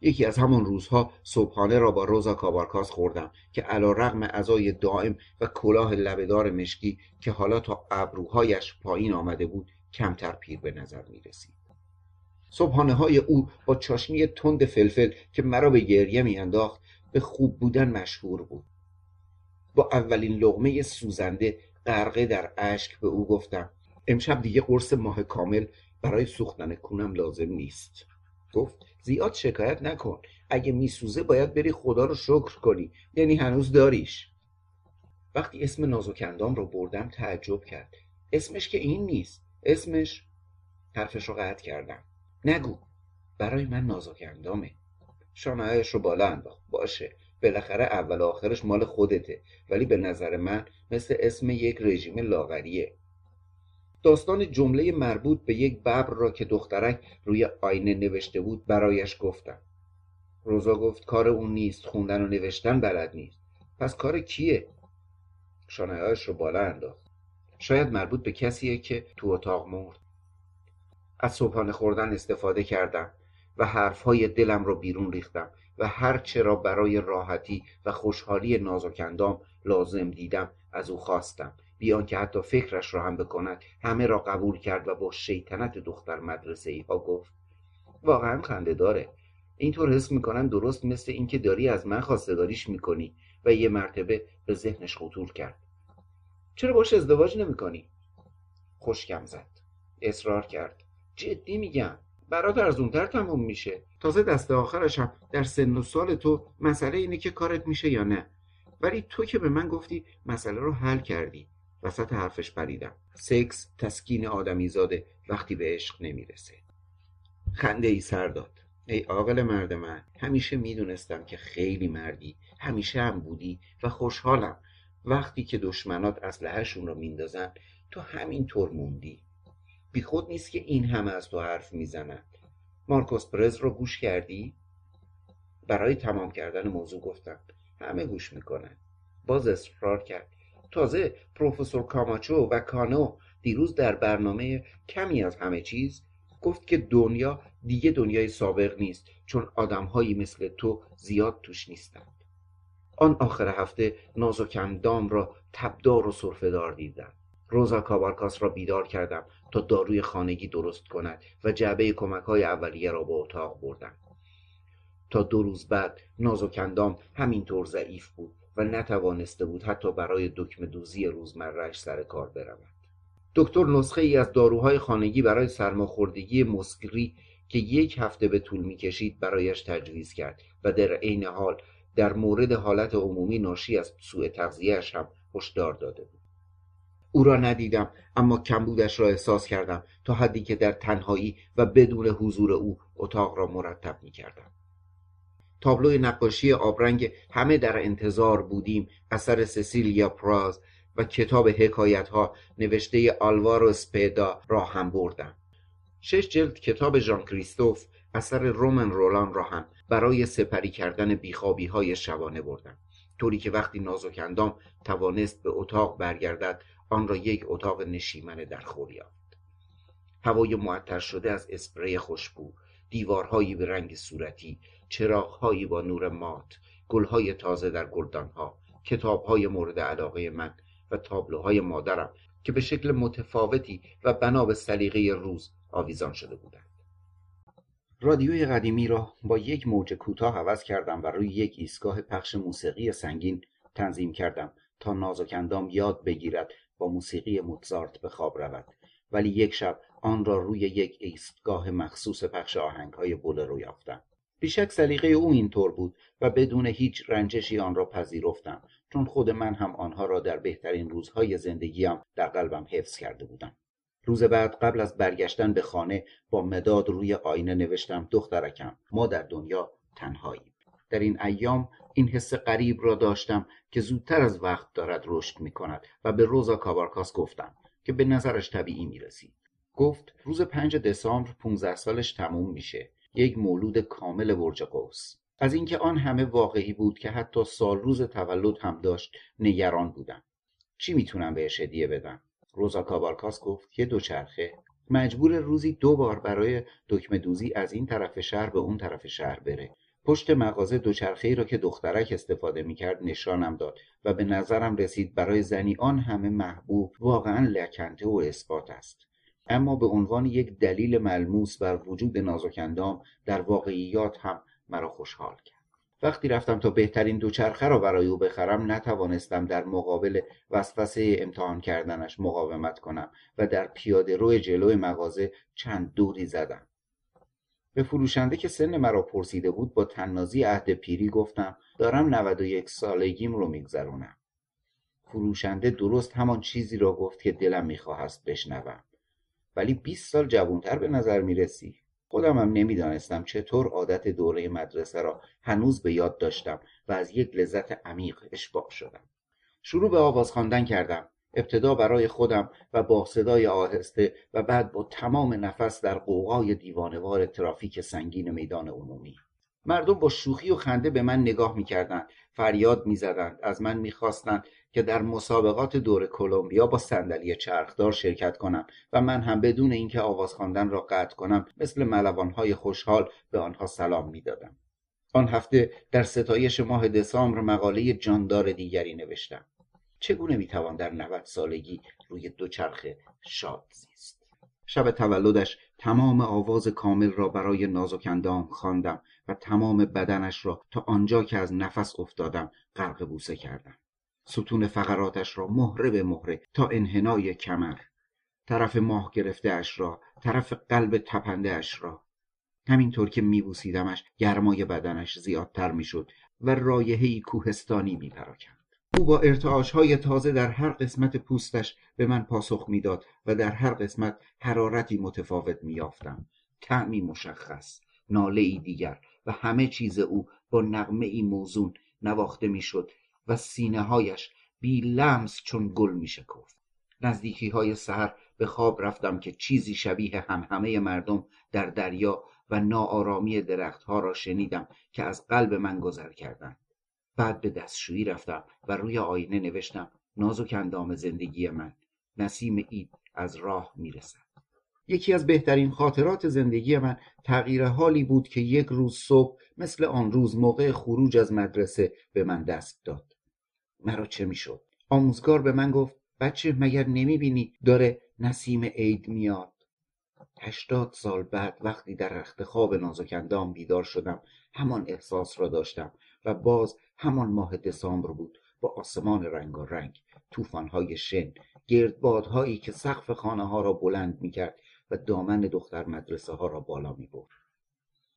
یکی از همان روزها صبحانه را با روزا کابارکاس خوردم که علا رغم ازای دائم و کلاه لبهدار مشکی که حالا تا ابروهایش پایین آمده بود کمتر پیر به نظر می رسید. صبحانه های او با چاشنی تند فلفل که مرا به گریه میانداخت به خوب بودن مشهور بود. با اولین لغمه سوزنده غرقه در اشک به او گفتم امشب دیگه قرص ماه کامل برای سوختن کونم لازم نیست. گفت زیاد شکایت نکن. اگه میسوزه باید بری خدا رو شکر کنی. یعنی هنوز داریش. وقتی اسم نازوکندام رو بردم تعجب کرد. اسمش که این نیست. اسمش؟ حرفش رو قطع کردم. نگو. برای من نازک اندامه شانهایش رو بالا انداخت. باشه بالاخره اول آخرش مال خودته ولی به نظر من مثل اسم یک رژیم لاغریه. داستان جمله مربوط به یک ببر را که دخترک روی آینه نوشته بود برایش گفتم. روزا گفت کار اون نیست خوندن و نوشتن بلد نیست. پس کار کیه؟ شانهایش رو بالا انداخت. شاید مربوط به کسیه که تو اتاق مرد. از صبحانه خوردن استفاده کردم. و حرفهای دلم را بیرون ریختم و هر چه را برای راحتی و خوشحالی نازکندام لازم دیدم از او خواستم. بیان که حتی فکرش را هم بکند همه را قبول کرد و با شیطنت دختر مدرسه ای ها گفت واقعا خنده داره. اینطور حس می‌کنم درست مثل اینکه داری از من خواستگاریش می‌کنی. و یه مرتبه به ذهنش خطور کرد. چرا باش ازدواج نمی‌کنی؟ خوشکم زد. اصرار کرد. جدی میگم. برات ارزونتر تموم میشه. تازه دست آخرش هم در سن و سال تو مسئله اینه که کارت میشه یا نه. ولی تو که به من گفتی مسئله رو حل کردی. وسط حرفش پریدم. سکس تسکین آدمی زاده وقتی به عشق نمی‌رسه. خنده ای سر داد. ای عاقل مرد من همیشه می‌دونستم که خیلی مردی. همیشه هم بودی و خوشحالم. وقتی که دشمنات اسلحهشون رو میندازن تو همین طور موندی. بیخود نیست که این همه از تو حرف می‌زنند مارکوس پرز رو گوش کردی؟ برای تمام کردن موضوع گفتم. همه گوش می‌کنن. باز اصرار کرد. تازه پروفسور کاماچو و کانو دیروز در برنامه کمی از همه چیز گفت که دنیا دیگه دنیای سابق نیست چون آدمهایی مثل تو زیاد توش نیستند آن آخر هفته نازکندام را تبدار و صرفهدار دیدم. روزا کابارکاس را بیدار کردم تا داروی خانگی درست کند و جعبه کمک های اولیه را به اتاق بردم. تا دو روز بعد نازوکندام همینطور ضعیف بود و نتوانسته بود حتی برای دکمه دوزی روزمرهش سر کار برود. دکتر نسخه ای از داروهای خانگی برای سرماخوردگی مسکری که یک هفته به طول می‌کشید برایش تجویز کرد و در عین حال در مورد حالت عمومی ناشی از سوء تغذیهش هم هشدار داده بود. او را ندیدم اما کمبودش را احساس کردم تا حدی که در تنهایی و بدون حضور او اتاق را مرتب می کردم. تابلوی نقاشی آبرنگ همه در انتظار بودیم اثر سسیلیا پراز و کتاب حکایت ها نوشته آلوارو سپیدا را هم بردم شش جلد کتاب ژان کریستوف اثر رومن رولان را هم برای سپری کردن بیخوابی های شبانه بردم طوری که وقتی نازکندام توانست به اتاق برگردد آن را یک اتاق نشیمن درخور یافت. هوای معطر شده از اسپری خوشبو دیوارهایی به رنگ صورتی چراغهایی با نور مات گلهای تازه در گلدانها کتابهای مورد علاقه من و تابلوهای مادرم که به شکل متفاوتی و بنا به سلیقه روز آویزان شده بودند. رادیوی قدیمی را با یک موج کوتاه عوض کردم و روی یک ایستگاه پخش موسیقی سنگین تنظیم کردم تا نازکندام یاد بگیرد با موسیقی موتزارت به خواب رود. ولی یک شب آن را روی یک ایستگاه مخصوص پخش آهنگهای بولرو یافتم. بیشک سلیقه او اینطور بود و بدون هیچ رنجشی آن را پذیرفتم چون خود من هم آنها را در بهترین روزهای زندگیم در قلبم حفظ کرده بودم. روز بعد قبل از برگشتن به خانه با مداد روی آینه نوشتم دخترکم ما در دنیا تنهاییم. در این ایام این حس غریب را داشتم که زودتر از وقت دارد رشد می کند و به روزا کابارکاس گفتم که به نظرش طبیعی می رسید. گفت روز پنج دسامبر 15 سالش تموم میشه. یک مولود کامل برج قوس از اینکه آن همه واقعی بود که حتی سال روز تولد هم داشت نگران بودم. چی می‌تونم بهش هدیه بدم؟ روزا کابارکاس گفت یه دوچرخه. مجبور روزی دو بار برای دکمه دوزی از این طرف شهر به اون طرف شهر بره. پشت مغازه دوچرخه ای را که دخترک استفاده می‌کرد نشانم داد و به نظرم رسید برای زنی آن همه محبوب واقعا لکنته و اثبات است. اما به عنوان یک دلیل ملموس بر وجود نازکندام در واقعیات هم مرا خوشحال کرد. وقتی رفتم تا بهترین دوچرخه را برای او بخرم نتوانستم در مقابل وسوسه امتحان کردنش مقاومت کنم و در پیاده روی جلوی مغازه چند دوری زدم. به فروشنده که سن مرا پرسیده بود با تنازی عهد پیری گفتم دارم 91 سالگیم رو میگذرونم. فروشنده درست همان چیزی را گفت که دلم میخواهست بشنوم. ولی 20 سال جوانتر به نظر می‌رسی. خودم هم نمی‌دانستم چطور عادت دوره مدرسه را هنوز به یاد داشتم و از یک لذت عمیق اشباع شدم. شروع به آواز خواندن کردم. ابتدا برای خودم و با صدای آهسته و بعد با تمام نفس در قوقای دیوانوار ترافیک سنگین میدان عمومی. مردم با شوخی و خنده به من نگاه می‌کردند فریاد می‌زدند از من می‌خواستند که در مسابقات دور کلمبیا با صندلی چرخدار شرکت کنم و من هم بدون اینکه آواز خواندن را قطع کنم مثل ملوانهای خوشحال به آنها سلام می‌دادم. آن هفته در ستایش ماه دسامبر مقاله جاندار دیگری نوشتم. چگونه می‌توان در نود سالگی روی دوچرخه شاد زیست؟ شب تولدش تمام آواز کامل را برای نازکندام خواندم و تمام بدنش را تا آنجا که از نفس افتادم غرق بوسه کردم. ستون فقراتش را مهره به مهره تا انحنای کمر. طرف ماه گرفته اش را طرف قلب تپنده اش را. همینطور که میبوسیدمش گرمای بدنش زیادتر می‌شد و رایحهای کوهستانی میپراکند. او با ارتعاش های تازه در هر قسمت پوستش به من پاسخ می‌داد و در هر قسمت حرارتی متفاوت میافتم تعمی مشخص ناله ای دیگر و همه چیز او با نغمه ای موزون نواخته می‌شد و سینه هایش بی لمس چون گل می شکفت نزدیکی های سهر به خواب رفتم که چیزی شبیه هم همه مردم در دریا و ناآرامی درختها را شنیدم که از قلب من گذر کردند. بعد به دستشویی رفتم و روی آینه نوشتم نازک اندام زندگی من نسیم اید از راه می‌رسد. یکی از بهترین خاطرات زندگی من تغییر حالی بود که یک روز صبح مثل آن روز موقع خروج از مدرسه به من دست داد. مرا چه می‌شد؟ آموزگار به من گفت بچه مگر نمی‌بینی داره نسیم عید میاد؟ هشتاد سال بعد وقتی در رخت خواب نازکندام بیدار شدم همان احساس را داشتم. و باز همان ماه دسامبر بود با آسمان رنگ و رنگ توفانهای شن گردبادهایی که سقف خانه ها را بلند می‌کرد و دامن دختر مدرسه ها را بالا می برد.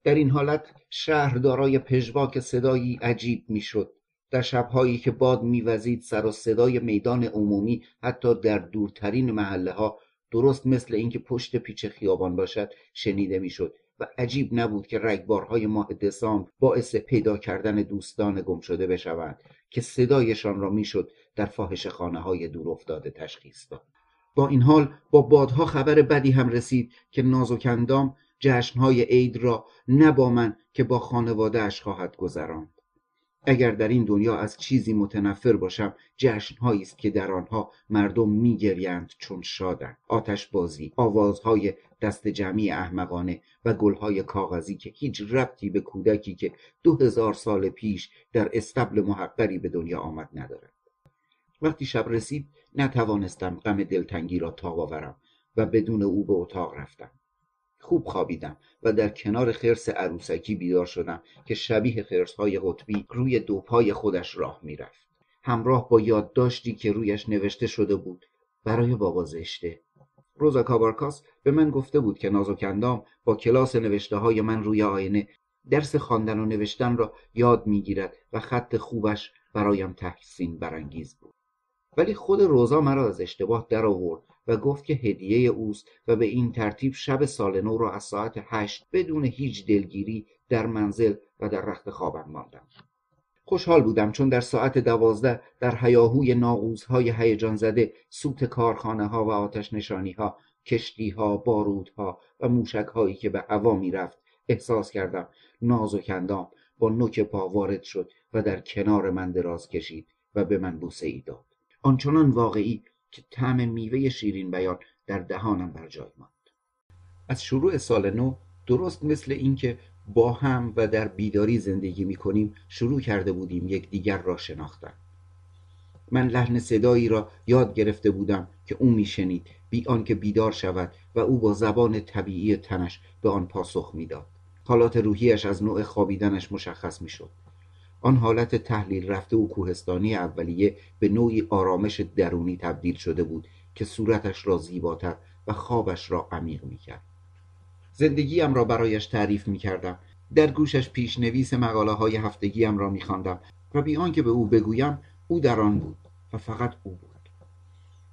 در این حالت شهردارای پژواک صدایی عجیب می‌شد در شبهایی که باد میوزید سر و صدای میدان عمومی حتی در دورترین محله ها درست مثل اینکه پشت پیچ خیابان باشد شنیده می‌شد و عجیب نبود که رگبارهای ماه دسامبر باعث پیدا کردن دوستان گم شده بشوند که صدایشان را می‌شد در فاحش خانه های دور افتاده تشخیص داد. با این حال با بادها خبر بدی هم رسید که نازوکندام جشنهای عید را نه با من که با خانوادهاش خواهد گذراند. اگر در این دنیا از چیزی متنفر باشم جشنهایی است که در آنها مردم میگریند چون شادند. آتش بازی آوازهای دست جمعی احمقانه و گلهای کاغذی که هیچ ربطی به کودکی که دو هزار سال پیش در استبل محقری به دنیا آمد ندارد. وقتی شب رسید نتوانستم غم دلتنگی را تاب آورم و بدون او به اتاق رفتم. خوب خوابیدم و در کنار خرس عروسکی بیدار شدم که شبیه های قطبی روی دو پای خودش راه می‌رفت. همراه با یادداشتی که رویش نوشته شده بود برای بابا زشته. روزا کابارکاس به من گفته بود که نازوکندام با کلاس نوشته های من روی آینه درس خواندن و نوشتن را یاد می‌گیرد و خط خوبش برایم تحسین برانگیز بود. ولی خود روزا مرا از اشتباه در آورد و گفت که هدیه اوست و به این ترتیب شب سال نو را از ساعت هشت بدون هیچ دلگیری در منزل و در رخت خوابم ماندم. خوشحال بودم چون در ساعت دوازده در هیاهوی ناغوزهای هیجان زده سوت کارخانه ها و آتش نشانی ها کشتی ها بارودها و موشک هایی که به هوا رفت احساس کردم ناز و کندام با نوک پا وارد شد و در کنار من دراز کشید و به من بوسه ای داد. آنچنان واقعی که طعم میوه شیرین بیان در دهانم بر جای ماند. از شروع سال نو درست مثل اینکه با هم و در بیداری زندگی می کنیم شروع کرده بودیم یکدیگر را شناختن. من لحن صدایی را یاد گرفته بودم که او میشنید بی آنکه بیدار شود و او با زبان طبیعی تنش به آن پاسخ می‌داد. حالات روحیش از نوع خوابیدنش مشخص می‌شد. آن حالت تحلیل رفته و کوهستانی اولیه به نوعی آرامش درونی تبدیل شده بود که صورتش را زیباتر و خوابش را عمیق می‌کرد. زندگیم را برایش تعریف می‌کردم. در گوشش پیشنویس مقاله های هفتگیم را میخواندم و بی آنکه به او بگویم او در آن بود و فقط او بود.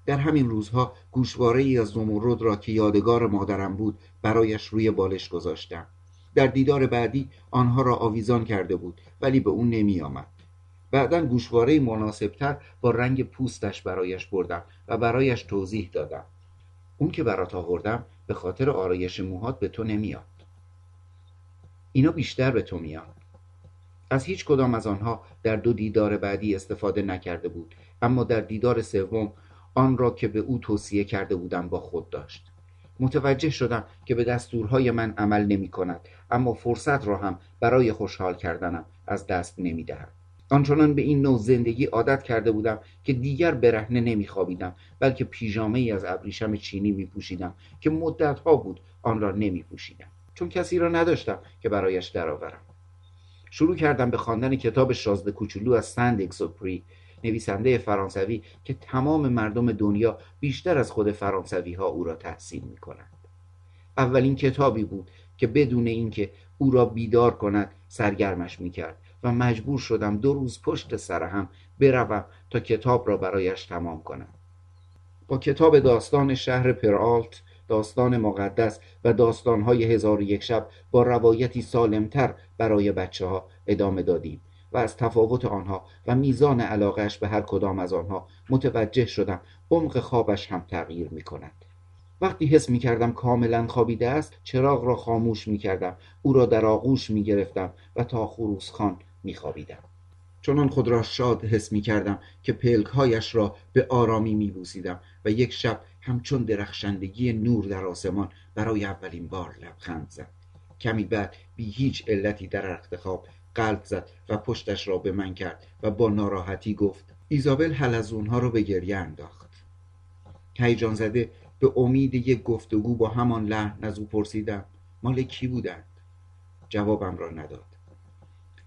در همین روزها گوشواره ای از زمرد را که یادگار مادرم بود برایش روی بالش گذاشتم. در دیدار بعدی آنها را آویزان کرده بود ولی به اون نمی آمد بعدا گوشواره مناسبتر با رنگ پوستش برایش بردم و برایش توضیح دادم. اون که برات آوردم به خاطر آرایش موهات به تو نمیاد. اینا بیشتر به تو میاد. از هیچ کدام از آنها در دو دیدار بعدی استفاده نکرده بود اما در دیدار سوم آن را که به او توصیه کرده بودم با خود داشت. متوجه شدم که به دستورهای من عمل نمی کند اما فرصت را هم برای خوشحال کردنم از دست نمی دهد. آنچنان به این نوع زندگی عادت کرده بودم که دیگر برهنه نمی خوابیدم بلکه پیژامه ای از ابریشم چینی می پوشیدم که مدت ها بود آن را نمی پوشیدم چون کسی را نداشتم که برایش درآورم شروع کردم به خواندن کتاب شازده کوچولو از سند اکسوپری نویسنده فرانسوی که تمام مردم دنیا بیشتر از خود فرانسوی ها او را تحسین می کنند. اولین کتابی بود که بدون اینکه او را بیدار کند سرگرمش می کرد و مجبور شدم دو روز پشت سر هم بروم تا کتاب را برایش تمام کنم با کتاب داستان شهر پرآلت داستان مقدس و داستانهای هزار یک شب با روایتی سالمتر برای بچه ها ادامه دادیم و از تفاوت آنها و میزان علاقش به هر کدام از آنها متوجه شدم. عمق خوابش هم تغییر می کند وقتی حس می کردم کاملا خوابیده است چراغ را خاموش می کردم او را در آغوش می گرفتم و تا خروس خان می خوابیدم چنان خود را شاد حس می کردم که پلکهایش را به آرامی می بوسیدم و یک شب همچون درخشندگی نور در آسمان برای اولین بار لبخند زد. کمی بعد بی هیچ علتی در رخت خواب قلب زد و پشتش را به من کرد و با ناراحتی گفت ایزابل حلزونها رو به گریه انداخت. هیجان زده به امید یک گفتگو با همان لحن از او پرسیدم مال کی بودند؟ جوابم را نداد.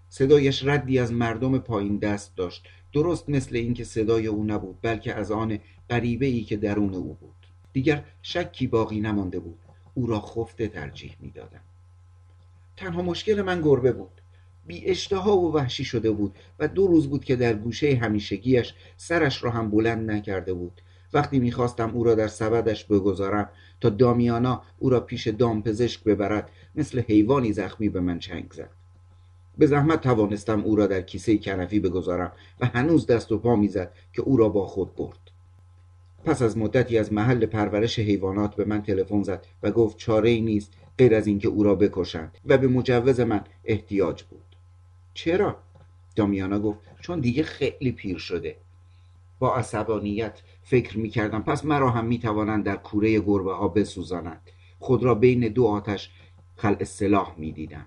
صدایش ردی از مردم پایین دست داشت درست مثل اینکه صدای او نبود بلکه از آن غریبه ای که درون او بود. دیگر شکی باقی نمانده بود او را خفته ترجیح می‌دادم. تنها مشکل من گربه بود. بی اشتها و وحشی شده بود و دو روز بود که در گوشه همیشگیش سرش را هم بلند نکرده بود. وقتی می‌خواستم او را در سبدش بگذارم تا دامیانا او را پیش دامپزشک ببرد مثل حیوانی زخمی به من چنگ زد. به زحمت توانستم او را در کیسه کنفی بگذارم و هنوز دست و پا می‌زد که او را با خود برد. پس از مدتی از محل پرورش حیوانات به من تلفن زد و گفت چاره ای نیست غیر از اینکه او را بکشند و به مجوز من احتیاج بود. چرا؟ دامیانا گفت چون دیگه خیلی پیر شده. با عصبانیت فکر می کردم پس مرا هم می توانند در کوره گربه ها بسوزانند. خود را بین دو آتش خلع سلاح می دیدم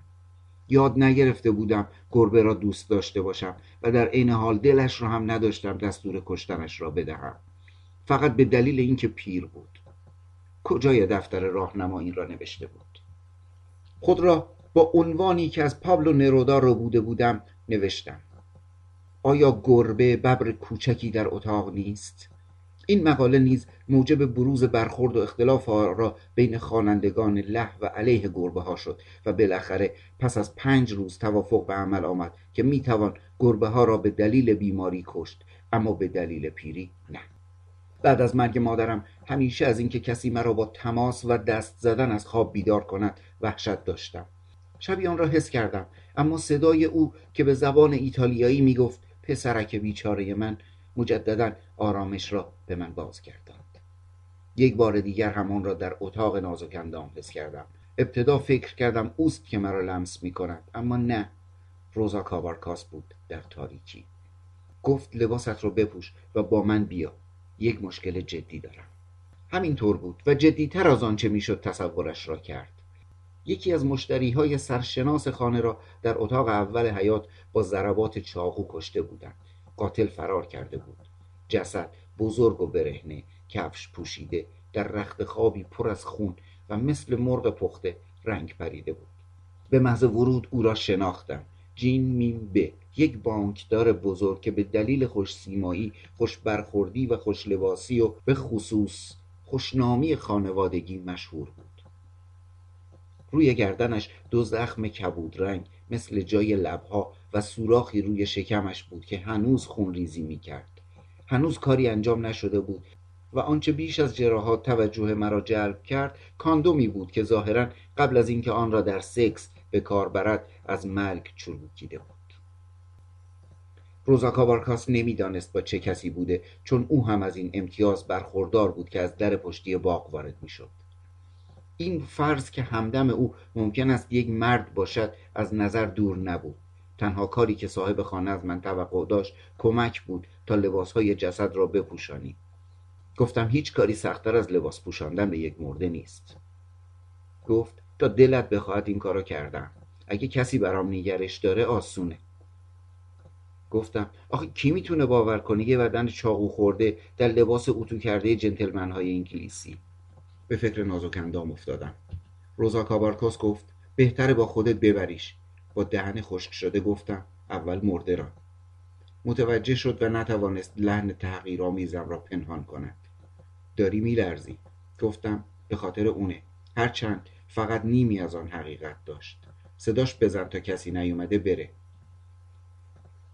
یاد نگرفته بودم گربه را دوست داشته باشم و در عین حال دلش را هم نداشتم دستور کشتنش را بدهم. فقط به دلیل اینکه پیر بود. کجای دفتر راهنما این را نوشته بود؟ خود را با عنوانی که از پابلو نرودا رو بوده بودم نوشتم. آیا گربه ببر کوچکی در اتاق نیست؟ این مقاله نیز موجب بروز برخورد و اختلاف را بین خوانندگان له و علیه گربه ها شد و بالاخره پس از پنج روز توافق به عمل آمد که می‌توان گربه ها را به دلیل بیماری کشت اما به دلیل پیری نه. بعد از مرگ مادرم همیشه از اینکه کسی مرا با تماس و دست زدن از خواب بیدار کند وحشت داشتم. شبی آن را حس کردم. اما صدای او که به زبان ایتالیایی می‌گفت پسرک بیچاره من مجددا آرامش را به من بازگرداند یک بار دیگر همان را در اتاق نازک اندام حس کردم. ابتدا فکر کردم اوست که مرا لمس می کند اما نه. روزا کابارکاس بود در تاریکی. گفت لباست رو بپوش و با من بیا. یک مشکل جدی دارم. همینطور بود و جدیتر از آنچه می‌شد تصورش را کرد. یکی از مشتری های سرشناس خانه را در اتاق اول حیات با ضربات چاقو کشته بودند. قاتل فرار کرده بود. جسد بزرگ و برهنه کفش پوشیده در رخت خوابی پر از خون و مثل مرغ پخته رنگ پریده بود. به محض ورود او را شناختم جین میم به یک بانکدار بزرگ که به دلیل خوش سیمایی خوش برخوردی و خوش لباسی و به خصوص خوشنامی خانوادگی مشهور بود. روی گردنش دو زخم کبود رنگ مثل جای لبها و سوراخی روی شکمش بود که هنوز خون ریزی می کرد هنوز کاری انجام نشده بود و آنچه بیش از جراحات توجه مرا جلب کرد کاندومی بود که ظاهرا قبل از اینکه آن را در سکس به کار برد از مرگ چروکیده بود. روزا کابارکاس نمی‌دانست با چه کسی بوده چون او هم از این امتیاز برخوردار بود که از در پشتی باغ وارد می‌شد. این فرض که همدم او ممکن است یک مرد باشد از نظر دور نبود. تنها کاری که صاحب خانه از من توقع داشت کمک بود تا لباسهای جسد را بپوشانی گفتم هیچ کاری سختتر از لباس پوشاندن به یک مرده نیست. گفت تا دلت بخواهد این کارو کردم. اگه کسی برام نگرش داره آسونه. گفتم آخه کی می‌تونه باور کنه یه بدن چاقو خورده در لباس اتو کرده جنتلمن های انگلیسی؟ به فکر نازک اندام افتادم. روزا کابارکوس گفت بهتره با خودت ببریش. با دهن خشک شده گفتم اول مرده را. متوجه شد و نتوانست لحن تحقیرآمیزم را پنهان کند. داری میلرزی. گفتم به خاطر اونه. هرچند فقط نیمی از آن حقیقت داشت. صداش بزن تا کسی نیومده بره.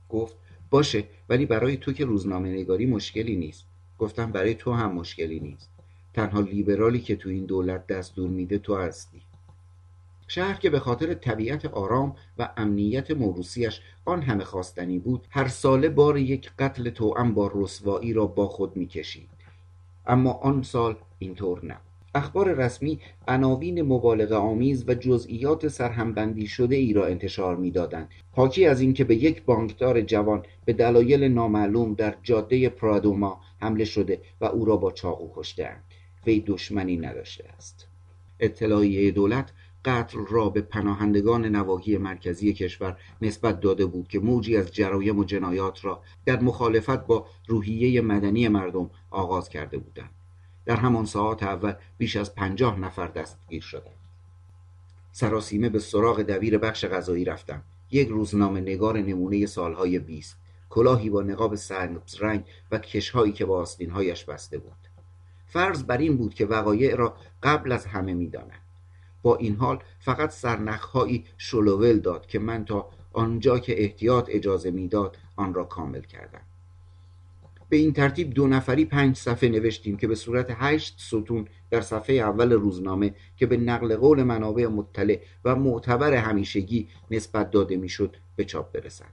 گفت باشه ولی برای تو که روزنامه نگاری مشکلی نیست. گفتم برای تو هم مشکلی نیست. تنها لیبرالی که تو این دولت دستور میده تو هستی. شهر که به خاطر طبیعت آرام و امنیت موروسیش آن همه خواستنی بود هر ساله بار یک قتل توأم با رسوایی را با خود می‌کشید. اما آن سال اینطور نبود. اخبار رسمی عناوین مبالغه آمیز و جزئیات سرهمبندی شده ای را انتشار می‌دادند. حاکی از اینکه به یک بانکدار جوان به دلایل نامعلوم در جاده پرادوما حمله شده و او را با چاقو کشتهاند. وی دشمنی نداشته است. اطلاعیه دولت قتل را به پناهندگان نواحی مرکزی کشور نسبت داده بود که موجی از جرایم و جنایات را در مخالفت با روحیه مدنی مردم آغاز کرده بودند. در همان ساعات اول بیش از پنجاه نفر دستگیر شدند. سراسیمه به سراغ دبیر بخش غذایی رفتم یک روزنامه نگار نمونه سالهای بیست. کلاهی با نقاب سنگز رنگ و کشهایی که با آستینهایش بسته بود. فرض بر این بود که وقایع را قبل از همه می‌دانند. با این حال فقط سرنخهایی شلوول داد که من تا آنجا که احتیاط اجازه می‌داد آن را کامل کردم. به این ترتیب دو نفری پنج صفحه نوشتیم که به صورت هشت ستون در صفحه اول روزنامه که به نقل قول منابع مطلع و معتبر همیشگی نسبت داده می‌شد به چاپ برسد.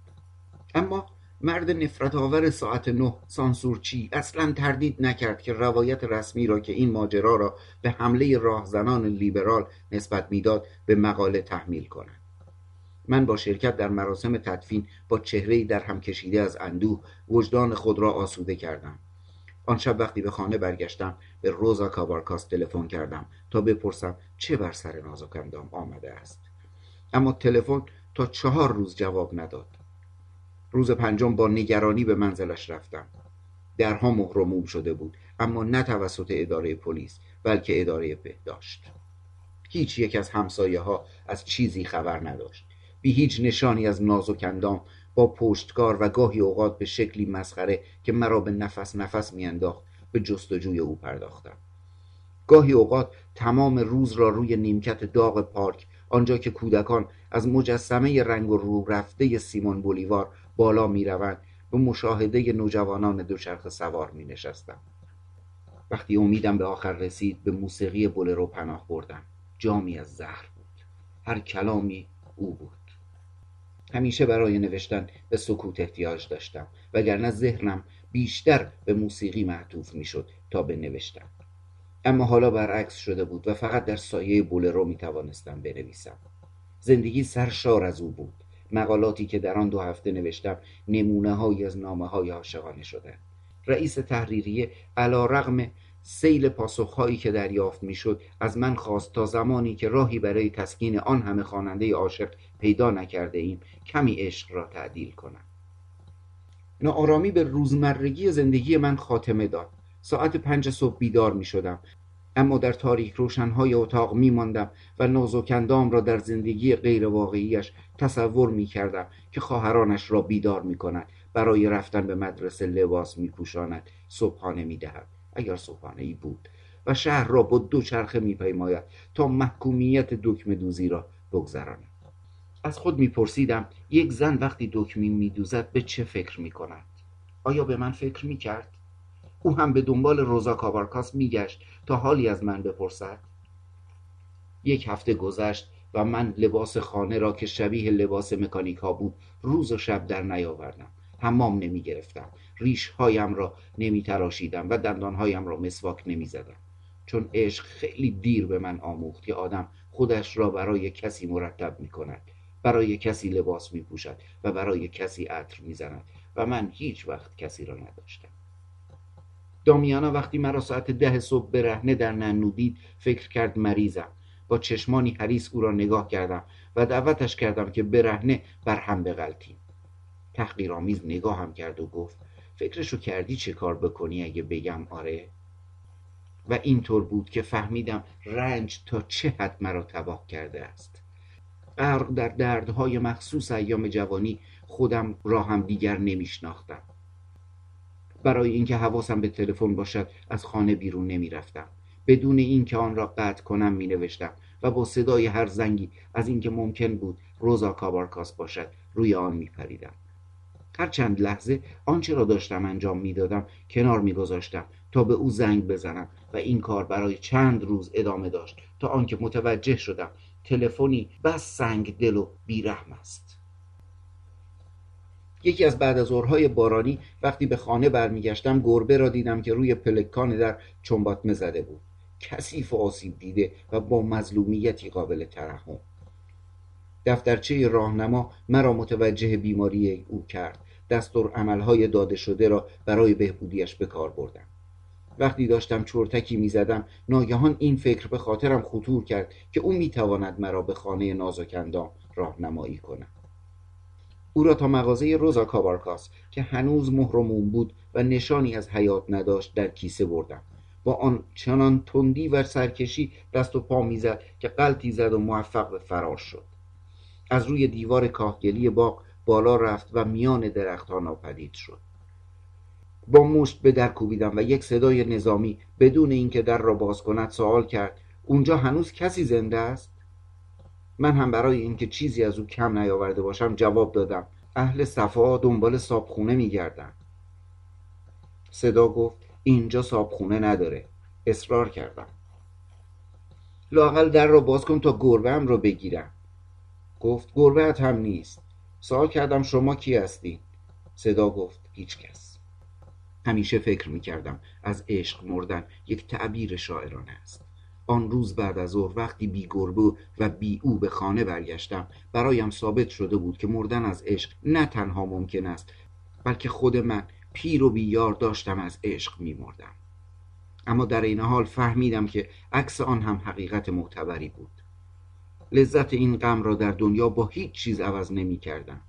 اما مرد نفرت آور ساعت نه سانسورچی اصلا تردید نکرد که روایت رسمی را که این ماجرا را به حمله راهزنان لیبرال نسبت می‌داد به مقاله تحمیل کند من با شرکت در مراسم تدفین با چهره در هم کشیده از اندوه وجدان خود را آسوده کردم. آن شب وقتی به خانه برگشتم به روزا کابارکاس تلفن کردم تا بپرسم چه بر سر نازکندام آمده است. اما تلفن تا چهار روز جواب نداد. روز پنجم با نگرانی به منزلش رفتم. درها مهرموم شده بود اما نه توسط اداره پلیس بلکه اداره بهداشت. هیچ یک از همسایه ها از چیزی خبر نداشت. بی هیچ نشانی از ناز با پشتکار و گاهی اوقات به شکلی مسخره که مرا به نفس نفس میانداخت به جستجوی او پرداختم. گاهی اوقات تمام روز را روی نیمکت داغ پارک آنجا که کودکان از مجسمه رنگ و رو رفته سیمون بولیوار بالا می‌روند به مشاهده نوجوانان دوچرخه سوار می نشستم. وقتی امیدم به آخر رسید به موسیقی بولرو پناه بردم. جامی از زهر بود. هر کلامی او بود. همیشه برای نوشتن به سکوت احتیاج داشتم وگرنه ذهنم بیشتر به موسیقی معطوف می‌شد تا به نوشتن. اما حالا برعکس شده بود و فقط در سایه بولرو می توانستم بنویسم. زندگی سرشار از او بود. مقالاتی که در آن دو هفته نوشتم نمونه های از نامه های عاشقانه شده. رئیس تحریریه علا رغم سیل پاسخهایی که دریافت می‌شد از من خواست تا زمانی که راهی برای تسکین آن همه خواننده عاشق پیدا نکرده ایم کمی عشق را تعدیل کنم. ناآرامی به روزمرگی زندگی من خاتمه داد. ساعت پنج صبح بیدار می شدم اما در تاریک روشنهای اتاق می ماندم و نازوکندام را در زندگی غیر واقعیش تصور می کردم که خواهرانش را بیدار می کند برای رفتن به مدرسه لباس می پوشاند صبحانه می دهد اگر صبحانه ای بود و شهر را با دو چرخه می پیماید تا محکومیت دکمه دوزی را بگذراند. از خود میپرسیدم یک زن وقتی دکمی میدوزد به چه فکر می‌کند؟ آیا به من فکر می‌کرد؟ او هم به دنبال روزا کابارکاس میگشت تا حالی از من بپرسد. یک هفته گذشت و من لباس خانه را که شبیه لباس مکانیک ها بود روز و شب در نیاوردم. حمام نمی گرفتم ریش هایم را نمی تراشیدم و دندان هایم را مسواک نمی زدم چون عشق خیلی دیر به من آموخت که آدم خودش را برای کسی مرتب می کند برای کسی لباس می پوشد و برای کسی عطر می زند و من هیچ وقت کسی را نداشتم. دامیانا وقتی مرا ساعت ده صبح برهنه در ننو فکر کرد مریضم. با چشمانی حریس او را نگاه کردم و دعوتش کردم که برهنه بر هم بغلتیم تحقیرآمیز نگاهم کرد و گفت فکرشو کردی چه کار بکنی اگه بگم آره؟ و اینطور بود که فهمیدم رنج تا چه حد مرا تباه کرده است. غرق در دردهای مخصوص ایام جوانی خودم را هم دیگر نمیشناختم. برای اینکه حواسم به تلفن باشد از خانه بیرون نمی‌رفتم. بدون اینکه آن را قطع کنم می نوشتم و با صدای هر زنگی از اینکه ممکن بود روزا کابارکاس باشد روی آن می پریدم هر چند لحظه آنچه را داشتم انجام می‌دادم کنار میگذاشتم تا به او زنگ بزنم و این کار برای چند روز ادامه داشت تا آنکه متوجه شدم تلفنی بس سنگ دل و بیرحم است. یکی از بعد از ظهرهای بارانی وقتی به خانه برمیگشتم گربه را دیدم که روی پلکان در چنباتمه زده بود. کثیف و آسیب دیده و با مظلومیتی قابل ترحم. دفترچه راهنما مرا متوجه بیماری او کرد. دستور عملهای داده شده را برای بهبودیش به کار بردم. وقتی داشتم چرتکی می‌زدم ناگهان این فکر به خاطرم خطور کرد که او می‌تواند مرا به خانه نازکندام راهنمایی کند. او را تا مغازه روزا کابارکاس که هنوز مهرمون بود و نشانی از حیات نداشت در کیسه بردم. با آن چنان تندی و سرکشی دست و پا می‌زد که قلتی زد و موفق به فرار شد. از روی دیوار کاهگلی باغ بالا رفت و میان درختها ناپدید شد. با مشت به در کوبیدم و یک صدای نظامی بدون اینکه در را باز کند سوال کرد اونجا هنوز کسی زنده است؟ من هم برای اینکه چیزی از او کم نیاورده باشم جواب دادم. اهل صفا دنبال صابخونه میگردن. صدا گفت اینجا صابخونه نداره. اصرار کردم. لاقل در را باز کن تا گربه هم را بگیرم. گفت گربه هم نیست. سوال کردم شما کی هستی؟ صدا گفت هیچ کس. همیشه فکر می کردم از عشق مردن یک تعبیر شاعرانه است. آن روز بعد از ظهر وقتی بی گربه و بی او به خانه برگشتم برایم ثابت شده بود که مردن از عشق نه تنها ممکن است بلکه خود من پیر و بیار داشتم از عشق می مردم. اما در این حال فهمیدم که عکس آن هم حقیقت معتبری بود لذت این غم را در دنیا با هیچ چیز عوض نمی کردم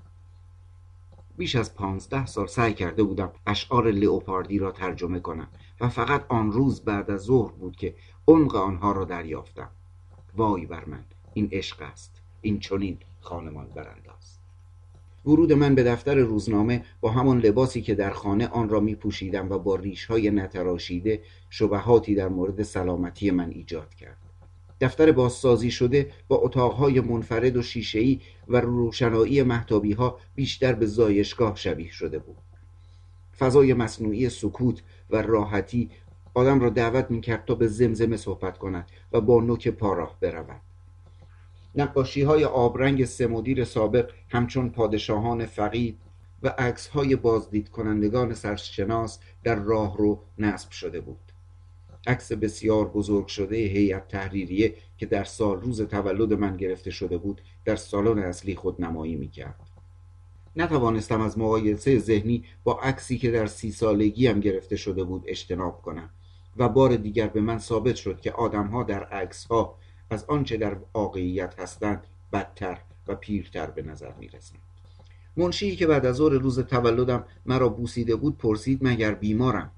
بیش از پانزده سال سعی کرده بودم اشعار لئوپاردی را ترجمه کنم و فقط آن روز بعد از ظهر بود که عمق آنها را دریافتم. وای بر من این عشق است. این چنین خانمان برانداز ورود من به دفتر روزنامه با همان لباسی که در خانه آن را می پوشیدم و با ریشهای نتراشیده شبهاتی در مورد سلامتی من ایجاد کرد. دفتر بازسازی شده با اتاقهای منفرد و شیشهای و روشنایی محتابی ها بیشتر به زایشگاه شبیه شده بود. فضای مصنوعی سکوت و راحتی آدم را دعوت می‌کرد تا به زمزمه صحبت کند و با نوک پاراه برود. نقاشی های آبرنگ سمدیر سابق همچون پادشاهان فقید و عکس های بازدید کنندگان سرشناس در راه رو نصب شده بود. عکس بسیار بزرگ شده هیئت تحریریه که در سال روز تولد من گرفته شده بود در سالن اصلی خود نمایی می‌کرد. نتوانستم از مقایسه ذهنی با عکسی که در سی سالگیم گرفته شده بود اجتناب کنم. و بار دیگر به من ثابت شد که آدمها در عکس ها از آنچه در واقعیت هستند بدتر و پیرتر به نظر می رسند. منشی که بعد از ظهر روز تولدم مرا بوسیده بود پرسید مگر بیمارم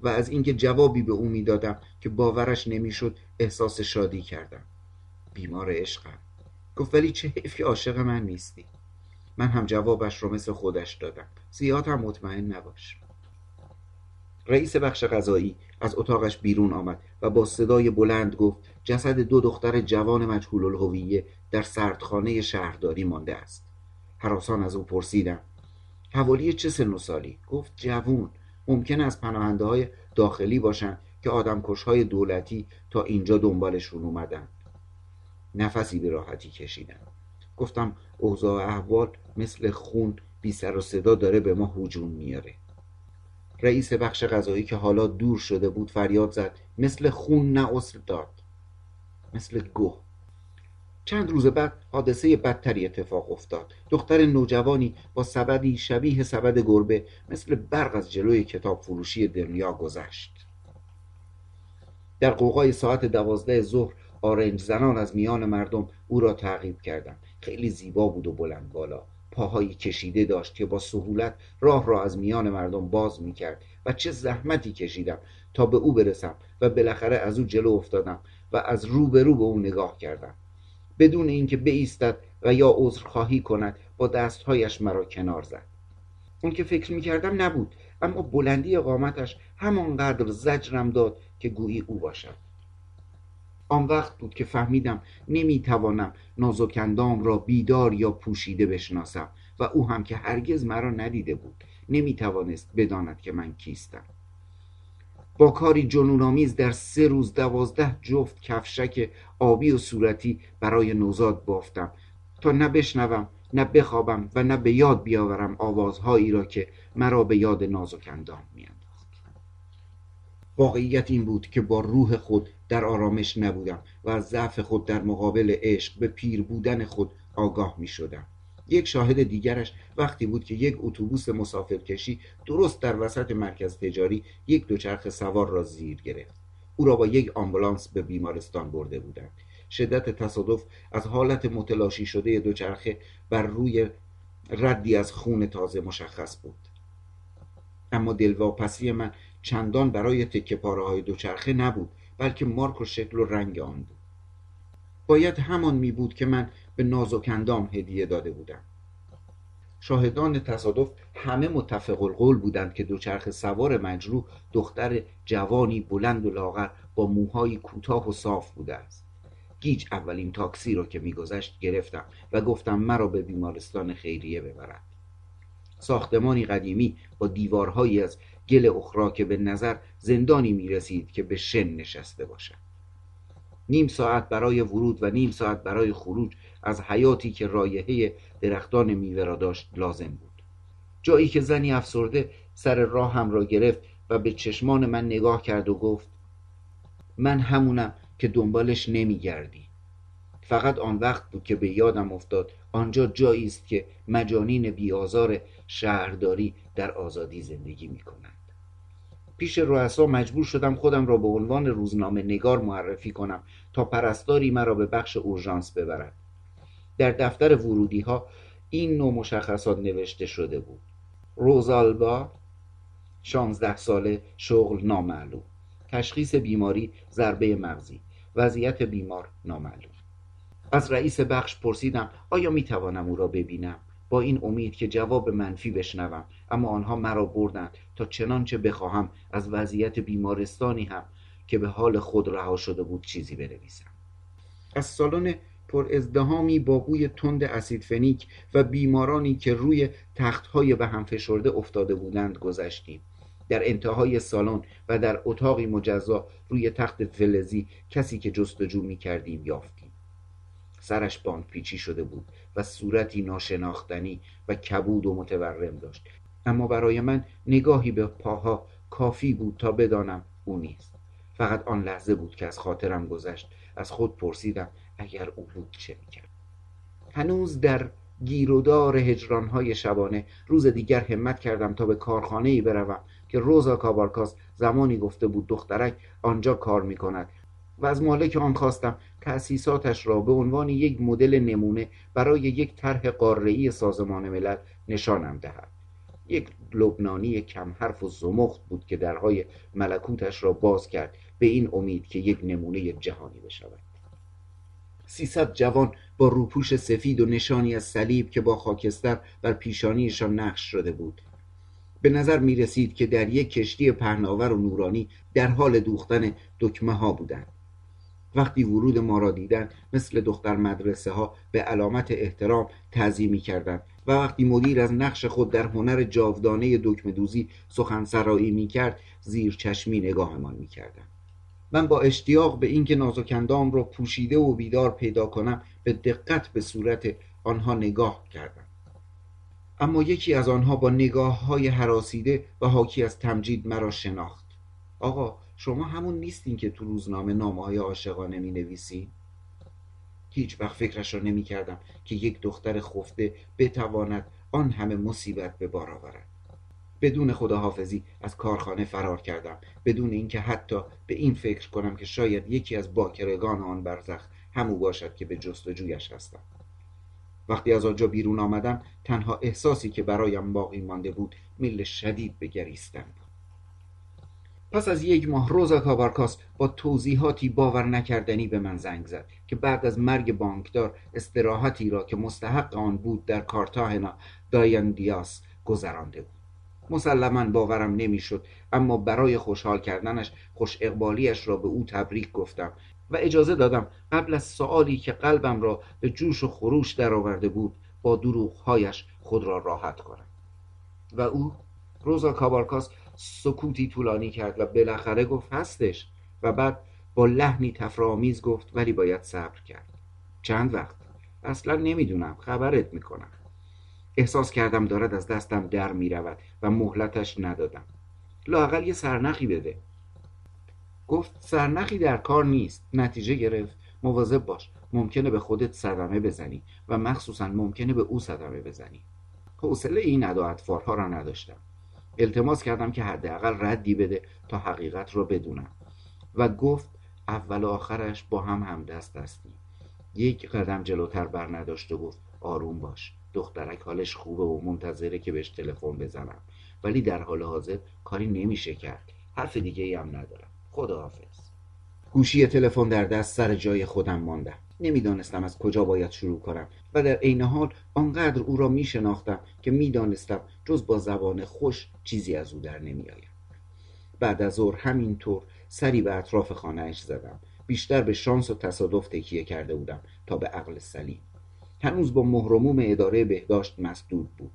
و از اینکه جوابی به او می‌دادم که باورش نمی‌شد احساس شادی کردم. بیمار عشقم. گفت ولی چه حیف که عاشق من نیستی. من هم جوابش رو مثل خودش دادم. زیاد هم مطمئن نباش. رئیس بخش غذایی از اتاقش بیرون آمد و با صدای بلند گفت جسد دو دختر جوان مجهول الهویه در سردخانه شهرداری مانده است. حراسان از او پرسیدم حوالی چه سن و سالی؟ گفت جوون. ممکن است پناهنده های داخلی باشند که آدمکش های دولتی تا اینجا دنبالشون اومدن. نفسی به راحتی کشیدم گفتم اوضاع احوال مثل خون بی سر و صدا داره به ما هجوم میاره. رئیس بخش غذایی که حالا دور شده بود فریاد زد. مثل خون نه داد. مثل گوه. چند روز بعد حادثه بدتری اتفاق افتاد. دختر نوجوانی با سبدی شبیه سبد گربه مثل برق از جلوی کتاب فروشی دنیا گذشت. در قوقای ساعت دوازده ظهر آرنج زنان از میان مردم او را تعقیب کردند. خیلی زیبا بود و بلند بالا پاهایی کشیده داشت که با سهولت راه را از میان مردم باز می کرد و چه زحمتی کشیدم تا به او برسم و بالاخره از او جلو افتادم و از رو به به او نگاه کردم. بدون اینکه بایستد و یا عذرخواهی کند با دستهایش مرا کنار زد. اون که فکر می‌کردم نبود اما بلندی قامتش همانقدر زجرم داد که گویی او باشد. آن وقت بود که فهمیدم نمی‌توانم نازکندام را بیدار یا پوشیده بشناسم و او هم که هرگز مرا ندیده بود نمی‌توانست بداند که من کیستم. با کاری جنونآمیز در سه روز دوازده جفت کفشک آبی و صورتی برای نوزاد بافتم تا نه بشنوم نه بخوابم و نه به یاد بیاورم آوازهایی را که مرا به یاد نازک اندام میانداخت. واقعیت این بود که با روح خود در آرامش نبودم و از ضعف خود در مقابل عشق به پیر بودن خود آگاه می شدم یک شاهد دیگرش وقتی بود که یک اتوبوس مسافرکشی درست در وسط مرکز تجاری یک دوچرخه سوار را زیر گرفت. او را با یک آمبولانس به بیمارستان برده بودند. شدت تصادف از حالت متلاشی شده دوچرخه بر روی ردی از خون تازه مشخص بود. اما دلواپسی من چندان برای تکه پاره های دوچرخه نبود بلکه مارک و شکل و رنگ آن بود. باید همان می بود که من به نازکندام هدیه داده بودم. شاهدان تصادف همه متفق القول بودند که دوچرخ سوار مجروح دختر جوانی بلند و لاغر با موهای کوتاه و صاف بوده است. گیج اولین تاکسی را که میگذشت گرفتم و گفتم مرا به بیمارستان خیریه ببرد. ساختمانی قدیمی با دیوارهایی از گل اخرا که به نظر زندانی می رسید که به شن نشسته باشد. نیم ساعت برای ورود و نیم ساعت برای خروج از حیاتی که رایحه درختان میوه را داشت لازم بود. جایی که زنی افسرده سر راه هم را گرفت و به چشمان من نگاه کرد و گفت من همونم که دنبالش نمیگردی. فقط آن وقت بود که به یادم افتاد آنجا جایی است که مجانین بیآزار شهرداری در آزادی زندگی می کنند. پیش رؤسا مجبور شدم خودم را به عنوان روزنامه نگار معرفی کنم تا پرستاری مرا به بخش اورژانس ببرد. در دفتر ورودی ها این نوع مشخصات نوشته شده بود. روزالبا شانزده ساله شغل نامعلوم. تشخیص بیماری ضربه مغزی. وضعیت بیمار نامعلوم. از رئیس بخش پرسیدم آیا می توانم او را ببینم؟ با این امید که جواب منفی بشنوم. اما آنها مرا بردند تا چنانچه بخواهم از وضعیت بیمارستانی هم که به حال خود رها شده بود چیزی بنویسم. از سالن پر ازدهامی با بوی تند اسید فنیک و بیمارانی که روی تختهای به هم فشرده افتاده بودند گذشتیم. در انتهای سالن و در اتاقی مجزا روی تخت فلزی کسی که جستجو می کردیم یافتیم. سرش باند پیچی شده بود. و صورتی ناشناختنی و کبود و متورم داشت. اما برای من نگاهی به پاها کافی بود تا بدانم او نیست. فقط آن لحظه بود که از خاطرم گذشت. از خود پرسیدم اگر او بود چه می‌کرد. هنوز در گیرودار هجرانهای شبانه روز دیگر همت کردم تا به کارخانه ای بروم که روزا کابارکاس زمانی گفته بود دخترک آنجا کار می کند و از مالک آن خواستم تأسیساتش را به عنوان یک مدل نمونه برای یک طرح قاره‌ای سازمان ملل نشانم دهد. یک لبنانی کم حرف و زمخت بود که درهای ملکوتش را باز کرد به این امید که یک نمونه جهانی بشود. سیصد جوان با روپوش سفید و نشانی از صلیب که با خاکستر بر پیشانیشان نقش شده بود. به نظر می رسید که در یک کشتی پهناور و نورانی در حال دوختن دکمه ها بودند. وقتی ورود ما را دیدند مثل دختر مدرسه ها به علامت احترام تعظیمی کردند و وقتی مدیر از نقش خود در هنر جاودانه دکمه دوزی سخن سرایی می کرد زیر چشمی نگاهمان می کردند. من با اشتیاق به اینکه نازکندام را پوشیده و بیدار پیدا کنم به دقت به صورت آنها نگاه کردم اما یکی از آنها با نگاه های حراسیده و حاکی از تمجید مرا شناخت آقا شما همون نیستین که تو روزنامه نامه های عاشقانه می نویسی؟ هیچ وقت فکرش را نمی کردم که یک دختر خفته بتواند آن همه مصیبت به بار آورد. بدون خداحافظی از کارخانه فرار کردم. بدون اینکه حتی به این فکر کنم که شاید یکی از باکرگان آن برزخ همو باشد که به جستجویش هستم. وقتی از آنجا بیرون آمدم تنها احساسی که برایم باقی مانده بود میل شدید به گریستن بود. پس از یک ماه روزا کابارکاس با توضیحاتی باور نکردنی به من زنگ زد که بعد از مرگ بانکدار استراحتی را که مستحق آن بود در کارتاهنا دایان دیاس گذرانده بود. مسلما باورم نمی‌شد اما برای خوشحال کردنش خوش اقبالیش را به او تبریک گفتم و اجازه دادم قبل از سوالی که قلبم را به جوش و خروش درآورده بود با دروغهایش خود را راحت کنم. و او روزا کابارکاس سکوتی طولانی کرد و بالاخره گفت هستش و بعد با لحنی تفرآمیز گفت ولی باید صبر کرد. چند وقت؟ اصلا نمی‌دونم. خبرت می‌کنم. احساس کردم دارد از دستم در می‌رود و مهلتش ندادم. لاقل یه سرنخی بده. گفت سرنخی در کار نیست. نتیجه گرفت. مواظب باش. ممکنه به خودت صدمه بزنی و مخصوصا ممکنه به او صدمه بزنی. حوصله این ادا را نداشتم. التماس کردم که حداقل ردی بده تا حقیقت را بدونم. و گفت اول و آخرش با هم هم دست هستیم. یک قدم جلوتر بر نداشت و گفت آروم باش. دخترک حالش خوبه و منتظره که بهش تلفن بزنم. ولی در حال حاضر کاری نمیشه کرد. حرف دیگه ای هم ندارم. خداحافظ. گوشی تلفن در دست سر جای خودم ماندم نمی‌دانستم از کجا باید شروع کنم و در عین حال آنقدر او را می شناختم که می‌دانستم جز با زبان خوش چیزی از او در نمیآید. بعد از ظهر همینطور سری به اطراف خانهاش زدم. بیشتر به شانس و تصادف تکیه کرده بودم تا به عقل سلیم. هنوز با مهرموم اداره بهداشت مسدود بود.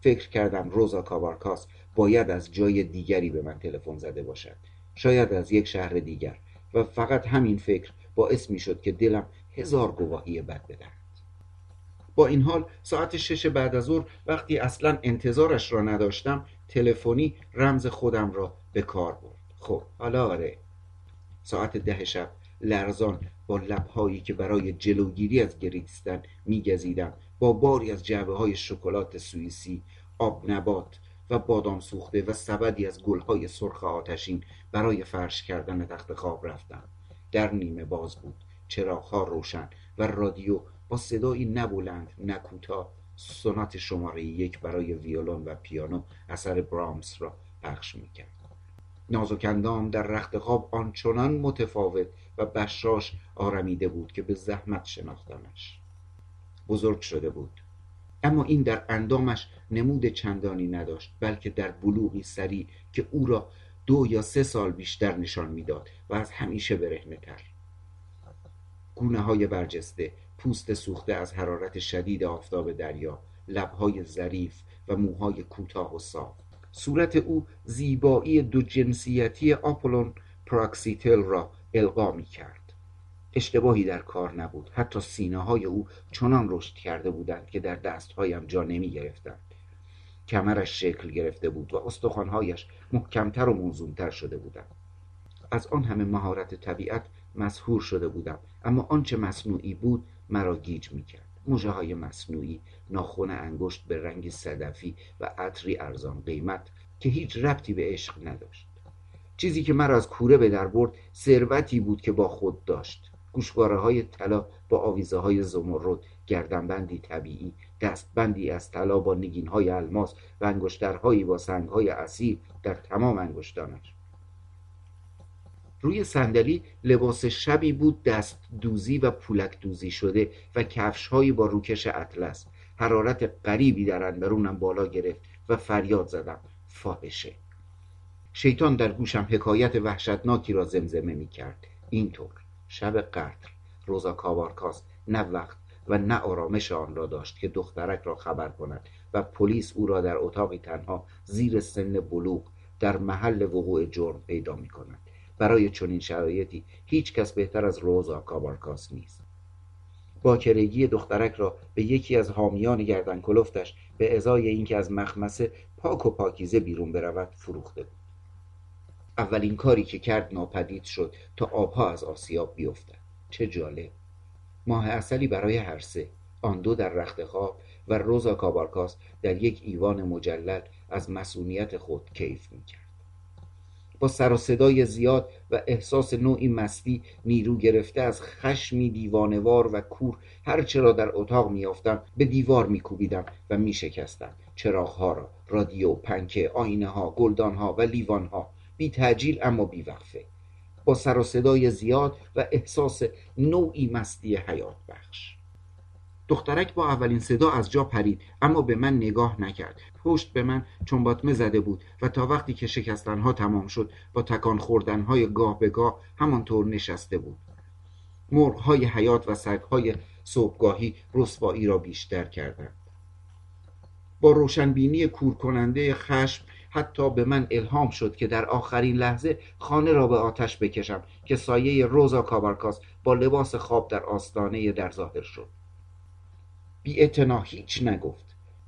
فکر کردم روزا کابارکاس باید از جای دیگری به من تلفن زده باشد. شاید از یک شهر دیگر. و فقط همین فکر باعث می شد که دلم هزار گواهی بد بدهد. با این حال ساعت شش بعد از ظهر وقتی اصلا انتظارش را نداشتم تلفنی رمز خودم را به کار برد. خب حالا آره. ساعت ده شب لرزان با لبهایی که برای جلوگیری از گریستن میگزیدم با باری از جعبه های شکلات سوئیسی آب نبات و بادام سوخته و سبدی از گلهای سرخ آتشین برای فرش کردن تخت خواب رفتم. در نیمه باز بود. چراغها روشن و رادیو با صدایی نبلند نکوتا سنات شماره یک برای ویولون و پیانو اثر برامس را پخش می‌کرد. نازکندام در رخت خواب آنچنان متفاوت و بشاش آرمیده بود که به زحمت شناختمش. بزرگ شده بود. اما این در اندامش نمود چندانی نداشت بلکه در بلوغی سری که او را دو یا سه سال بیشتر نشان می‌داد و از همیشه برهنه تر گونه های برجسته پوست سوخته از حرارت شدید آفتاب دریا لبهای ظریف و موهای کوتاه و صاف صورت او زیبایی دو جنسیتی آپولون پراکسیتل را القا می کرد اشتباهی در کار نبود. حتی سینه های او چنان رشد کرده بودند که در دستهایم جا نمی گرفتند کمرش شکل گرفته بود و استخوانهایش محکمتر و موزونتر شده بودند. از آن همه مهارت طبیعت مسهور شده بودم. اما آنچه مصنوعی بود مرا گیج می‌کرد. موجه های مصنوعی ناخن انگشت به رنگ صدفی و عطری ارزان قیمت که هیچ ربطی به عشق نداشت. چیزی که مرا از کوره به در برد ثروتی بود که با خود داشت. گوشواره های طلا با آویزه های زمرد گردنبندی طبیعی دستبندی از طلا با نگین های الماس و انگشترهایی با سنگ های اصیل در تمام انگشتانش. روی صندلی لباس شبی بود دست دوزی و پولک دوزی شده و کفش هایی با روکش اطلس. حرارت غریبی در اندرونم بالا گرفت و فریاد زدم. فاحشه. شیطان در گوشم حکایت وحشتناکی را زمزمه می کرد اینطور. شب قتل. روزا کابارکاس نه وقت و نه آرامش آن را داشت که دخترک را خبر کند و پلیس او را در اتاقی تنها زیر سن بلوغ در محل وقوع جرم پیدا می کند برای چنین شرایطی هیچ کس بهتر از روزا کابارکاس نیست. باکرگی دخترک را به یکی از حامیان گردن کلفتش به ازای اینکه از مخمسه پاک و پاکیزه بیرون برود فروخته بود. اولین کاری که کرد ناپدید شد تا آبها از آسیاب بیفتد. چه جالب! ماه اصلی برای هر سه آن دو در رخت خواب و روزا کابارکاس در یک ایوان مجلل از مسئولیت خود کیف می‌کرد. با سر و صدای زیاد و احساس نوعی مستی نیرو گرفته از خشمی دیوانوار و کور هرچه را در اتاق میافتم به دیوار میکوبیدم و میشکستم. چراغها را رادیو پنکه آینه ها گلدان ها و لیوان ها بی تجیل اما بی وقفه. با سر و صدای زیاد و احساس نوعی مستی حیات بخش دخترک با اولین صدا از جا پرید اما به من نگاه نکرد. پشت به من چنباتمه زده بود و تا وقتی که شکستنها تمام شد با تکان خوردنهای گاه به گاه همانطور نشسته بود. مرغهای حیات و سگهای صبحگاهی رسوایی را بیشتر کردند. با روشنبینی کورکننده خشم حتی به من الهام شد که در آخرین لحظه خانه را به آتش بکشم که سایه روزا کابارکاس با لباس خواب در آستانه در ظاهر شد. بی هیچ نگفت.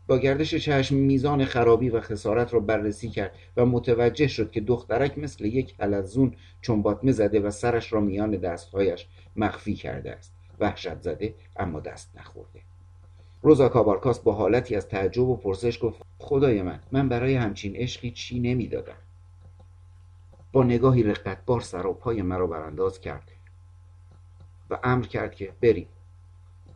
با گردش چشم میزان خرابی و خسارت را بررسی کرد و متوجه شد که دخترک مثل یک حلزون چنباتمه زده و سرش را میان دستهایش مخفی کرده است. وحشت زده اما دست نخورده. روزا کابارکاس با حالتی از تعجب و پرسش گفت خدای من من برای همچین عشقی چی نمی‌دادم؟ با نگاهی رقتبار سر و پای مرا برانداز کرد و امر کرد که بریم.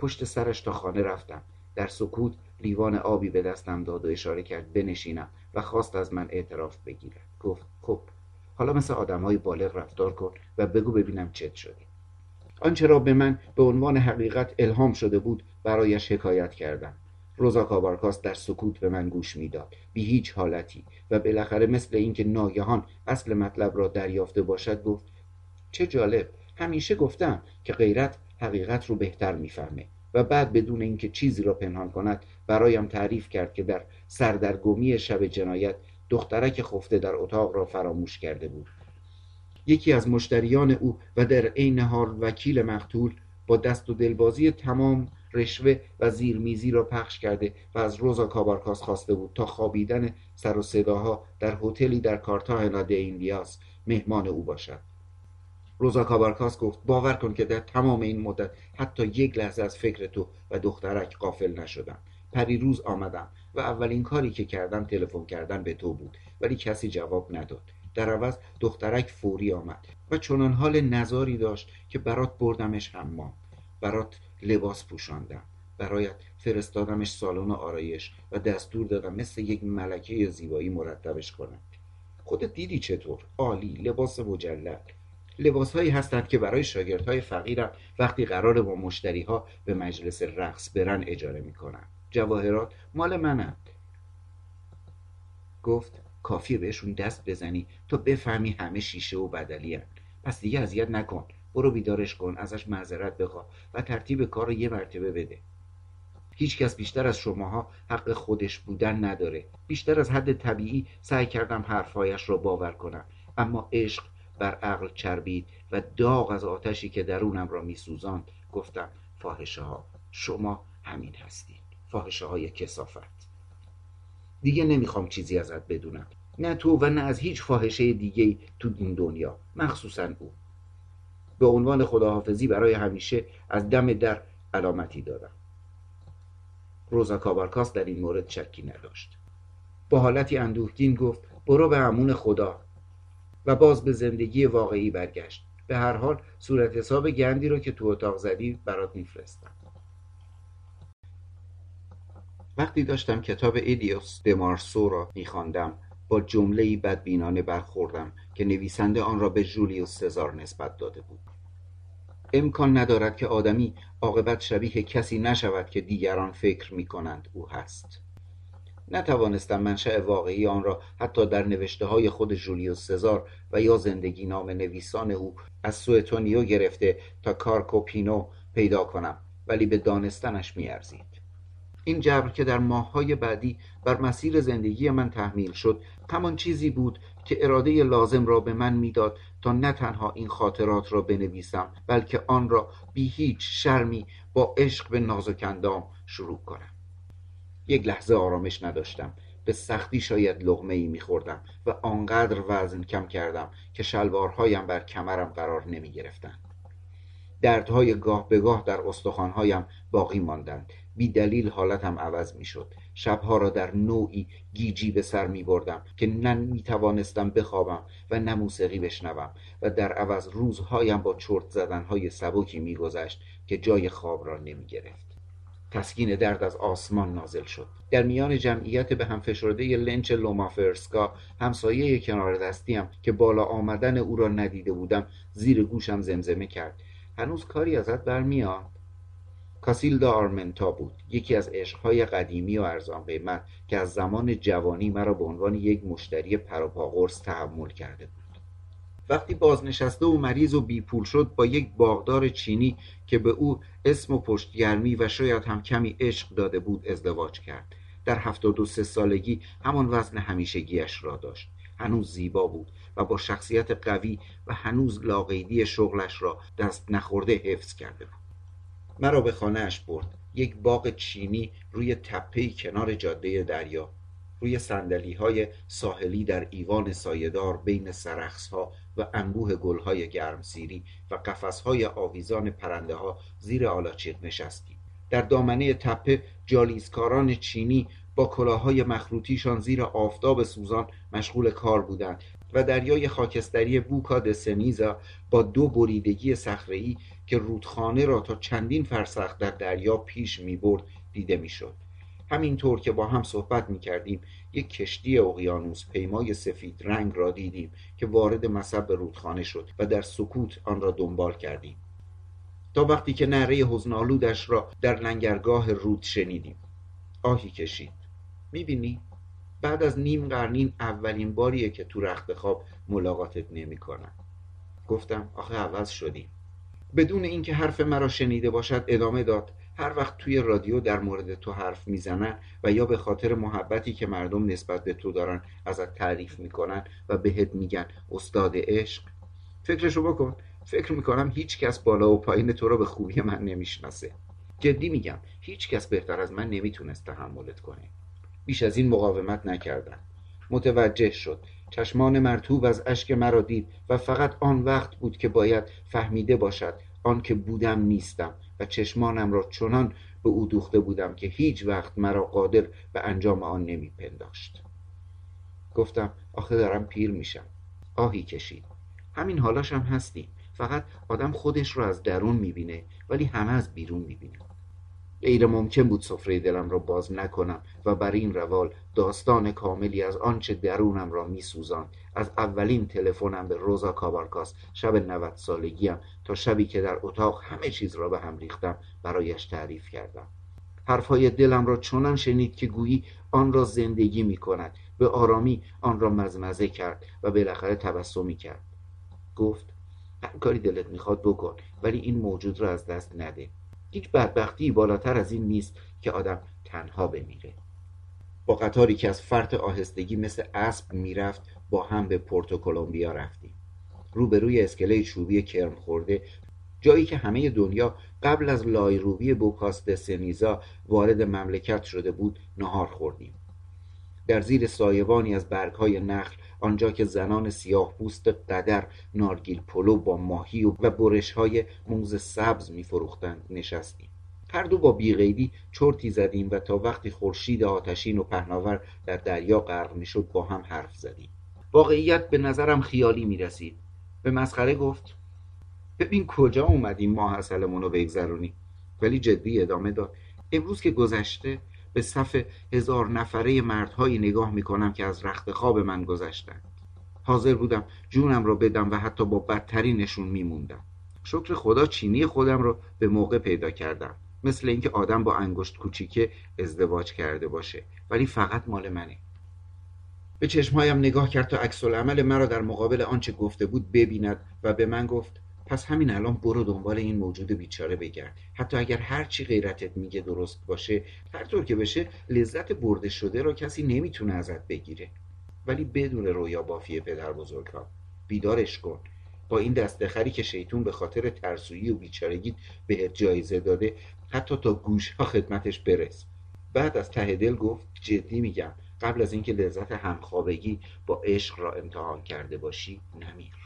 پشت سرش تا خانه رفتم. در سکوت لیوان آبی به دستم داد و اشاره کرد بنشینم و خواست از من اعتراف بگیرد. گفت خب حالا مثل آدم های بالغ رفتار کن و بگو ببینم چت شدی آنچه را به من به عنوان حقیقت الهام شده بود برایش حکایت کردم. روزا کابارکاس در سکوت به من گوش می‌داد. بی هیچ حالتی. و بالاخره مثل اینکه ناگهان اصل مطلب را دریافته باشد گفت چه جالب. همیشه گفتم که غیرت حقیقت رو بهتر می‌فهمه و بعد بدون اینکه چیزی را پنهان کند برایم تعریف کرد که در سردرگمی شب جنایت دخترک خفته در اتاق را فراموش کرده بود. یکی از مشتریان او و در عین حال وکیل مقتول با دست و دلبازی تمام رشوه و زیرمیزی را پخش کرده و از روزا کابارکاس خواسته بود تا خوابیدن سر و صداها در هتلی در کارتاهنا د ایندیاس مهمان او باشد. روزا کابارکاس گفت باور کن که در تمام این مدت حتی یک لحظه از فکر تو و دخترک قافل نشدم. روز آمدم و اولین کاری که کردم تلفن کردن به تو بود ولی کسی جواب نداد. در عوض دخترک فوری آمد و چنان حال نظاری داشت که برات بردمش حمام برات لباس پوشاندم برایت فرستادمش سالن آرایش و دستور دادم مثل یک ملکه زیبایی مرتبش کنم. خودت دیدی چطور؟ عالی لباس مجلل. لباس هایی هستند که برای شاگردهای فقیرم وقتی قرار با مشتری ها به مجلس رقص برن اجاره می‌کنم جواهرات مال منند. گفت کافیه بهشون دست بزنی تا بفهمی همه شیشه و بدلی هن. پس دیگه اذیت نکن. برو بیدارش کن ازش معذرت بخوا و ترتیب کار رو یه مرتبه بده. هیچکس بیشتر از شماها حق خودش بودن نداره. بیشتر از حد طبیعی سعی کردم حرفهایش را باور کنم. اما عشق بر عقل چربید و داغ از آتشی که درونم را میسوزاند گفتم فاحشه ها شما همین هستید. فاحشه های کسافت. دیگه نمی‌خوام چیزی ازت بدونم. نه تو و نه از هیچ فاحشه دیگه تو این دنیا مخصوصا او. به عنوان خداحافظی برای همیشه از دم در علامتی دادم روزا کابارکاس در این مورد شکی نداشت. با حالتی اندوهگین گفت برو به امون خدا. و باز به زندگی واقعی برگشت. به هر حال صورت حساب گندی رو که تو اتاق زدی برات میفرستم. وقتی داشتم کتاب ایدیوس دمارسو را میخواندم با جمله بدبینانه برخوردم که نویسنده آن را به جولیوس سزار نسبت داده بود. امکان ندارد که آدمی عاقبت شبیه کسی نشود که دیگران فکر می کنند او هست. نتوانستم منشأ واقعی آن را حتی در نوشته های خود جولیوس سزار و یا زندگی نام نویسان او از سوئتونیو گرفته تا کارکوپینو پیدا کنم ولی به دانستنش میارزید. این جبر که در ماههای بعدی بر مسیر زندگی من تحمیل شد همان چیزی بود که اراده لازم را به من می‌داد تا نه تنها این خاطرات را بنویسم بلکه آن را بی هیچ شرمی با عشق به نازکندام شروع کنم. یک لحظه آرامش نداشتم. به سختی شاید لغمه ای میخوردم و آنقدر وزن کم کردم که شلوارهایم بر کمرم قرار نمی گرفتن. دردهای گاه به گاه در استخوانهایم باقی ماندند. بی دلیل حالتم عوض می شد شبها را در نوعی گیجی به سر می بردم که نه می توانستم بخوابم و نه موسیقی بشنوم و در عوض روزهایم با چرت زدنهای سبکی می گذشت که جای خواب را نمی گرفت تسکین درد از آسمان نازل شد. در میان جمعیت به هم فشرده لنچ لومافرسکا همسایه کنار دستیم که بالا آمدن او را ندیده بودم زیر گوشم زمزمه کرد. هنوز کاری ازت برمیاد؟ کاسیلدا آرمنتا بود. یکی از عشقهای قدیمی و ارزان قیمت که از زمان جوانی مرا به عنوان یک مشتری پروپاقرص تحمل کرده بود. وقتی بازنشسته و مریض و بیپول شد با یک باغدار چینی که به او اسم و پشتگرمی و شاید هم کمی عشق داده بود ازدواج کرد. در هفتاد و سه سالگی همان وزن همیشگیش را داشت. هنوز زیبا بود و با شخصیت قوی و هنوز لاقیدی شغلش را دست نخورده حفظ کرده بود. مرا به خانهاش برد. یک باغ چینی روی تپهی کنار جاده دریا. روی سندلی های ساحلی در ایوان سایدار بین سرخص ها و انبوه گل های گرمسیری و قفس های آویزان پرنده ها زیر آلاچیق نشستیم در دامنه تپه جالیزکاران چینی با کلاهای مخروطیشان زیر آفتاب سوزان مشغول کار بودند و دریای خاکستری بوکا سمیزا با دو بریدگی صخره‌ای که رودخانه را تا چندین فرسخ در دریا پیش می برد دیده می‌شد. همینطور که با هم صحبت می کردیم یک کشتی اقیانوس پیمای سفید رنگ را دیدیم که وارد مصب رودخانه شد و در سکوت آن را دنبال کردیم. تا وقتی که نره حزنالودش را در لنگرگاه رود شنیدیم. آهی کشید. می‌بینی؟ بعد از نیم قرنین اولین باریه که تو رخت خواب ملاقاتت نمی‌کنم. گفتم آخه عوض شدیم. بدون اینکه حرف مرا شنیده باشد ادامه داد. هر وقت توی رادیو در مورد تو حرف می‌زنن و یا به خاطر محبتی که مردم نسبت به تو دارن ازت تعریف می‌کنن و بهت میگن استاد عشق؟ فکرشو بکن. فکر می‌کنم هیچ کس بالا و پایین تو رو به خوبی من نمی‌شناسه. جدی میگم هیچ کس بهتر از من نمی‌تونست تحملت کنه. بیش از این مقاومت نکردم. متوجه شد. چشمان مرتوب از اشک مرا دید و فقط آن وقت بود که باید فهمیده باشد آن که بودم نیستم. و چشمانم را چنان به او دوخته بودم که هیچ وقت مرا قادر به انجام آن نمیپنداشت. گفتم آخه دارم پیر میشم. آهی کشید. همین حالاشم هستی. فقط آدم خودش رو از درون می‌بینه ولی همه از بیرون می‌بینه. غیر ممکن بود سفره دلم را باز نکنم و بر این روال داستان کاملی از آنچه درونم را میسوزان از اولین تلفنم به روزا کابارکاس شب 90 سالگیم تا شبی که در اتاق همه چیز را به هم ریختم برایش تعریف کردم. حرفهای دلم را چنان شنید که گویی آن را زندگی می کند به آرامی آن را مزمزه کرد و بالاخره تبسمی کرد. گفت هر کاری دلت می‌خواد بکن ولی این موجود را از دست نده. هیچ بدبختی بالاتر از این نیست که آدم تنها بمیره. با قطاری که از فرط آهستگی مثل اسب می‌رفت با هم به پورتوکولومبیا رفتیم. روبروی اسکله چوبی کرم خورده جایی که همه دنیا قبل از لایروبی بوکاس د سنیزا وارد مملکت شده بود نهار خوردیم. در زیر سایبانی از برگهای نخل آنجا که زنان سیاه پوست قدر نارگیل پلو با ماهی و برش های موز سبز میفروختند نشستیم. هر دو با بیغیبی چرتی زدیم و تا وقتی خورشید آتشین و پهناور در دریا غرق می‌شد با هم حرف زدیم. واقعیت به نظرم خیالی می رسید به مسخره گفت ببین کجا اومدیم ما حسلمون رو بگذرونیم. ولی جدی ادامه داد امروز که گذشته به صف هزار نفره مردهایی نگاه می‌کنم که از رخت خواب من گذشتند. حاضر بودم جونم را بدم و حتی با بدترینشون میموندم. شکر خدا چینی خودم را به موقع پیدا کردم. مثل اینکه آدم با انگشت کوچیکه ازدواج کرده باشه. ولی فقط مال منه. به چشمهایم نگاه کرد تا عکس عمل مرا در مقابل آنچه گفته بود ببیند و به من گفت پس همین الان برو دنبال این موجود بیچاره بگرد. حتی اگر هر چی غیرتت میگه درست باشه هر طور که بشه لذت برده شده را کسی نمی‌تونه ازت بگیره. ولی بدون رویا بافی پدر بزرگها بیدارش کن. با این دستخری که شیطون به خاطر ترسویی و بیچارگیت بهت جایزه داده حتی تا گوش ها خدمتش برس. بعد از ته دل گفت جدی میگم قبل از اینکه لذت همخوابگی با عشق را امتحان کرده باشی نمیر.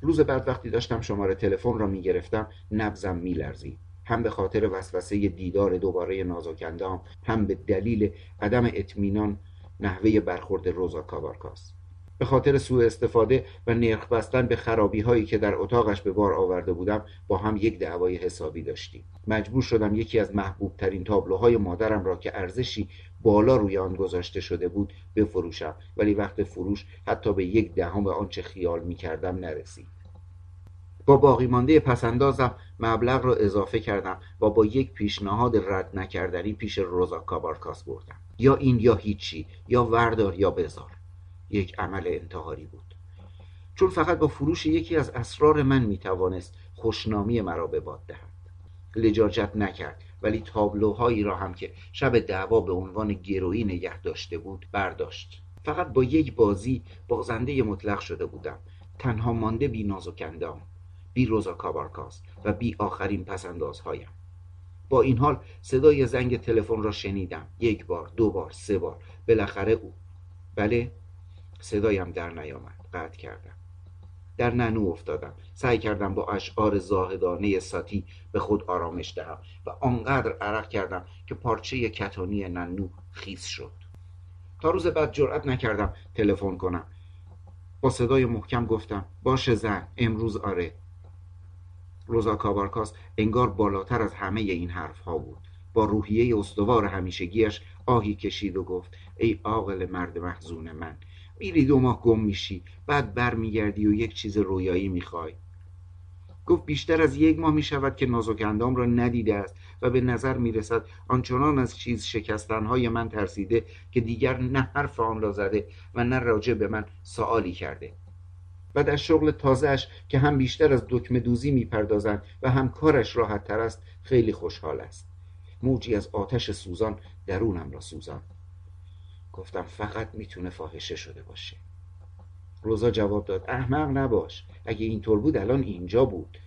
روز بعد وقتی داشتم شماره تلفن را می‌گرفتم نبزم میلرزید. هم به خاطر وسوسه دیدار دوباره نازکندام هم به دلیل عدم اطمینان نحوه برخورد روزا کابارکاس به خاطر سوء استفاده و نرخ بستن به خرابی هایی که در اتاقش به بار آورده بودم با هم یک دعوای حسابی داشتیم. مجبور شدم یکی از محبوب ترین تابلوهای مادرم را که ارزشی بالا روی آن گذاشته شده بود بفروشم ولی وقت فروش حتی به یک دهم آنچه خیال می کردم نرسید. با باقی مانده پسندازم مبلغ را اضافه کردم و با یک پیشنهاد رد نکردنی پیش روزا کابارکاس بردم. یا این یا هیچی یا وردار یا بزار. یک عمل انتحاری بود. چون فقط با فروش یکی از اسرار من می‌توانست خوشنامی مرا به باد دهد. لجاجت نکرد. ولی تابلوهایی را هم که شب دعوا به عنوان گرویی نگه داشته بود برداشت. فقط با یک بازی بازنده مطلق شده بودم. تنها مانده بی ناز و کندام بی روزا کابارکاس و بی آخرین پسندازهایم. با این حال صدای زنگ تلفن را شنیدم. یک بار دو بار سه بار. بالاخره او بله صدایم در نیامد. قطع کردم. در ننو افتادم. سعی کردم با اشعار زاهدانه ساتی به خود آرامش دهم و آنقدر عرق کردم که پارچه کتانی ننو خیس شد. تا روز بعد جرأت نکردم تلفن کنم. با صدای محکم گفتم باشه زن امروز آره. روزا کابارکاس انگار بالاتر از همه این حرف ها بود. با روحیه استوار همیشگیش آهی کشید و گفت ای عاقل مرد محزون من میری دو ماه گم میشی. بعد برمیگردی و یک چیز رویایی می‌خوای. گفت بیشتر از یک ماه می‌شود که نازک اندام را ندیده است و به نظر می‌رسد آنچنان از چیز شکستنهای من ترسیده که دیگر نه حرف آن را زده و نه راجع به من سوالی کرده. و در شغل تازهش که هم بیشتر از دکمه دوزی می‌پردازند و هم کارش راحت تر است خیلی خوشحال است. موجی از آتش سوزان درونم را سوزان گفتم فقط می‌تونه فاحشه شده باشه. روزا جواب داد احمق نباش. اگه اینطور بود الان اینجا بود.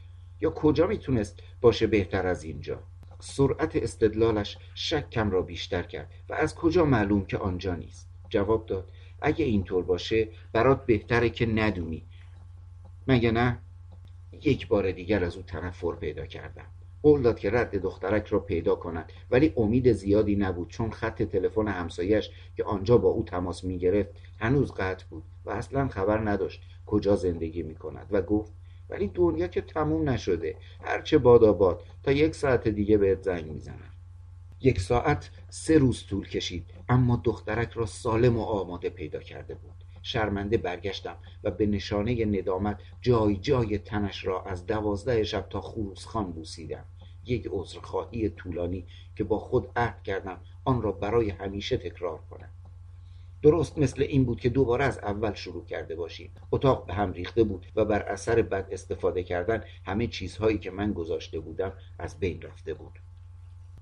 یا کجا می‌تونست باشه بهتر از اینجا؟ سرعت استدلالش شکم را بیشتر کرد. و از کجا معلوم که آنجا نیست؟ جواب داد اگه اینطور باشه برات بهتره که ندونی. مگه نه؟ یک بار دیگر از او تنفر پیدا کردم. قول داد که رد دخترک را پیدا کند. ولی امید زیادی نبود چون خط تلفن همسایش که آنجا با او تماس می گرفت هنوز قطع بود و اصلا خبر نداشت کجا زندگی می کند و گفت ولی دنیا که تموم نشده هرچه باد آباد تا یک ساعت دیگه بهت زنگ می‌زنم. یک ساعت سه روز طول کشید اما دخترک را سالم و آماده پیدا کرده بود. شرمنده برگشتم و به نشانه ندامت جای جای تنش را از دوازده شب تا خروسخان بوسیدم. یک عذرخواهی طولانی که با خود عهد کردم آن را برای همیشه تکرار کنم. درست مثل این بود که دوباره از اول شروع کرده باشیم. اتاق به هم ریخته بود و بر اثر بد استفاده کردن همه چیزهایی که من گذاشته بودم از بین رفته بود.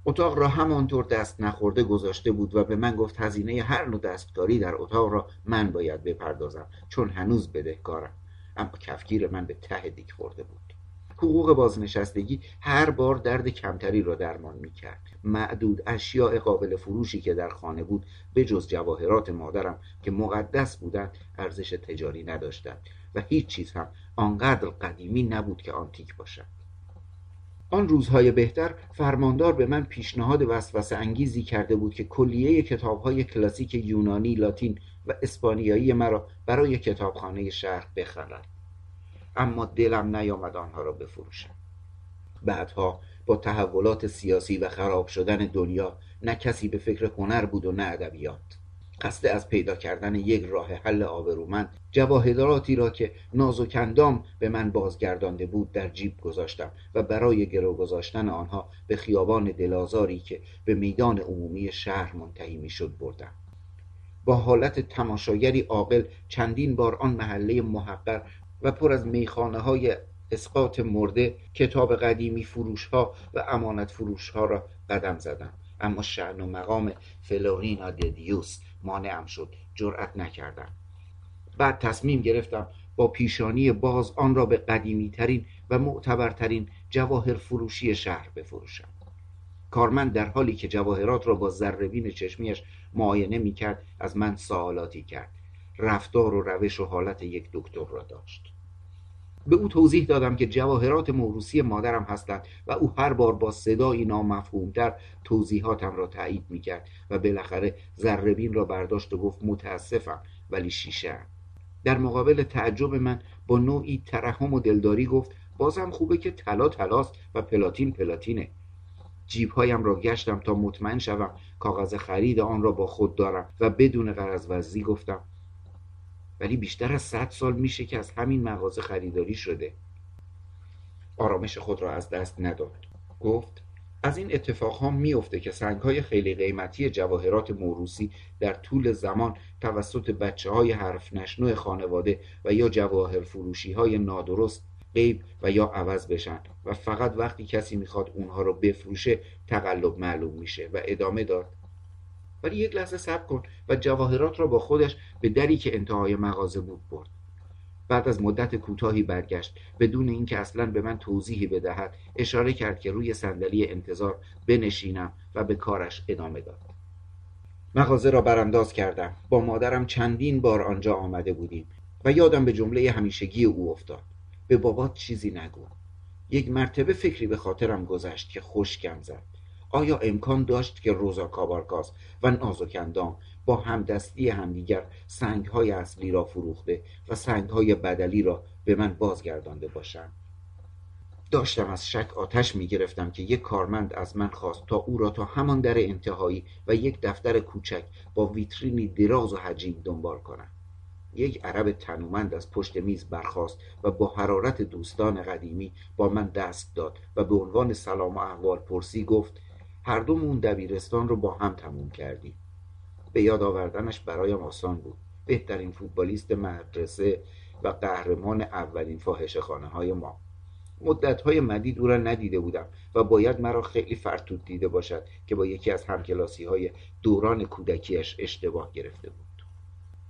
اتاق را همانطور دست نخورده گذاشته بود و به من گفت هزینه هر نوع دستکاری در اتاق را من باید بپردازم چون هنوز بدهکارم. اما کفگیر من به ته دیگ خورده بود. حقوق بازنشستگی هر بار درد کمتری را درمان می کرد معدود اشیاء قابل فروشی که در خانه بود به جز جواهرات مادرم که مقدس بودند ارزش تجاری نداشتند و هیچ چیز هم آنقدر قدیمی نبود که آنتیک باشد آن روزهای بهتر فرماندار به من پیشنهاد وسوسه انگیزی کرده بود که کلیه کتابهای کلاسیک یونانی، لاتین و اسپانیایی مرا برای کتابخانه شهر بخرد. اما دلم نیامد آنها را بفروشم. بعدها با تحولات سیاسی و خراب شدن دنیا نه کسی به فکر هنر بود و نه ادبیات. قصد از پیدا کردن یک راه حل آبرومند جواهراتی را که نازکندام به من بازگردانده بود در جیب گذاشتم و برای گرو گذاشتن آنها به خیابان دلازاری که به میدان عمومی شهر منتهی می‌شد بردم با حالت تماشاگری عاقل چندین بار آن محله محقر و پر از میخانه های اسقاط مرده کتاب قدیمی فروش ها و امانت فروش ها را قدم زدم اما شعن و مقام فلورینا دیوس مانعم شد جرأت نکردم بعد تصمیم گرفتم با پیشانی باز آن را به قدیمی ترین و معتبرترین جواهر فروشی شهر بفروشم. کارمند در حالی که جواهرات را با ذربین چشمیش معاینه می‌کرد از من سوالاتی کرد. رفتار و روش و حالت یک دکتر را داشت. به او توضیح دادم که جواهرات موروسی مادرم هستند و او هر بار با صدایی نامفهومتر توضیحاتم را تایید می‌کرد و بالاخره ذربین را برداشت و گفت متاسفم ولی شیشه در مقابل تعجب من با نوعی ترحم و دلداری گفت بازم خوبه که طلا طلاست و پلاتین پلاتینه. جیبهایم را گشتم تا مطمئن شوم کاغذ خرید آن را با خود دارم و بدون قرض گفتم ولی بیشتر از صد سال میشه که از همین مغازه خریداری شده. آرامش خود را از دست نداد. گفت از این اتفاق ها میفته که سنگ های خیلی قیمتی جواهرات موروسی در طول زمان توسط بچه های حرف نشنو خانواده و یا جواهر فروشی های نادرست غیب و یا عوض بشن و فقط وقتی کسی می‌خواد اونها رو بفروشه تقلب معلوم میشه و ادامه داد. ولی یک لحظه صبر کن و جواهرات را با خودش به دری که انتهای مغازه بود برد. بعد از مدت کوتاهی برگشت بدون اینکه اصلا به من توضیحی بدهد اشاره کرد که روی صندلی انتظار بنشینم و به کارش ادامه داد. مغازه را برانداز کردم. با مادرم چندین بار آنجا آمده بودیم و یادم به جمله همیشگی او افتاد. به بابات چیزی نگو. یک مرتبه فکری به خاطرم گذشت که خوشگم زد. آیا امکان داشت که روزا کابارکاس و نازکندام با همدستی همدیگر های اصلی را فروخته و های بدلی را به من بازگردانده باشند؟ داشتم از شک آتش می گرفتم که یک کارمند از من خواست تا او را تا همان در انتهایی و یک دفتر کوچک با ویترینی دراز و حجیم دنبال کنم. یک عرب تنومند از پشت میز برخاست و با حرارت دوستان قدیمی با من دست داد و به عنوان سلام و احوال پرسی گفت هر دومون دبیرستان رو با هم تموم کردیم. به یاد آوردنش برایم آسان بود. بهترین فوتبالیست مدرسه و قهرمان اولین فاحش خانه های ما. مدت های مدید او را ندیده بودم و باید مرا خیلی فرتود دیده باشد که با یکی از همکلاسی های دوران کودکیش اشتباه گرفته بود.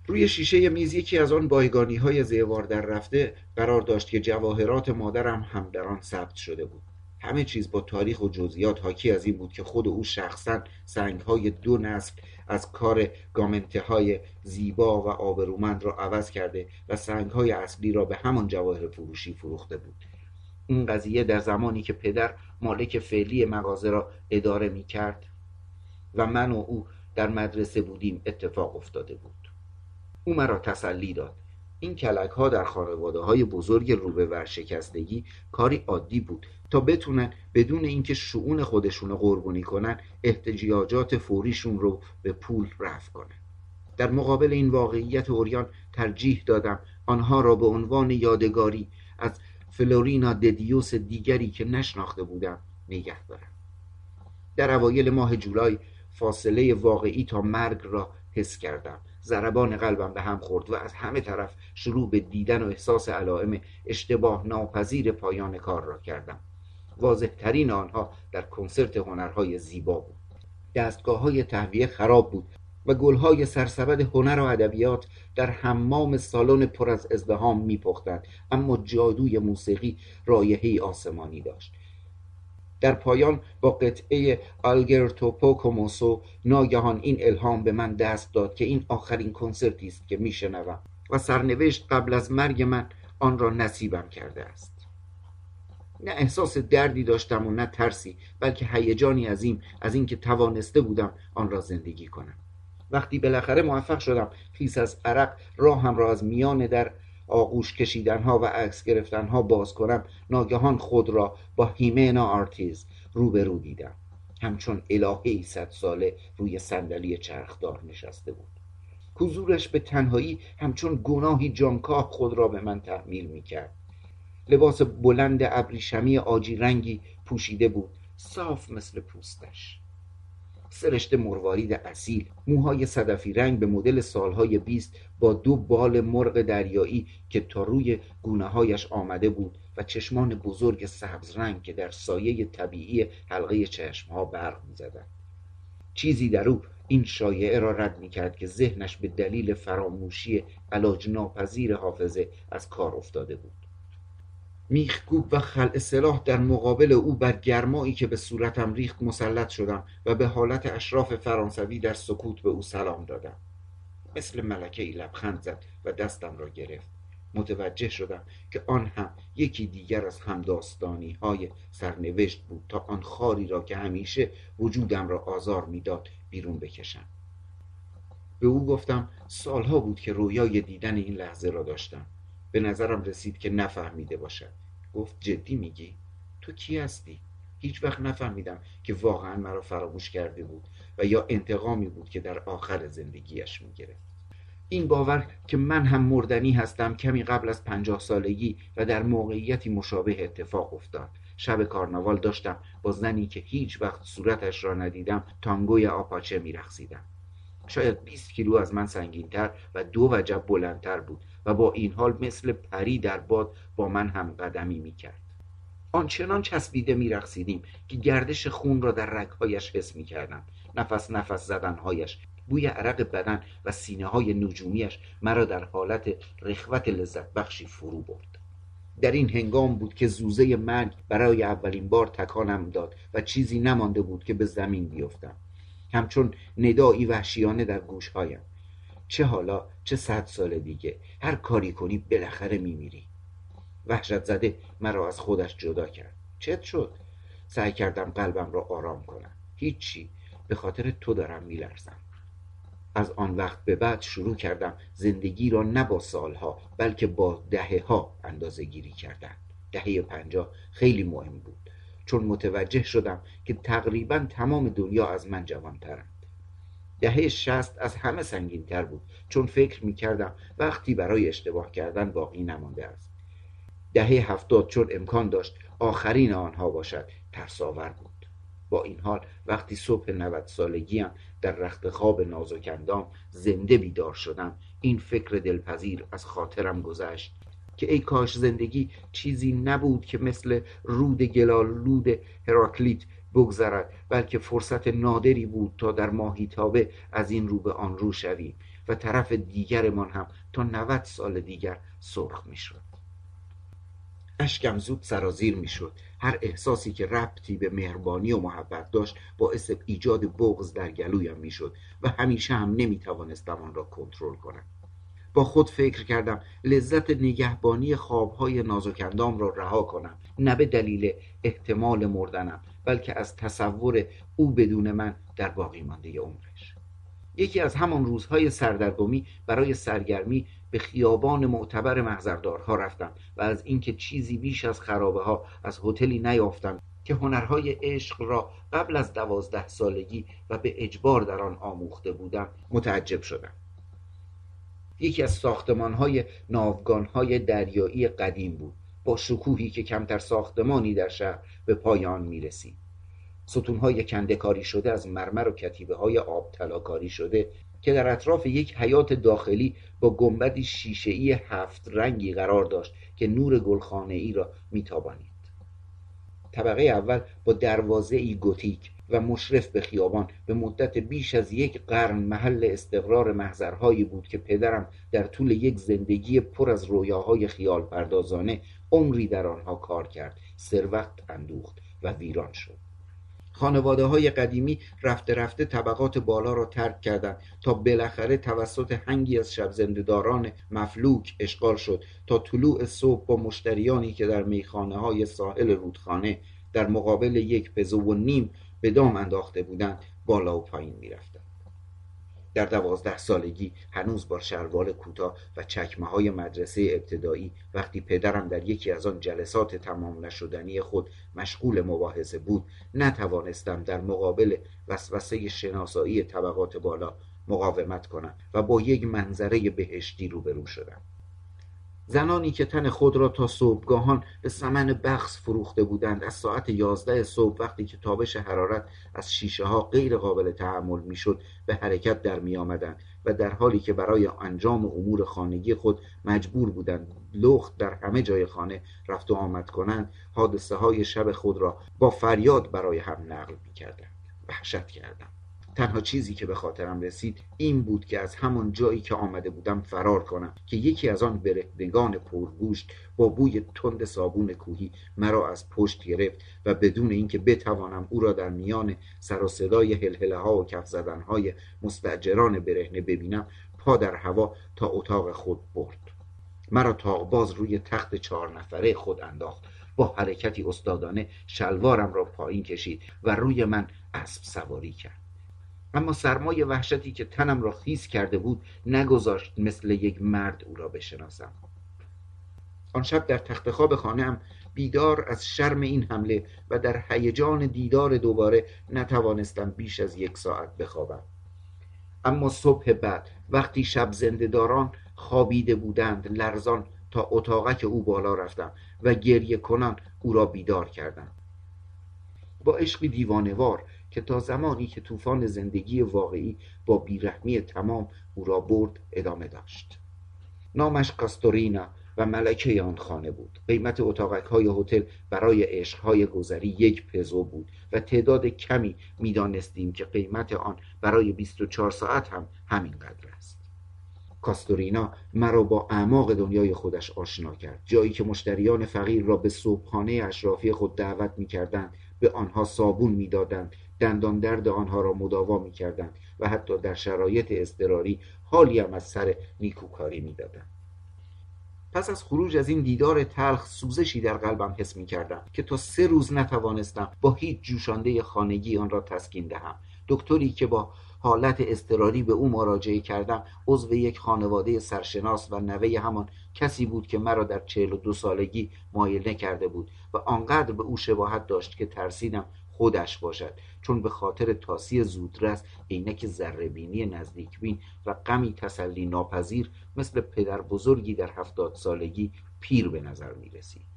روی شیشه میز یکی از آن بایگانی های زیوار در رفته قرار داشت که جواهرات مادرم هم در آن ثبت شده بود. همه چیز با تاریخ و جزئیات حاکی از این بود که خود او شخصا سنگ های دو نسل از کار گامنته های زیبا و آبرومند را عوض کرده و سنگ های اصلی را به همان جواهر فروشی فروخته بود. این قضیه در زمانی که پدر مالک فعلی مغازه را اداره می کرد و من و او در مدرسه بودیم اتفاق افتاده بود. او مرا تسلی داد. این کلک ها در خانواده های بزرگ رو به ورشکستگی کاری عادی بود تا بتونن بدون اینکه شعون خودشون قربونی کنن احتجاجات فوریشون رو به پول رفع کنن. در مقابل این واقعیت اوریان ترجیح دادم آنها را به عنوان یادگاری از فلورینا ددیوس دیگری که نشناخته بودم نگه دارم. در اوایل ماه جولای فاصله واقعی تا مرگ را حس کردم. ضربان قلبم به هم خورد و از همه طرف شروع به دیدن و احساس علائم اشتباه ناپذیر پایان کار را کردم. واضح ترین آنها در کنسرت هنرهای زیبا بود. دستگاه های تهویه خراب بود و گلهای سرسبد هنر و ادبیات در حمام سالن پر از ازدهام میپختند اما جادوی موسیقی رایحه آسمانی داشت. در پایان با قطعه آلگرتو پوکوموسو ناگهان این الهام به من دست داد که این آخرین کنسرتی است که میشنوم و سرنوشت قبل از مرگ من آن را نصیبم کرده است. نه احساس دردی داشتم و نه ترسی بلکه هیجانی عظیم از اینکه توانسته بودم آن را زندگی کنم. وقتی بالاخره موفق شدم خیس از عرق راهم را از میان در آغوش کشیدنها و عکس گرفتنها باز کنم ناگهان خود را با هیمنا آرتیز روبرو دیدم. همچون الهه صد ساله روی صندلی چرخدار نشسته بود. حضورش به تنهایی همچون گناهی جانکاه خود را به من تحمیل می کرد لباس بلند ابریشمی آجی رنگی پوشیده بود. صاف مثل پوستش. سرشت مروارید اصیل موهای صدفی رنگ به مدل سالهای بیست با دو بال مرغ دریایی که تا روی گونه هایش آمده بود و چشمان بزرگ سبز رنگ که در سایه طبیعی حلقه چشمها برق می‌زدند. چیزی در او این شایعه را رد می کرد که ذهنش به دلیل فراموشی علاج ناپذیر حافظه از کار افتاده بود. میخکوب و خلع سلاح در مقابل او بر گرمایی که به صورتم ریخت مسلط شدم و به حالت اشراف فرانسوی در سکوت به او سلام دادم. مثل ملکه ای لبخند زد و دستم را گرفت. متوجه شدم که آن هم یکی دیگر از همداستانی های سرنوشت بود تا آن خاری را که همیشه وجودم را آزار می‌داد بیرون بکشم. به او گفتم سالها بود که رویای دیدن این لحظه را داشتم. به نظرم رسید که نفهمیده باشد. گفت جدی میگی؟ تو کی هستی? هیچ وقت نفهمیدم که واقعا مرا فراموش کرده بود و یا انتقامی بود که در آخر زندگیش می‌گرفت. این باور که من هم مردنی هستم کمی قبل از پنجاه سالگی و در موقعیتی مشابه اتفاق افتاد. شب کارناوال داشتم با زنی که هیچ وقت صورتش را ندیدم تانگوی آپاچه میرقصیدم. شاید 20 کیلو از من سنگینتر و دو وجب بلندتر بود. و با این حال مثل پری در باد با من هم قدمی می‌کرد. آنچنان چسبیده میرقصیدیم که گردش خون را در رگهایش حس می‌کردم. نفس نفس زدنهایش بوی عرق بدن و سینه های نجومیش مرا در حالت رخوت لذت بخشی فرو برد. در این هنگام بود که زوزه مرگ برای اولین بار تکانم داد و چیزی نمانده بود که به زمین بیفتم. همچون ندایی وحشیانه در گوشهایم. چه حالا چه صد سال دیگه هر کاری کنی بالاخره میمیری. وحشت زده مرا از خودش جدا کرد. چت شد. سعی کردم قلبم را آرام کنم. هیچی. به خاطر تو دارم میلرزم. از آن وقت به بعد شروع کردم زندگی را نه با سالها بلکه با دهه ها اندازه گیری کردن. دهه پنجاه خیلی مهم بود. چون متوجه شدم که تقریبا تمام دنیا از من جوانترند دهه شست از همه سنگین تر بود چون فکر می کردم وقتی برای اشتباه کردن باقی نمانده است. دهه هفتاد چون امکان داشت آخرین آنها باشد ترساور بود. با این حال وقتی صبح نود سالگیم در رخت خواب نازکندام زنده بیدار شدم این فکر دلپذیر از خاطرم گذشت که ای کاش زندگی چیزی نبود که مثل رود گلالود هراکلیت بگذرد بلکه فرصت نادری بود تا در ماهیتابه از این رو به آن رو شویم و طرف دیگرمان هم تا 90 سال دیگر سرخ می‌شد. اشکم زود سرازیر می‌شد. هر احساسی که ربطی به مهربانی و محبت داشت باعث ایجاد بغض در گلویم می‌شد و همیشه هم نمی‌توانستم آن را کنترل کنم با خود فکر کردم لذت نگهبانی خوابهای نازکندام را رها کنم نه به دلیل احتمال مردنم. بلکه از تصور او بدون من در باقی مانده عمرش. یکی از همان روزهای سردرگمی برای سرگرمی به خیابان معتبر محضردارها رفتم و از اینکه چیزی بیش از خرابه ها از هتلی نیافتم که هنرهای عشق را قبل از دوازده سالگی و به اجبار در آن آموخته بودم متعجب شدم. یکی از ساختمانهای ناوگانهای دریایی قدیم بود. با شکوهی که کمتر ساختمانی در شهر به پایان می رسید ستونهای کندکاری شده از مرمر و کتیبه های آب کاری شده که در اطراف یک حیات داخلی با گنبدی شیشهای هفت رنگی قرار داشت که نور گلخانه ای را میتابانید. طبقه اول با دروازه ای گوتیک و مشرف به خیابان به مدت بیش از یک قرن محل استقرار محضرهایی بود که پدرم در طول یک زندگی پر از رویاهای خیال پردازانه عمری در آنها کار کرد. ثروت اندوخت و ویران شد. خانواده های قدیمی رفته رفته طبقات بالا را ترک کردند تا بالاخره توسط هنگی از شب زندهداران مفلوک اشغال شد تا طلوع صبح با مشتریانی که در میخانه های ساحل رودخانه در مقابل یک پزو و نیم به دام انداخته بودند بالا و پایین می‌رفتند. در دوازده سالگی هنوز با شلوار کوتاه و چکمه های مدرسه ابتدایی وقتی پدرم در یکی از آن جلسات تمام نشدنی خود مشغول مباحثه بود نتوانستم در مقابل وسوسه شناسایی طبقات بالا مقاومت کنم و با یک منظره بهشتی روبرو شدم. زنانی که تن خود را تا صبحگاهان به سمن بخص فروخته بودند از ساعت یازده صبح وقتی که تابش حرارت از شیشه ها غیر قابل تحمل می‌شد به حرکت در می آمدند و در حالی که برای انجام امور خانگی خود مجبور بودند لخت در همه جای خانه رفت و آمد کنند حادثه های شب خود را با فریاد برای هم نقل می کردند وحشت کردم تنها چیزی که به خاطرم رسید این بود که از همان جایی که آمده بودم فرار کنم که یکی از آن برهنگان پرگوشت با بوی تند صابون کوهی مرا از پشت گرفت و بدون اینکه بتوانم او را در میان سر و صدای هلهله ها و کف زدن های مستجران برهنه ببینم پا در هوا تا اتاق خود برد. مرا تاغباز روی تخت چهار نفره خود انداخت. با حرکتی استادانه شلوارم را پایین کشید و روی من اسب سواری کرد. اما سرمای وحشتی که تنم را خیز کرده بود نگذاشت مثل یک مرد او را بشناسم. آن شب در تخت خواب خانهام بیدار از شرم این حمله و در هیجان دیدار دوباره نتوانستم بیش از یک ساعت بخوابم. اما صبح بعد وقتی شب زندهداران خوابیده بودند لرزان تا اتاقک او بالا رفتم و گریه کنان او را بیدار کردم. با عشقی دیوانوار که تا زمانی که طوفان زندگی واقعی با بیرحمی تمام او را برد ادامه داشت. نامش کاستورینا و ملکه آن خانه بود. قیمت اتاقک های هتل برای عشق های گذری یک پزو بود و تعداد کمی می‌دانستیم که قیمت آن برای 24 ساعت هم همین قدر است. کاستورینا مرا با اعماق دنیای خودش آشنا کرد. جایی که مشتریان فقیر را به صبحانه اشرافی خود دعوت می‌کردند به آنها صابون می‌دادند دندان درد آنها را مداوا می کردند و حتی در شرایط اضطراری حالی هم از سر نیکوکاری می دادند. پس از خروج از این دیدار تلخ سوزشی در قلبم حس می کردم که تا سه روز نتوانستم با هیچ جوشانده خانگی آن را تسکین دهم دکتری که با حالت اضطراری به او مراجعه کردم عضو یک خانواده سرشناس و نوه همان کسی بود که مرا در چهل و دو سالگی مایل کرده بود و آنقدر به او شباهت داشت که ترسیدم خودش باشد چون به خاطر تاسی زودرس عینک ذرهبینی نزدیکبین و غمی تسلی ناپذیر مثل پدر بزرگی در هفتاد سالگی پیر به نظر می رسید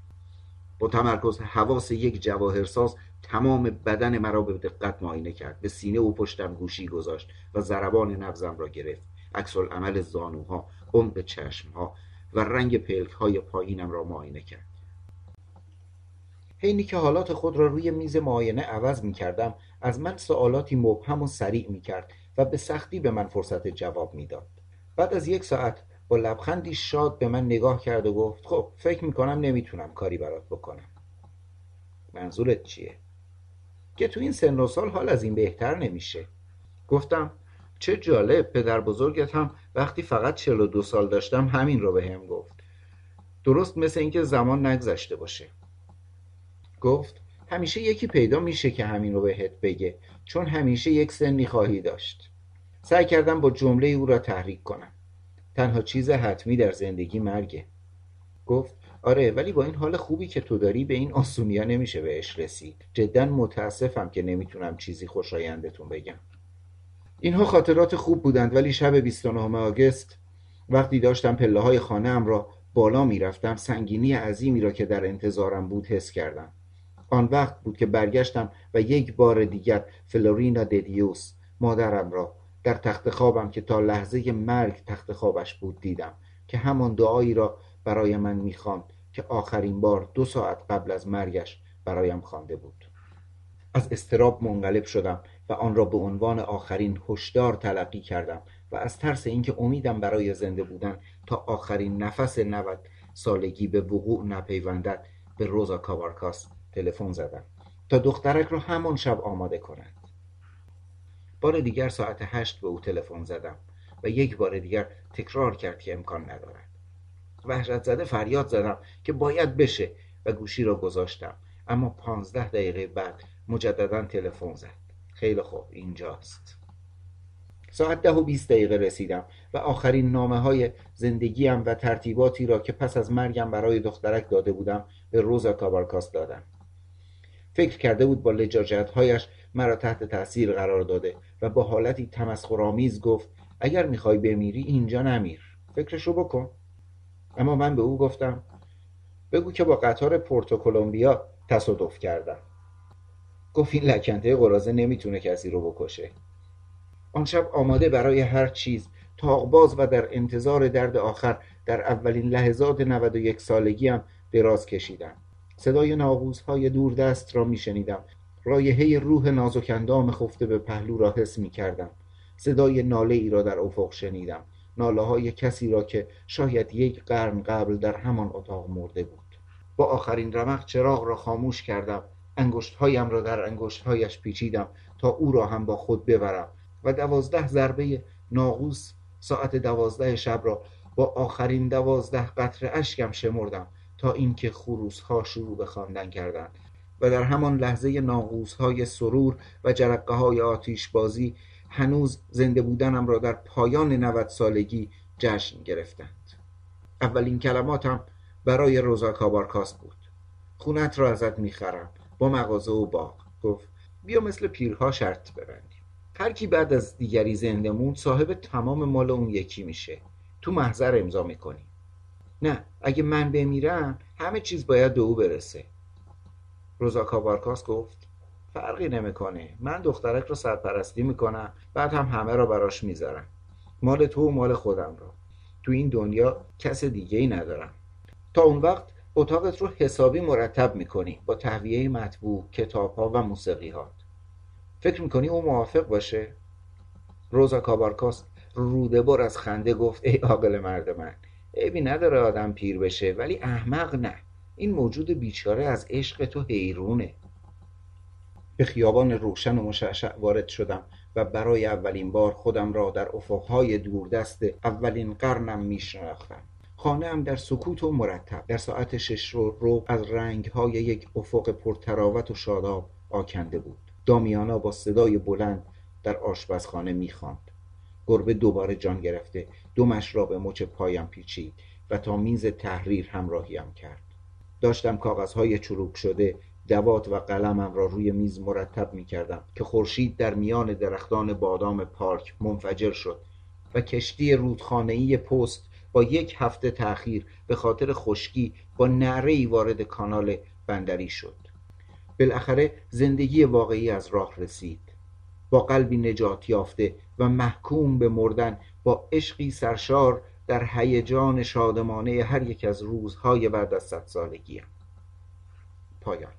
با تمرکز حواس یک جواهرساز تمام بدن مرا به دقت معاینه کرد. به سینه و پشتم گوشی گذاشت و ضربان نبزم را گرفت. عکس عمل زانوها عمق چشمها و رنگ پلک های پایینم را معاینه کرد. حینی که حالات خود را روی میز معاینه عوض می کردم از من سوالاتی مبهم و سریع می کرد و به سختی به من فرصت جواب می‌داد. بعد از یک ساعت با لبخندی شاد به من نگاه کرد و گفت خب فکر می‌کنم نمی‌تونم کاری برات بکنم منظورت چیه؟ که تو این سن و سال حال از این بهتر نمیشه گفتم چه جالب پدر بزرگت هم وقتی فقط 42 سال داشتم همین رو به هم گفت درست مثل اینکه زمان نگذشته باشه گفت همیشه یکی پیدا میشه که همین رو بهت بگه چون همیشه یک سنی خواهی داشت. سعی کردم با جمله او را تحریک کنم. تنها چیز حتمی در زندگی مرگه. گفت آره ولی با این حال خوبی که تو داری به این آسونیا نمیشه بهش رسید. جدا متاسفم که نمی‌تونم چیزی خوشایندتون بگم. اینها خاطرات خوب بودند ولی شب 29 آگست وقتی داشتم پله های خانه را بالا می‌رفتم سنگینی عظیمی را که در انتظارم بود حس کردم. آن وقت بود که برگشتم و یک بار دیگر فلورینا ددیوس مادرم را در تخت خوابم که تا لحظه مرگ تخت خوابش بود دیدم که همان دعایی را برای من می‌خواند که آخرین بار دو ساعت قبل از مرگش برایم خوانده بود. از استراب منقلب شدم و آن را به عنوان آخرین هشدار تلقی کردم و از ترس اینکه امیدم برای زنده بودن تا آخرین نفس نود سالگی به وقوع نپیوندد به روزا کاوارکاس تلفن زدم. تا دخترک را همان شب آماده کنند. بار دیگر ساعت هشت به او تلفن زدم و یک بار دیگر تکرار کرد که امکان ندارد. وحشت زده فریاد زدم که باید بشه و گوشی را گذاشتم. اما پانزده دقیقه بعد مجددا تلفن زد. خیلی خوب اینجاست. ساعت ده و بیست دقیقه رسیدم و آخرین نامه های زندگیم و ترتیباتی را که پس از مرگم برای دخترک داده بودم به روزا کابارکاس دادم. فکر کرده بود با لجاجتهایش مرا تحت تاثیر قرار داده و با حالتی تمسخرآمیز گفت اگر می‌خوای بمیری اینجا نمیر فکرشو بکن. اما من به او گفتم بگو که با قطار پورتوکولومبیا تصادف کردم. گفت این لکنته قرازه نمی‌تونه کسی رو بکشه. آن شب آماده برای هر چیز تاقباز و در انتظار درد آخر در اولین لحظات 91 سالگیم دراز کشیدم. صدای های دور دست را میشنیدم. رایحه روح نازکندام خفته به پهلو را حس می کردم صدای ناله ای را در افق شنیدم. ناله های کسی را که شاید یک قرن قبل در همان اتاق مرده بود. با آخرین رمق چراغ را خاموش کردم. هایم را در هایش پیچیدم تا او را هم با خود ببرم و دوازده ضربه ناقوس ساعت دوازده شب را با آخرین دوازده قطر اشکم شمردم. تا اینکه خروس ها شروع به خواندن کردند و در همان لحظه ناقوس های سرور و جرقه های آتیش بازی هنوز زنده بودنم را در پایان نوت سالگی جشن گرفتند. اولین کلماتم برای روزا کابارکاس بود. خونت را ازت می‌خرم. با مغازه و باغ. گفت بیا مثل پیرها شرط ببندیم. هر کی بعد از دیگری زنده موند صاحب تمام مال اون یکی میشه. تو محضر امضا می‌کنی. نه اگه من بمیرم همه چیز باید به او برسه. روزا کابارکاس گفت فرقی نمی‌کنه. من دخترک رو سرپرستی می‌کنم بعد هم همه را براش می‌ذارم. مال تو و مال خودم رو. تو این دنیا کس دیگه ای ندارم. تا اون وقت اتاقت رو حسابی مرتب می‌کنی با تهویه مطبوع کتاب ها و موسیقی ها فکر می‌کنی او موافق باشه؟ روزا کابارکاس روده بر از خنده گفت ای عاقل مرد من عیبی نداره آدم پیر بشه ولی احمق نه. این موجود بیچاره از عشق تو حیرونه. به خیابان روشن و مشعشع وارد شدم و برای اولین بار خودم را در افقهای دوردست اولین قرنم میشناختم. خانه هم در سکوت و مرتب. در ساعت شش رو, رو از رنگهای یک افق پرتراوت و شاداب آکنده بود. دامیانا با صدای بلند در آشپزخانه می‌خواند. گربه دوباره جان گرفته. دومش را به مچ پایم پیچید و تا میز تحریر همراهیم کرد. داشتم کاغذهای چروک شده دوات و قلمم را روی میز مرتب می کردم که خورشید در میان درختان بادام پارک منفجر شد و کشتی رودخانه‌ای پست با یک هفته تأخیر به خاطر خشکی با نعره وارد کانال بندری شد. بالاخره زندگی واقعی از راه رسید. با قلبی نجات یافته و محکوم به مردن با عشقی سرشار در هیجان شادمانه هر یک از روزهای بعد از صد سالگیم. پایان.